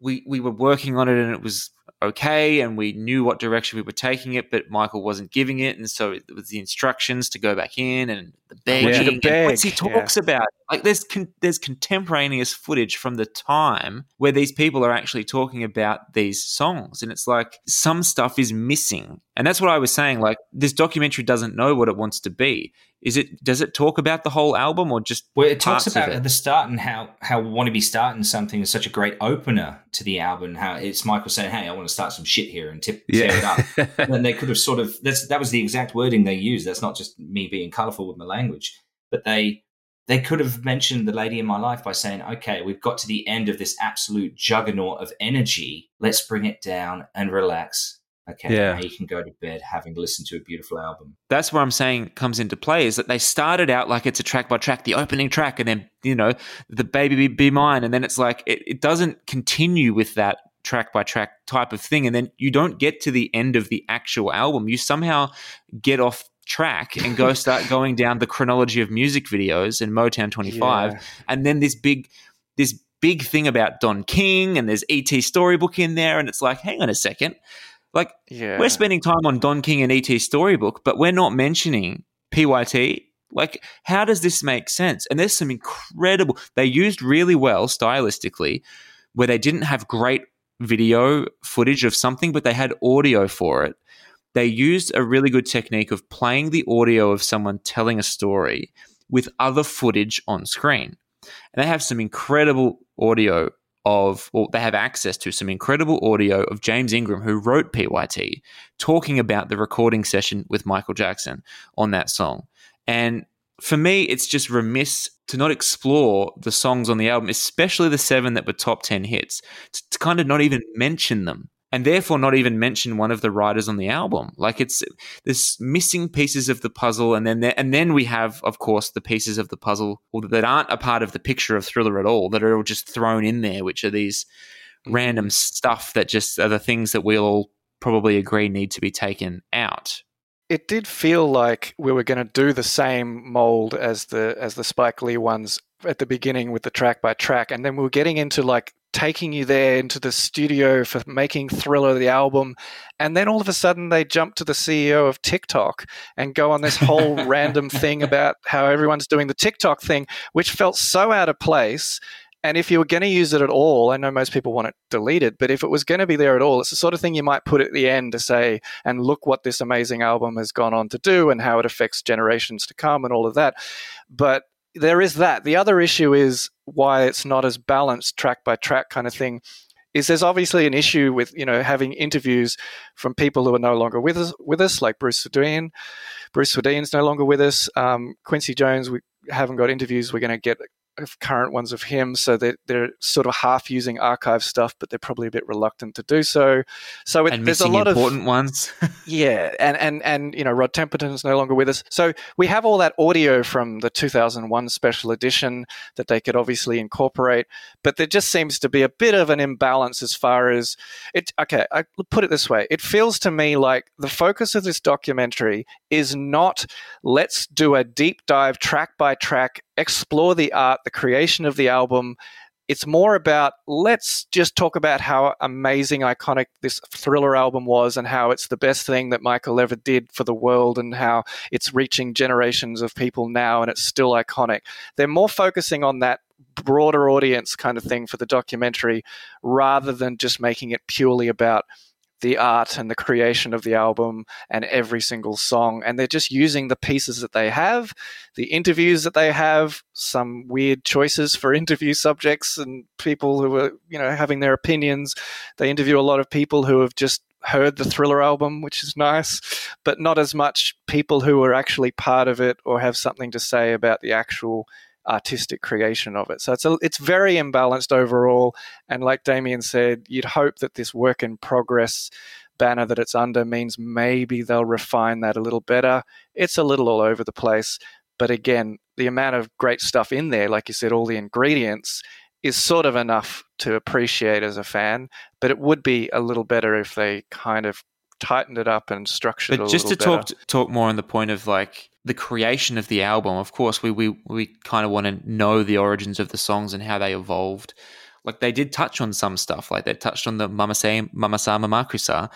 we we were working on it and it was okay and we knew what direction we were taking it, but Michael wasn't giving it, and so it was the instructions to go back in and the begging. And beg, Quincy talks about like there's con- there's contemporaneous footage from the time where these people are actually talking about these songs, and it's like some stuff is missing, and that's what I was saying. Like this documentary doesn't know what it wants to be. Is it? Does it talk about the whole album or just Well, it talks about it? at the start and how how want to be starting something is such a great opener to the album. How it's Michael saying, "Hey, I want to start some shit here and tip tear it up." and they could have sort of that's that was the exact wording they used. That's not just me being colourful with my language, but they they could have mentioned the lady in my life by saying, "Okay, we've got to the end of this absolute juggernaut of energy. Let's bring it down and relax." Okay, Yeah. now you can go to bed having listened to a beautiful album. that's where I'm saying comes into play is that they started out like it's a track by track, the opening track, and then you know the baby be, be mine, and then it's like it, it doesn't continue with that track by track type of thing, and then you don't get to the end of the actual album. You somehow get off track and go start going down the chronology of music videos in Motown 25, Yeah. and then this big this big thing about Don King and there's ET storybook in there, and it's like, hang on a second. Like Yeah. we're spending time on Don King and ET Storybook, but we're not mentioning PYT. Like, how does this make sense? And there's some incredible, they used really well stylistically where they didn't have great video footage of something, but they had audio for it. They used a really good technique of playing the audio of someone telling a story with other footage on screen. And they have some incredible audio of, or they have access to some incredible audio of James Ingram, who wrote PYT, talking about the recording session with Michael Jackson on that song. And for me, it's just remiss to not explore the songs on the album, especially the seven that were top 10 hits, to, to kind of not even mention them. And therefore, not even mention one of the writers on the album. Like it's there's missing pieces of the puzzle, and then there, and then we have, of course, the pieces of the puzzle that aren't a part of the picture of Thriller at all, that are all just thrown in there, which are these mm. random stuff that just are the things that we'll all probably agree need to be taken out. it did feel like we were going to do the same mold as the as the Spike Lee ones at the beginning with the track by track, and then we were getting into like taking you there into the studio for making Thriller the album, and then all of a sudden they jump to the CEO of TikTok and go on this whole random thing about how everyone's doing the TikTok thing, which felt so out of place. And if you were going to use it at all, I know most people want it deleted, but if it was going to be there at all, it's the sort of thing you might put at the end to say, and look what this amazing album has gone on to do and how it affects generations to come and all of that. But there is that. The other issue is why it's not as balanced track by track kind of thing. Is there's obviously an issue with you know having interviews from people who are no longer with us, with us like Bruce Swedien. Bruce Swedien's no longer with us. Um, Quincy Jones, we haven't got interviews. We're going to get current ones of him, so they're, they're sort of half using archive stuff, but they're probably a bit reluctant to do so. So it, and there's a lot of important ones. yeah, and and and you know Rod Temperton is no longer with us, so we have all that audio from the 2001 special edition that they could obviously incorporate, but there just seems to be a bit of an imbalance as far as it. Okay, I put it this way: it feels to me like the focus of this documentary is not let's do a deep dive track by track, explore the art, the creation of the album, it's more about let's just talk about how amazing, iconic this thriller album was and how it's the best thing that Michael ever did for the world and how it's reaching generations of people now and it's still iconic. They're more focusing on that broader audience kind of thing for the documentary rather than just making it purely about the art and the creation of the album and every single song. And they're just using the pieces that they have, the interviews that they have, some weird choices for interview subjects and people who are, you know, having their opinions. They interview a lot of people who have just heard the thriller album, which is nice, but not as much people who are actually part of it or have something to say about the actual artistic creation of it. So it's a, it's very imbalanced overall. And like Damien said, you'd hope that this work in progress banner that it's under means maybe they'll refine that a little better. It's a little all over the place. But again, the amount of great stuff in there, like you said, all the ingredients, is sort of enough to appreciate as a fan. But it would be a little better if they kind of tightened it up and structured but just to better. talk talk more on the point of like the creation of the album. Of course, we we we kind of want to know the origins of the songs and how they evolved. Like they did touch on some stuff, like they touched on the Mama Say Mama Sa Mama Kusa,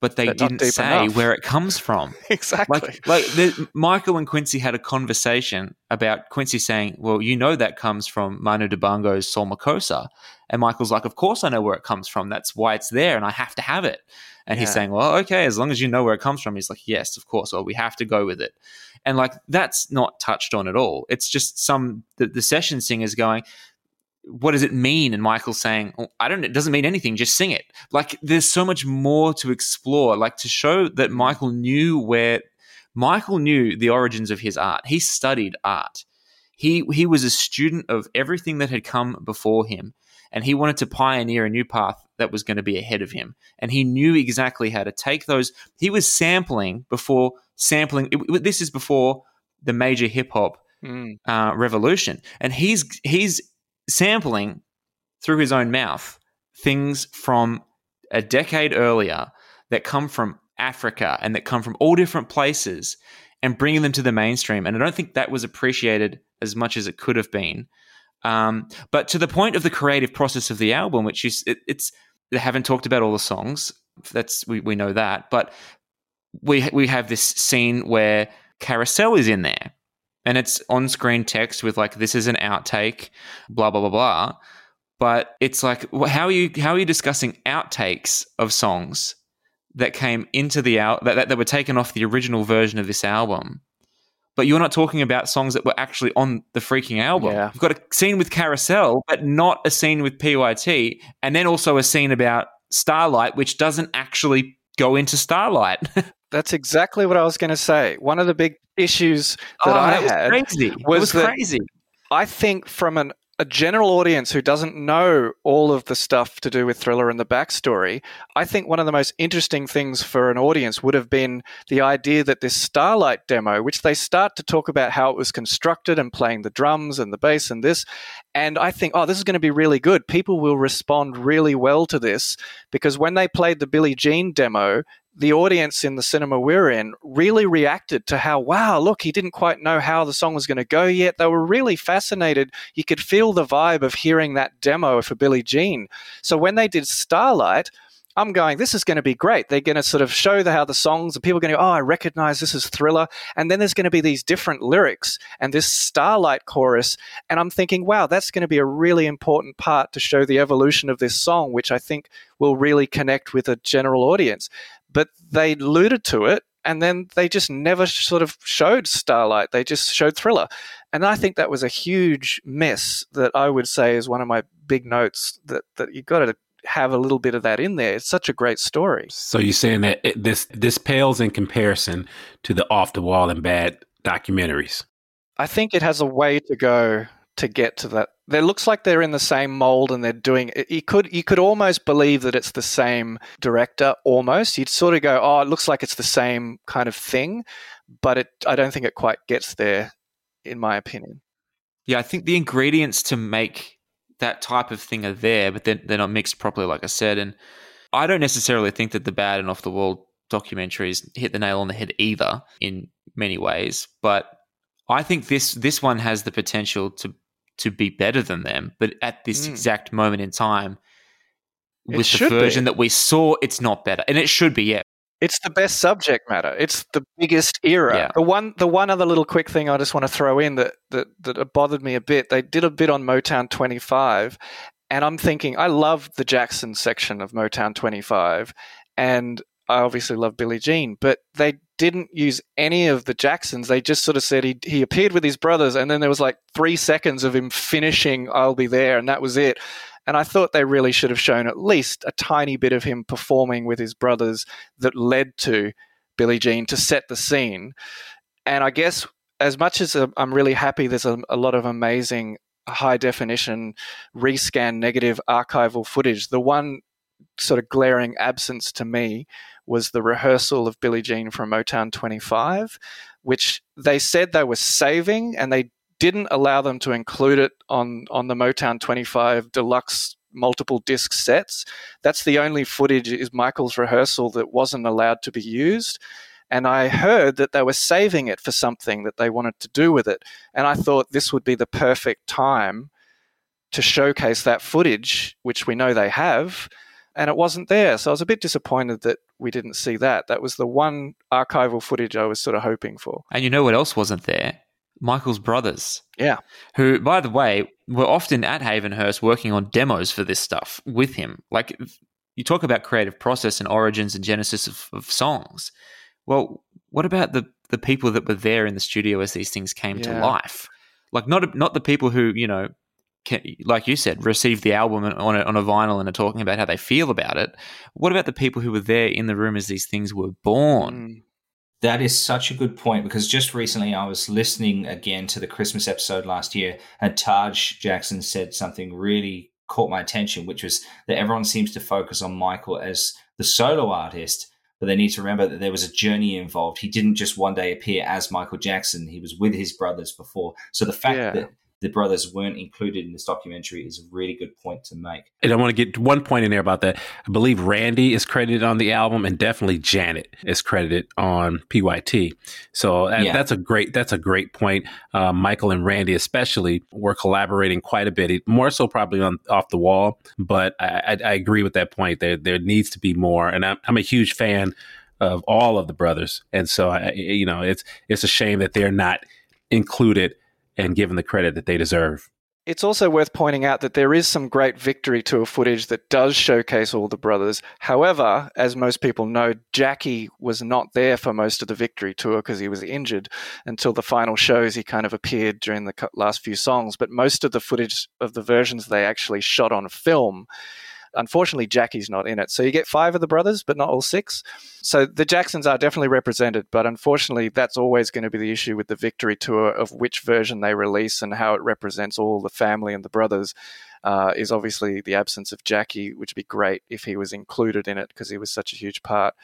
but they not didn't say enough. where it comes from. exactly. Like, like the, Michael and Quincy had a conversation about Quincy saying, "Well, you know that comes from Manu Dibango's Soul Makossa," and Michael's like, "Of course I know where it comes from. That's why it's there, and I have to have it." And he's saying, "Well, okay, as long as you know where it comes from." He's like, "Yes, of course. Well, we have to go with it." And like that's not touched on at all. It's just some the, the session singers going, what does it mean? And Michael's saying, oh, I don't, it doesn't mean anything, just sing it. Like there's so much more to explore, like to show that Michael knew where, Michael knew the origins of his art. He studied art. He, he was a student of everything that had come before him. And he wanted to pioneer a new path that was going to be ahead of him. And he knew exactly how to take those. He was sampling before sampling. it- this is before the major hip hop Mm. uh, revolution, and he's he's sampling through his own mouth things from a decade earlier that come from Africa and that come from all different places and bringing them to the mainstream. And I don't think that was appreciated as much as it could have been. Um, but to the point of the creative process of the album, which is it, it's they haven't talked about all the songs. That's we, we know that, but we we have this scene where Carousel is in there, and it's on screen text with like this is an outtake, blah blah blah blah. But it's like how are you how are you discussing outtakes of songs that came into the out that, that, that were taken off the original version of this album? But you're not talking about songs that were actually on the freaking album. Yeah. You've got a scene with Carousel, but not a scene with PYT, and then also a scene about Starlight, which doesn't actually go into Starlight. That's exactly what I was going to say. One of the big issues that Oh, I was had crazy. It was was that- crazy. I think from an, a general audience who doesn't know all of the stuff to do with Thriller and the backstory, I think one of the most interesting things for an audience would have been the idea that this Starlight demo, which they start to talk about how it was constructed and playing the drums and the bass and this, and I think, oh, this is going to be really good. People will respond really well to this because when they played the Billie Jean demo, the audience in the cinema we're in really reacted to how, wow, look, he didn't quite know how the song was going to go yet. They were really fascinated. You could feel the vibe of hearing that demo for Billie Jean. So when they did Starlight, I'm going, this is going to be great. They're going to sort of show the, how the songs, and people are going to go, oh, I recognize this is Thriller. And then there's going to be these different lyrics and this Starlight chorus. And I'm thinking, wow, that's going to be a really important part to show the evolution of this song, which I think will really connect with a general audience. But they alluded to it and then they just never sort of showed Starlight. They just showed Thriller. And I think that was a huge miss that I would say is one of my big notes that, that you've got to have a little bit of that in there. It's such a great story. So you're saying that it, this this pales in comparison to the off the wall and bad documentaries. I think it has a way to go to get to that. There looks like they're in the same mold and they're doing. You could you could almost believe that it's the same director almost. You'd sort of go, "Oh, it looks like it's the same kind of thing," but it I don't think it quite gets there in my opinion. Yeah, I think the ingredients to make that type of thing are there, but they're, they're not mixed properly, like I said. And I don't necessarily think that the bad and off the wall documentaries hit the nail on the head either in many ways. But I think this this one has the potential to to be better than them. But at this Mm. exact moment in time, with the should be. version that we saw, it's not better, and it should be. Yeah, It's the best subject matter. It's the biggest era. Yeah. The one the one other little quick thing I just want to throw in that, that that bothered me a bit. They did a bit on Motown 25 and I'm thinking I love the Jackson section of Motown 25 and I obviously love Billie Jean, but they didn't use any of the Jacksons. They just sort of said he he appeared with his brothers and then there was like 3 seconds of him finishing I'll be there and that was it. And I thought they really should have shown at least a tiny bit of him performing with his brothers that led to Billie Jean to set the scene. And I guess as much as uh, I'm really happy, there's a, a lot of amazing high definition rescan negative archival footage. The one sort of glaring absence to me was the rehearsal of Billie Jean from Motown 25, which they said they were saving and they didn't allow them to include it on, on the Motown 25 deluxe multiple disc sets. That's the only footage is Michael's rehearsal that wasn't allowed to be used. And I heard that they were saving it for something that they wanted to do with it. And I thought this would be the perfect time to showcase that footage, which we know they have. And it wasn't there. So I was a bit disappointed that we didn't see that. That was the one archival footage I was sort of hoping for. And you know what else wasn't there? Michael's brothers. Yeah. Who, by the way, were often at Havenhurst working on demos for this stuff with him. Like, you talk about creative process and origins and genesis of, of songs. Well, what about the the people that were there in the studio as these things came yeah. to life? Like not not the people who you know, can, like you said, received the album on a, on a vinyl and are talking about how they feel about it. What about the people who were there in the room as these things were born? Mm. That is such a good point because just recently I was listening again to the Christmas episode last year, and Taj Jackson said something really caught my attention, which was that everyone seems to focus on Michael as the solo artist, but they need to remember that there was a journey involved. He didn't just one day appear as Michael Jackson. He was with his brothers before. So the fact yeah. that the brothers weren't included in this documentary is a really good point to make. And I want to get one point in there about that. I believe Randy is credited on the album, and definitely Janet is credited on PYT. So that, yeah. that's a great that's a great point. Uh, Michael and Randy especially were collaborating quite a bit, more so probably on off the wall. But I, I, I agree with that point. There there needs to be more, and I'm, I'm a huge fan of all of the brothers, and so I, you know it's it's a shame that they're not included and given the credit that they deserve. It's also worth pointing out that there is some great victory tour footage that does showcase all the brothers. However, as most people know, Jackie was not there for most of the victory tour because he was injured until the final shows. He kind of appeared during the last few songs, but most of the footage of the versions they actually shot on film Unfortunately, Jackie's not in it. So you get five of the brothers, but not all six. So the Jacksons are definitely represented, but unfortunately, that's always going to be the issue with the Victory Tour of which version they release and how it represents all the family and the brothers. Uh, is obviously the absence of Jackie, which would be great if he was included in it because he was such a huge part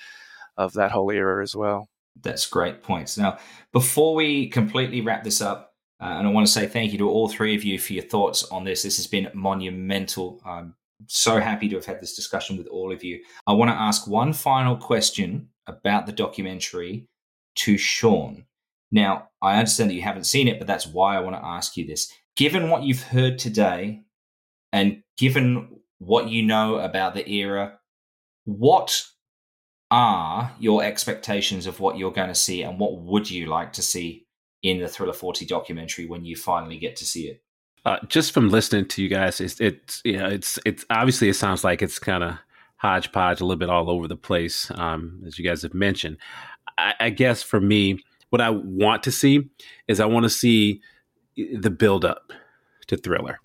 of that whole era as well. That's great points. Now, before we completely wrap this up, uh, and I want to say thank you to all three of you for your thoughts on this. This has been monumental. I'm so happy to have had this discussion with all of you. I want to ask one final question about the documentary to Shawn. Now, I understand that you haven't seen it, but that's why I want to ask you this. Given what you've heard today, and given what you know about the era, what are your expectations of what you're going to see, and what would you like to see in the Thriller 40 documentary when you finally get to see it? Uh, just from listening to you guys, it's it's you know it's it's obviously it sounds like it's kind of hodgepodge, a little bit all over the place, um, as you guys have mentioned. I, I, guess for me, what I want to see is I want to see the build up to Thriller.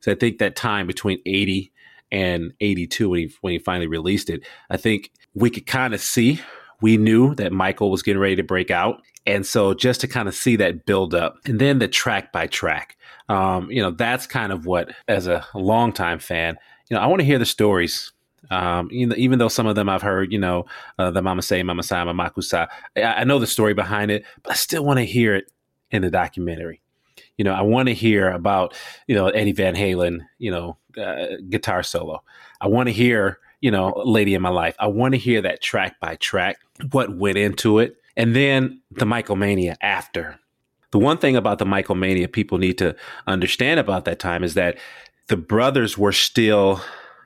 So I think that time between eighty and eighty two when he when he finally released it, I think we could kind of see. We knew that Michael was getting ready to break out, and so just to kind of see that build up, and then the track by track um, you know, that's kind of what, as a longtime fan, you know, I want to hear the stories. Um, even though some of them I've heard, you know, uh, the Mama Say, Mama Say, Mama I, I know the story behind it, but I still want to hear it in the documentary. You know, I want to hear about, you know, Eddie Van Halen, you know, uh, guitar solo. I want to hear, you know, Lady in My Life. I want to hear that track by track, what went into it. And then the Michael Mania after, the one thing about the Michael Mania people need to understand about that time is that the brothers were still,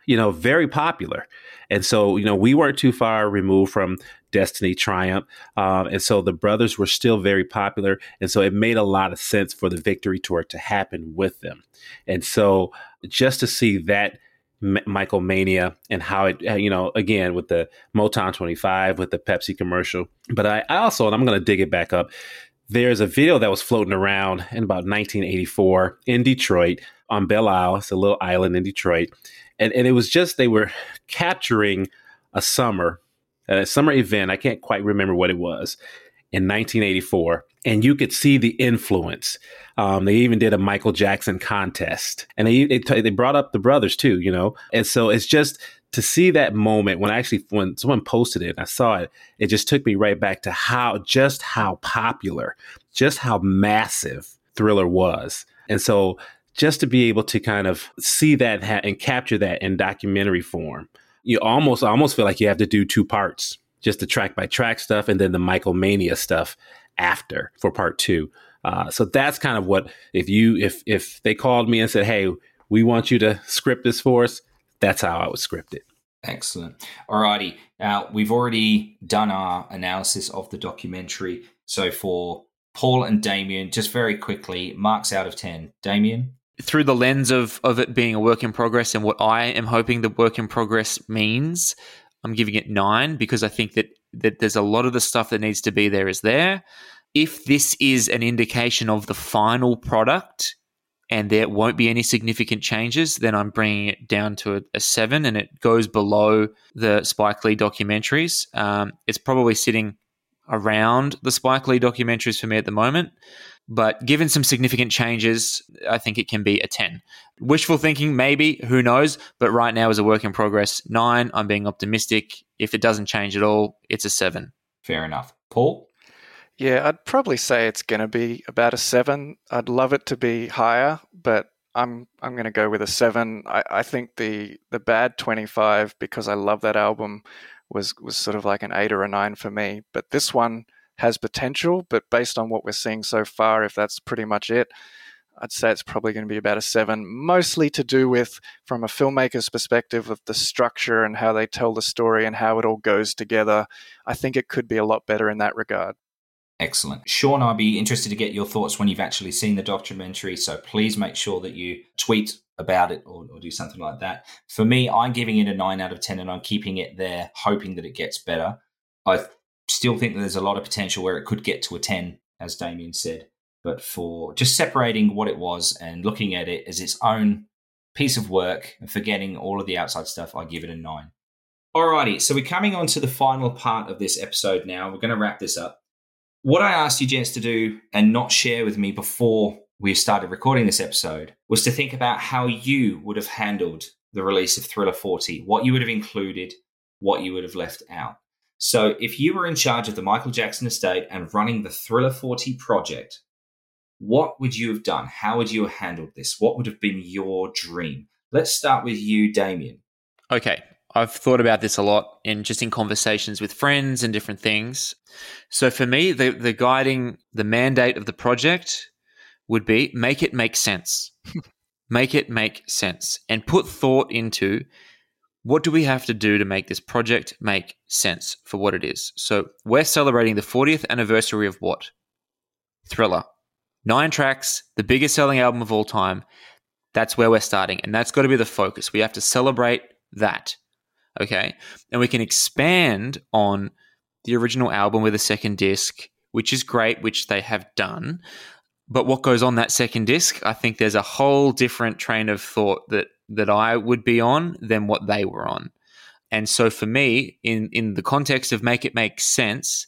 you know, very popular. And so, you know, we weren't too far removed from Destiny Triumph. Um, and so the brothers were still very popular. And so it made a lot of sense for the victory tour to happen with them. And so just to see that M- Michael Mania and how it, uh, you know, again, with the Motown 25, with the Pepsi commercial. But I, I also, and I'm going to dig it back up, there's a video that was floating around in about 1984 in Detroit on Belle Isle. It's a little island in Detroit. And, and it was just, they were capturing a summer, a summer event. I can't quite remember what it was. In 1984, and you could see the influence. Um, they even did a Michael Jackson contest, and they, they they brought up the brothers too, you know. And so it's just to see that moment when actually when someone posted it, I saw it. It just took me right back to how just how popular, just how massive Thriller was, and so just to be able to kind of see that and capture that in documentary form, you almost almost feel like you have to do two parts, just the track by track stuff and then the Michael Mania stuff after for part two. Uh, so that's kind of what if you if if they called me and said, "Hey, we want you to script this for us," that's how I would script it. Excellent. Alrighty. Now we've already done our analysis of the documentary. So for Paul and Damien, just very quickly, marks out of ten. Damien through the lens of of it being a work in progress and what I am hoping the work in progress means, I'm giving it nine because I think that that there's a lot of the stuff that needs to be there is there. If this is an indication of the final product and there won't be any significant changes, then I'm bringing it down to a, a seven and it goes below the Spike Lee documentaries. Um, it's probably sitting around the Spike Lee documentaries for me at the moment. But given some significant changes, I think it can be a 10. Wishful thinking, maybe, who knows? But right now is a work in progress. Nine, I'm being optimistic. If it doesn't change at all, it's a seven. Fair enough. Paul? Yeah, I'd probably say it's going to be about a seven. I'd love it to be higher, but I'm I'm going to go with a seven. I, I think the the bad twenty five because I love that album was was sort of like an eight or a nine for me. But this one has potential, but based on what we're seeing so far, if that's pretty much it, I'd say it's probably going to be about a seven, mostly to do with, from a filmmaker's perspective, of the structure and how they tell the story and how it all goes together. I think it could be a lot better in that regard. Excellent. Shawn, I'd be interested to get your thoughts when you've actually seen the documentary. So please make sure that you tweet about it or, or do something like that. For me, I'm giving it a nine out of 10 and I'm keeping it there, hoping that it gets better. I still think that there's a lot of potential where it could get to a 10, as Damien said. But for just separating what it was and looking at it as its own piece of work and forgetting all of the outside stuff, I give it a nine. Alrighty, so we're coming on to the final part of this episode now. We're going to wrap this up. What I asked you gents to do and not share with me before we started recording this episode was to think about how you would have handled the release of Thriller 40, what you would have included, what you would have left out. So, if you were in charge of the Michael Jackson estate and running the Thriller 40 project, what would you have done? How would you have handled this? What would have been your dream? Let's start with you, Damien. Okay. I've thought about this a lot in just in conversations with friends and different things. So for me, the, the guiding, the mandate of the project would be make it make sense. make it make sense and put thought into what do we have to do to make this project make sense for what it is? So we're celebrating the 40th anniversary of what? Thriller. Nine tracks, the biggest selling album of all time. That's where we're starting. And that's got to be the focus. We have to celebrate that. Okay. And we can expand on the original album with a second disc, which is great, which they have done. But what goes on that second disc, I think there's a whole different train of thought that that I would be on than what they were on. And so for me, in in the context of make it make sense,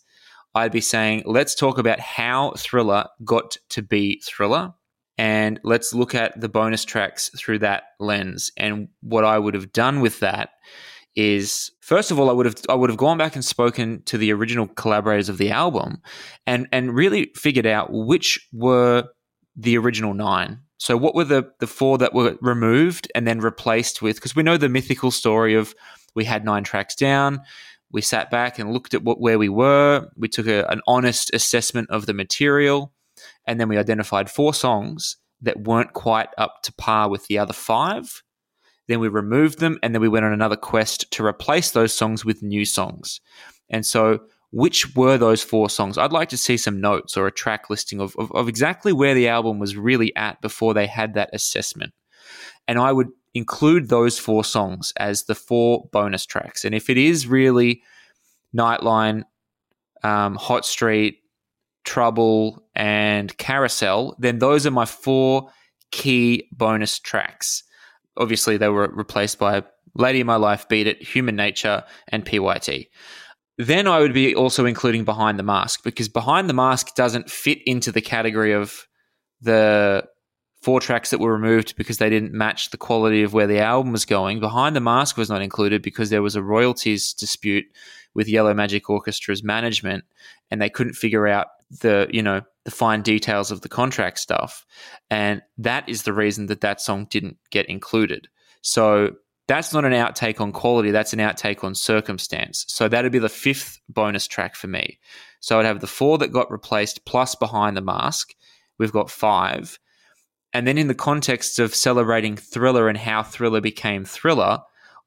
I'd be saying, let's talk about how Thriller got to be Thriller. And let's look at the bonus tracks through that lens. And what I would have done with that is first of all I would have I would have gone back and spoken to the original collaborators of the album and and really figured out which were the original nine. So what were the the four that were removed and then replaced with because we know the mythical story of we had nine tracks down, we sat back and looked at what where we were, we took a, an honest assessment of the material and then we identified four songs that weren't quite up to par with the other five then we removed them, and then we went on another quest to replace those songs with new songs. And so, which were those four songs? I'd like to see some notes or a track listing of, of, of exactly where the album was really at before they had that assessment. And I would include those four songs as the four bonus tracks. And if it is really Nite Line, um, Hot Street, Trouble, and Carousel, then those are my four key bonus tracks obviously they were replaced by Lady in My Life, Beat It, Human Nature, and PYT. then I would be also including Behind the Mask because Behind the Mask doesn't fit into the category of the four tracks that were removed because they didn't match the quality of where the album was going. Behind the Mask was not included because there was a royalties dispute with Yellow Magic Orchestra's management and they couldn't figure out the, you know, the fine details of the contract stuff. And that is the reason that that song didn't get included. So that's not an outtake on quality, that's an outtake on circumstance. So that'd be the fifth bonus track for me. So I'd have the four that got replaced plus Behind the Mask. We've got five. And then in the context of celebrating Thriller and how Thriller became Thriller,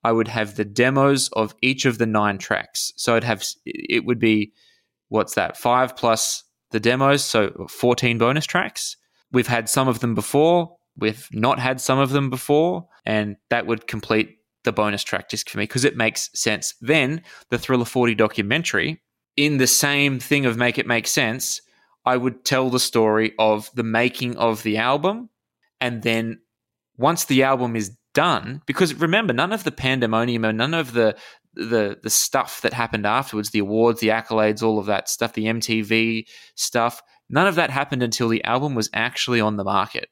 I would have the demos of each of the nine tracks. So I'd have, it would be, what's that, five plus the demos, so 14 bonus tracks. We've had some of them before. We've not had some of them before, and that would complete the bonus track disc for me because it makes sense. Then the Thriller 40 documentary, in the same thing of Make It Make Sense, I would tell the story of the making of the album. And then once the album is done, because remember, none of the pandemonium and none of the the the stuff that happened afterwards, the awards, the accolades, all of that stuff, the MTV stuff, none of that happened until the album was actually on the market.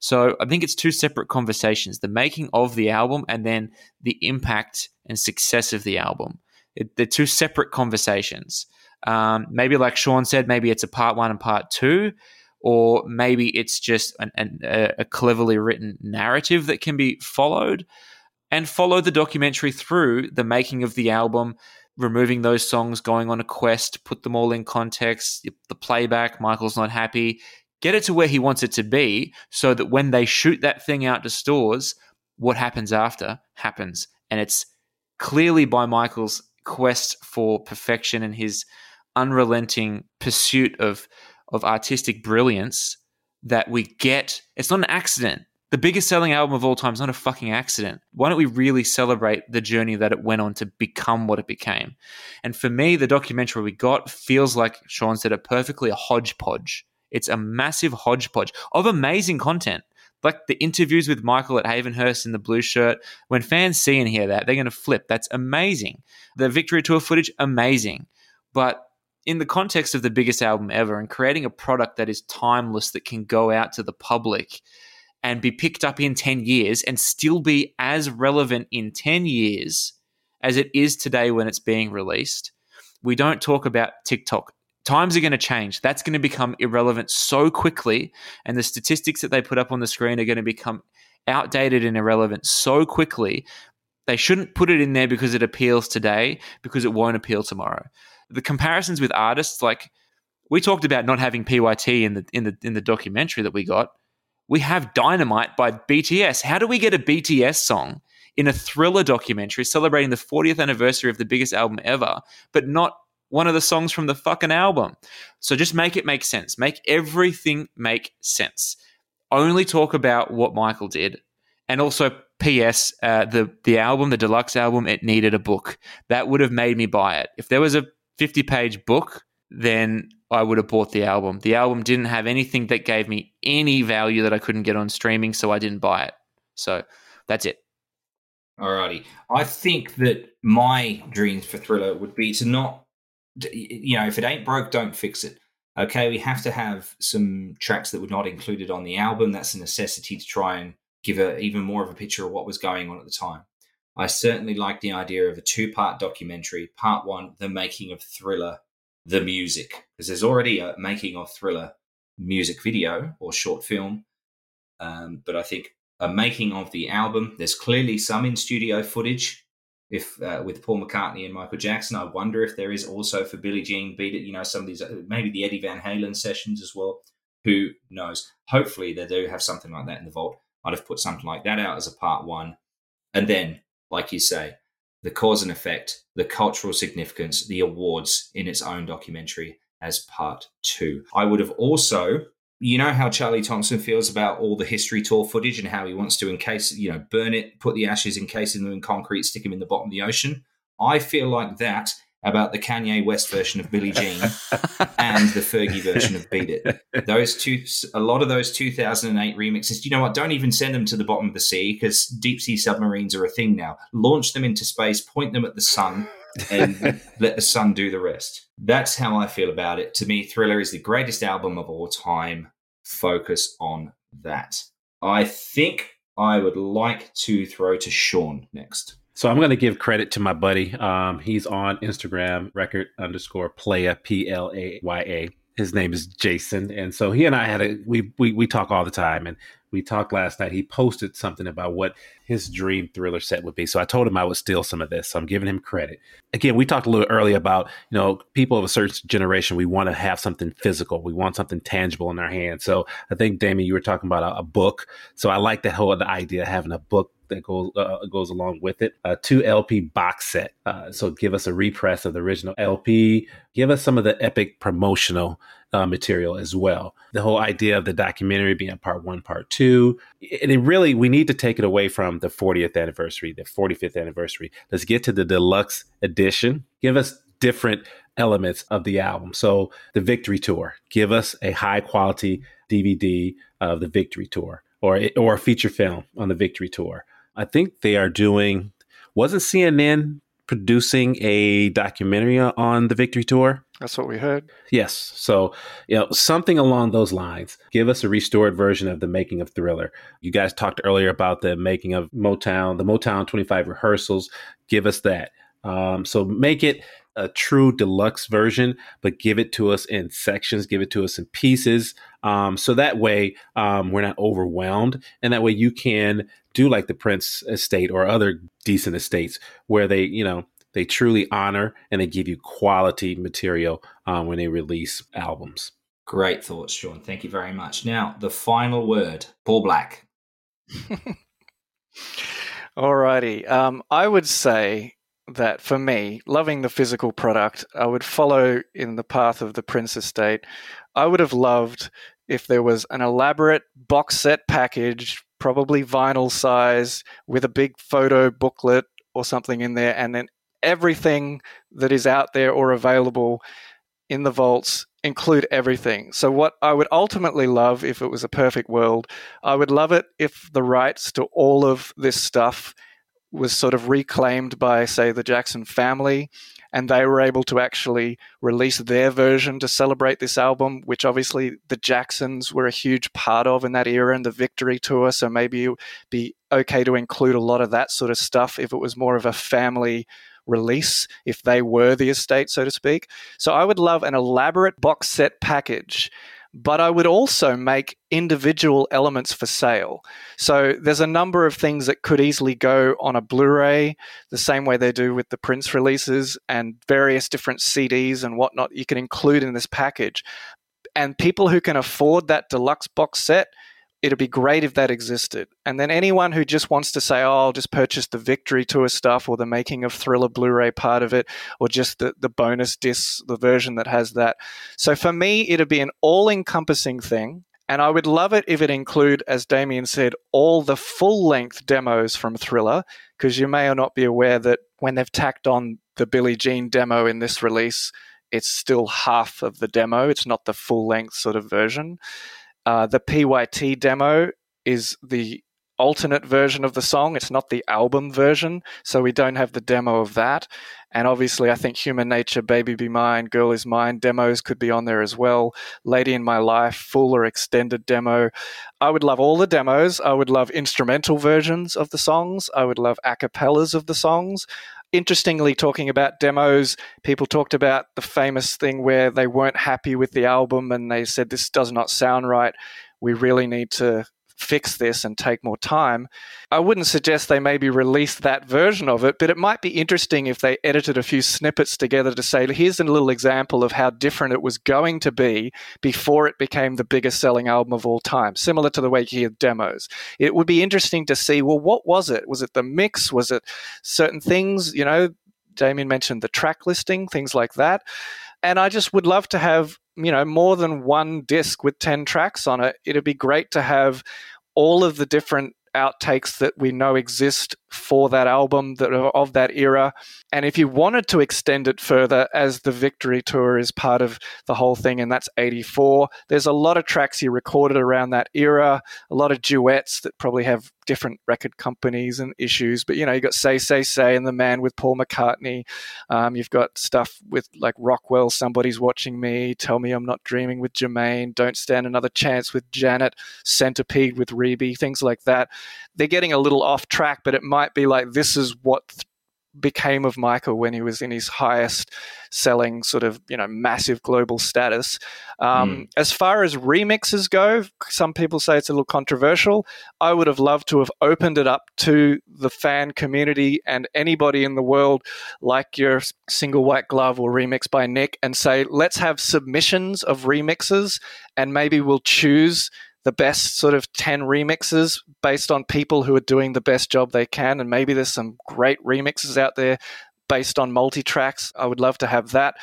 So I think it's two separate conversations the making of the album and then the impact and success of the album. It, they're two separate conversations. Um, maybe, like Shawn said, maybe it's a part one and part two, or maybe it's just an, an, a cleverly written narrative that can be followed and follow the documentary through the making of the album, removing those songs, going on a quest, put them all in context, the playback, Michael's not happy, get it to where he wants it to be so that when they shoot that thing out to stores, what happens after happens. And it's clearly by Michael's quest for perfection and his unrelenting pursuit of of artistic brilliance that we get. It's not an accident. The biggest selling album of all time is not a fucking accident. Why don't we really celebrate the journey that it went on to become what it became? And for me, the documentary we got feels like Shawn said it perfectly a hodgepodge it's a massive hodgepodge of amazing content. Like the interviews with Michael at Havenhurst in the blue shirt. When fans see and hear that, they're going to flip. That's amazing. The Victory Tour footage, amazing. But in the context of the biggest album ever and creating a product that is timeless that can go out to the public and be picked up in 10 years and still be as relevant in 10 years as it is today when it's being released. We don't talk about TikTok times are going to change. That's going to become irrelevant so quickly. And the statistics that they put up on the screen are going to become outdated and irrelevant so quickly. They shouldn't put it in there because it appeals today, because it won't appeal tomorrow. The comparisons with artists, like we talked about not having PYT in the in the in the documentary that we got. We have Dynamite by BTS. How do we get a BTS song in a thriller documentary celebrating the 40th anniversary of the biggest album ever, but not one of the songs from the fucking album. So just make it make sense. Make everything make sense. Only talk about what Michael did. And also, P.S. Uh, the the album, the deluxe album, it needed a book. That would have made me buy it. If there was a fifty page book, then I would have bought the album. The album didn't have anything that gave me any value that I couldn't get on streaming, so I didn't buy it. So that's it. Alrighty. I think that my dreams for Thriller would be to not you know, if it ain't broke, don't fix it. Okay, we have to have some tracks that were not included on the album. That's a necessity to try and give a, even more of a picture of what was going on at the time. I certainly like the idea of a two part documentary. Part one, the making of Thriller, the music, because there's already a making of Thriller music video or short film. Um, but I think a making of the album, there's clearly some in studio footage if uh, with Paul McCartney and Michael Jackson. I wonder if there is also for Billie Jean Beat It, you know, some of these, maybe the Eddie Van Halen sessions as well. Who knows? Hopefully, they do have something like that in the vault. I'd have put something like that out as a part one. And then, like you say, the cause and effect, the cultural significance, the awards in its own documentary as part two. I would have also you know how Charlie Thompson feels about all the history tour footage and how he wants to encase, you know, burn it, put the ashes, encase them in concrete, stick them in the bottom of the ocean. I feel like that about the Kanye West version of Billie Jean and the Fergie version of Beat It. Those two, a lot of those 2008 remixes, you know what? Don't even send them to the bottom of the sea because deep sea submarines are a thing now. Launch them into space, point them at the sun, and let the sun do the rest. That's how I feel about it. To me, Thriller is the greatest album of all time. Focus on that. I think I would like to throw to Shawn next. So I'm going to give credit to my buddy. Um, he's on Instagram, record underscore playa, P L A Y A. His name is Jason. And so he and I had a, we, we, we talk all the time. And we talked last night. He posted something about what his dream thriller set would be. So I told him I would steal some of this. So I'm giving him credit. Again, we talked a little earlier about, you know, people of a certain generation, we want to have something physical. We want something tangible in our hands. So I think, Damien, you were talking about a, a book. So I like that whole idea of having a book that goes uh, goes along with it. A two LP box set. Uh, so give us a repress of the original LP. Give us some of the epic promotional uh, material as well. The whole idea of the documentary being part one, part two, and it really we need to take it away from the 40th anniversary, the 45th anniversary. Let's get to the deluxe edition. Give us different elements of the album. So the Victory Tour, give us a high quality DVD of the Victory Tour or or a feature film on the Victory Tour. I think they are doing. Wasn't CNN producing a documentary on the Victory Tour? That's what we heard. Yes. So, you know, something along those lines. Give us a restored version of the making of Thriller. You guys talked earlier about the making of Motown, the Motown 25 rehearsals. Give us that. Um, so make it a true deluxe version, but give it to us in sections, give it to us in pieces. Um, so that way um, we're not overwhelmed. And that way you can do like the Prince estate or other decent estates where they, you know, they truly honor and they give you quality material um, when they release albums. Great thoughts, Shawn. Thank you very much. Now, the final word, Paul Black. Alrighty. Um, I would say that for me, loving the physical product, I would follow in the path of the Prince Estate. I would have loved if there was an elaborate box set package, probably vinyl size, with a big photo booklet or something in there, and then everything that is out there or available in the vaults include everything. So, what I would ultimately love if it was a perfect world, I would love it if the rights to all of this stuff was sort of reclaimed by, say, the Jackson family, and they were able to actually release their version to celebrate this album, which obviously the Jacksons were a huge part of in that era and the Victory Tour. So maybe it would be okay to include a lot of that sort of stuff if it was more of a family release if they were the estate, so to speak. So I would love an elaborate box set package but I would also make individual elements for sale. So there's a number of things that could easily go on a Blu ray, the same way they do with the Prince releases and various different CDs and whatnot you can include in this package. And people who can afford that deluxe box set it'd be great if that existed. And then anyone who just wants to say, oh, I'll just purchase the Victory Tour stuff or the making of Thriller Blu ray part of it or just the, the bonus disc, the version that has that. So for me, it'd be an all encompassing thing. And I would love it if it include, as Damien said, all the full length demos from Thriller, because you may or not be aware that when they've tacked on the Billie Jean demo in this release, it's still half of the demo. It's not the full length sort of version. Uh, the PYT demo is the alternate version of the song. It's not the album version, so we don't have the demo of that. And obviously, I think Human Nature, Baby Be Mine, Girl Is Mine demos could be on there as well. Lady in My Life, full or extended demo. I would love all the demos. I would love instrumental versions of the songs. I would love acapellas of the songs interestingly, talking about demos, people talked about the famous thing where they weren't happy with the album and they said, This does not sound right. We really need to fix this and take more time. I wouldn't suggest they maybe release that version of it, but it might be interesting if they edited a few snippets together to say, here's a little example of how different it was going to be before it became the biggest selling album of all time, similar to the way you hear demos. It would be interesting to see, well, what was it? Was it the mix? Was it certain things? You know, Damien mentioned the track listing, things like that. And I just would love to have you know more than one disc with 10 tracks on it it'd be great to have all of the different outtakes that we know exist for that album that of that era. And if you wanted to extend it further, as the Victory Tour is part of the whole thing, and that's 84, there's a lot of tracks he recorded around that era, a lot of duets that probably have different record companies and issues. But, you know, you got Say, Say, Say and The Man with Paul McCartney. Um, you've got stuff with like Rockwell, Somebody's Watching Me, Tell Me I'm Not Dreaming with Jermaine, Don't Stand Another Chance with Janet, Centipede with Rebbie, things like that. They're getting a little off track, but it might be like this is what became of Michael when he was in his highest selling sort of you know massive global status. Um, mm. As far as remixes go, some people say it's a little controversial. I would have loved to have opened it up to the fan community and anybody in the world, like your single white glove or remix by Nick, and say let's have submissions of remixes and maybe we'll choose the best sort of 10 remixes based on people who are doing the best job they can. And maybe there's some great remixes out there based on multi tracks. I would love to have that.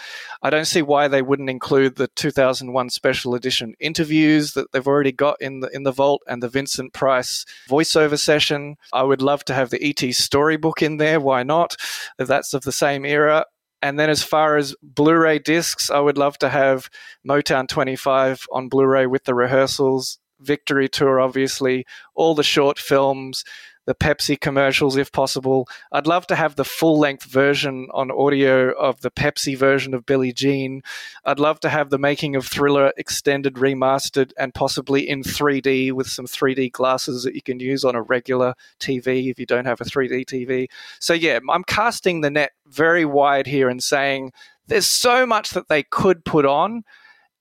I don't see why they wouldn't include the 2001 special edition interviews that they've already got in the in the vault and the Vincent Price voiceover session. I would love to have the ET storybook in there. Why not? If that's of the same era. And then as far as Blu-ray discs, I would love to have Motown 25 on Blu-ray with the rehearsals Victory Tour, obviously, all the short films, the Pepsi commercials, if possible. I'd love to have the full length version on audio of the Pepsi version of Billie Jean. I'd love to have the making of Thriller extended, remastered, and possibly in 3D with some 3D glasses that you can use on a regular TV if you don't have a 3D TV. So, yeah, I'm casting the net very wide here and saying there's so much that they could put on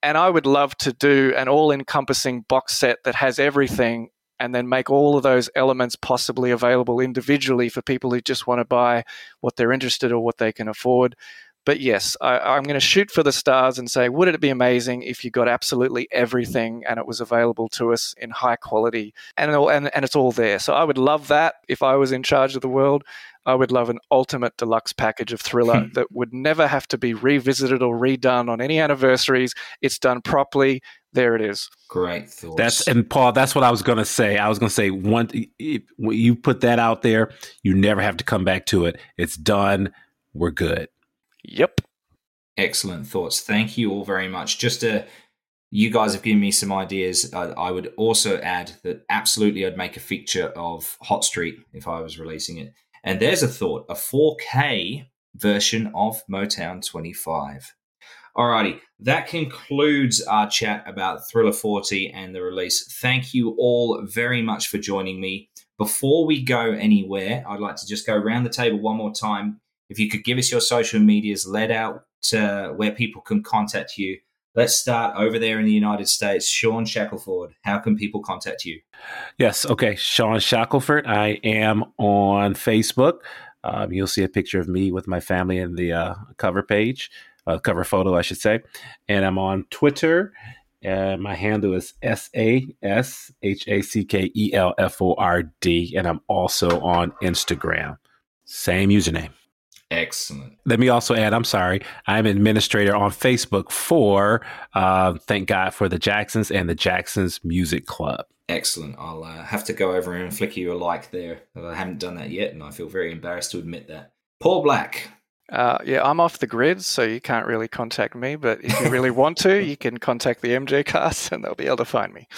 and I would love to do an all encompassing box set that has everything and then make all of those elements possibly available individually for people who just want to buy what they're interested or what they can afford. But yes, I, am going to shoot for the stars and say, would it be amazing if you got absolutely everything and it was available to us in high quality and, and, and it's all there? So I would love that if I was in charge of the world. I would love an ultimate deluxe package of Thriller hmm. that would never have to be revisited or redone on any anniversaries. It's done properly. There it is. Great thoughts. That's and Paul. That's what I was going to say. I was going to say one. If, you put that out there, you never have to come back to it. It's done. We're good. Yep. Excellent thoughts. Thank you all very much. Just to you guys have given me some ideas. I, I, would also add that absolutely I'd make a feature of Hot Street if I was releasing it. And there's a thought a 4K version of Motown 25. Alrighty, that concludes our chat about Thriller 40 and the release. Thank you all very much for joining me. Before we go anywhere, I'd like to just go around the table one more time. If you could give us your social medias, let out uh, where people can contact you. Let's start over there in the United States. Shawn Shackelford, how can people contact you? Yes, okay. Shawn Shackelford. I am on Facebook. Um, you'll see a picture of me with my family in the uh, cover page, uh, cover photo, I should say. And I'm on Twitter. And my handle is S A S H A C K E L F O R D. And I'm also on Instagram. Same username. Excellent. Let me also add, I'm sorry, I'm administrator on Facebook for uh, Thank God for the Jacksons and the Jacksons Music Club. Excellent. I'll uh, have to go over and flick you a like there. I haven't done that yet, and I feel very embarrassed to admit that. Paul Black. Uh, yeah, I'm off the grid, so you can't really contact me. But if you really want to, you can contact the MJCast, and they'll be able to find me.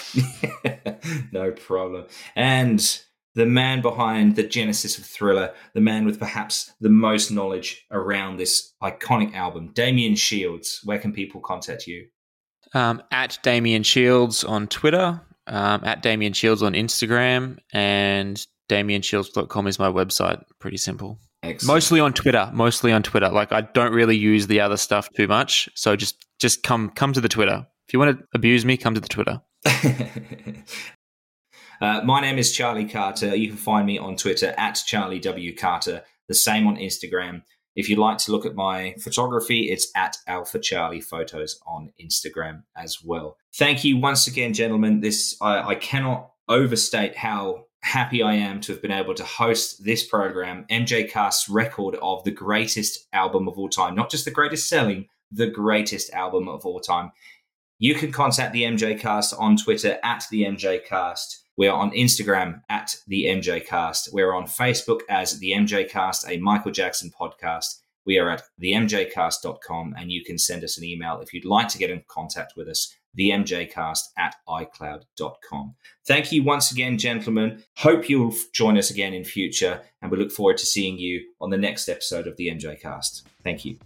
no problem. And the man behind the genesis of Thriller, the man with perhaps the most knowledge around this iconic album, Damien Shields. Where can people contact you? Um, at Damien Shields on Twitter, um, at Damien Shields on Instagram, and DamienShields.com is my website. Pretty simple. Excellent. Mostly on Twitter. Mostly on Twitter. Like I don't really use the other stuff too much, so just just come come to the Twitter. If you want to abuse me, come to the Twitter. Uh, my name is Charlie Carter. You can find me on Twitter at Charlie W. Carter, the same on Instagram. If you'd like to look at my photography, it's at Alpha Charlie Photos on Instagram as well. Thank you once again, gentlemen. This I, I cannot overstate how happy I am to have been able to host this program, MJCast's record of the greatest album of all time, not just the greatest selling, the greatest album of all time. You can contact the MJCast on Twitter at the MJ Cast. We are on Instagram at the MJcast. We're on Facebook as the MJcast, a Michael Jackson podcast. We are at themjcast.com and you can send us an email if you'd like to get in contact with us, themjcast at icloud.com. Thank you once again, gentlemen. Hope you'll join us again in future and we look forward to seeing you on the next episode of the MJcast. Thank you.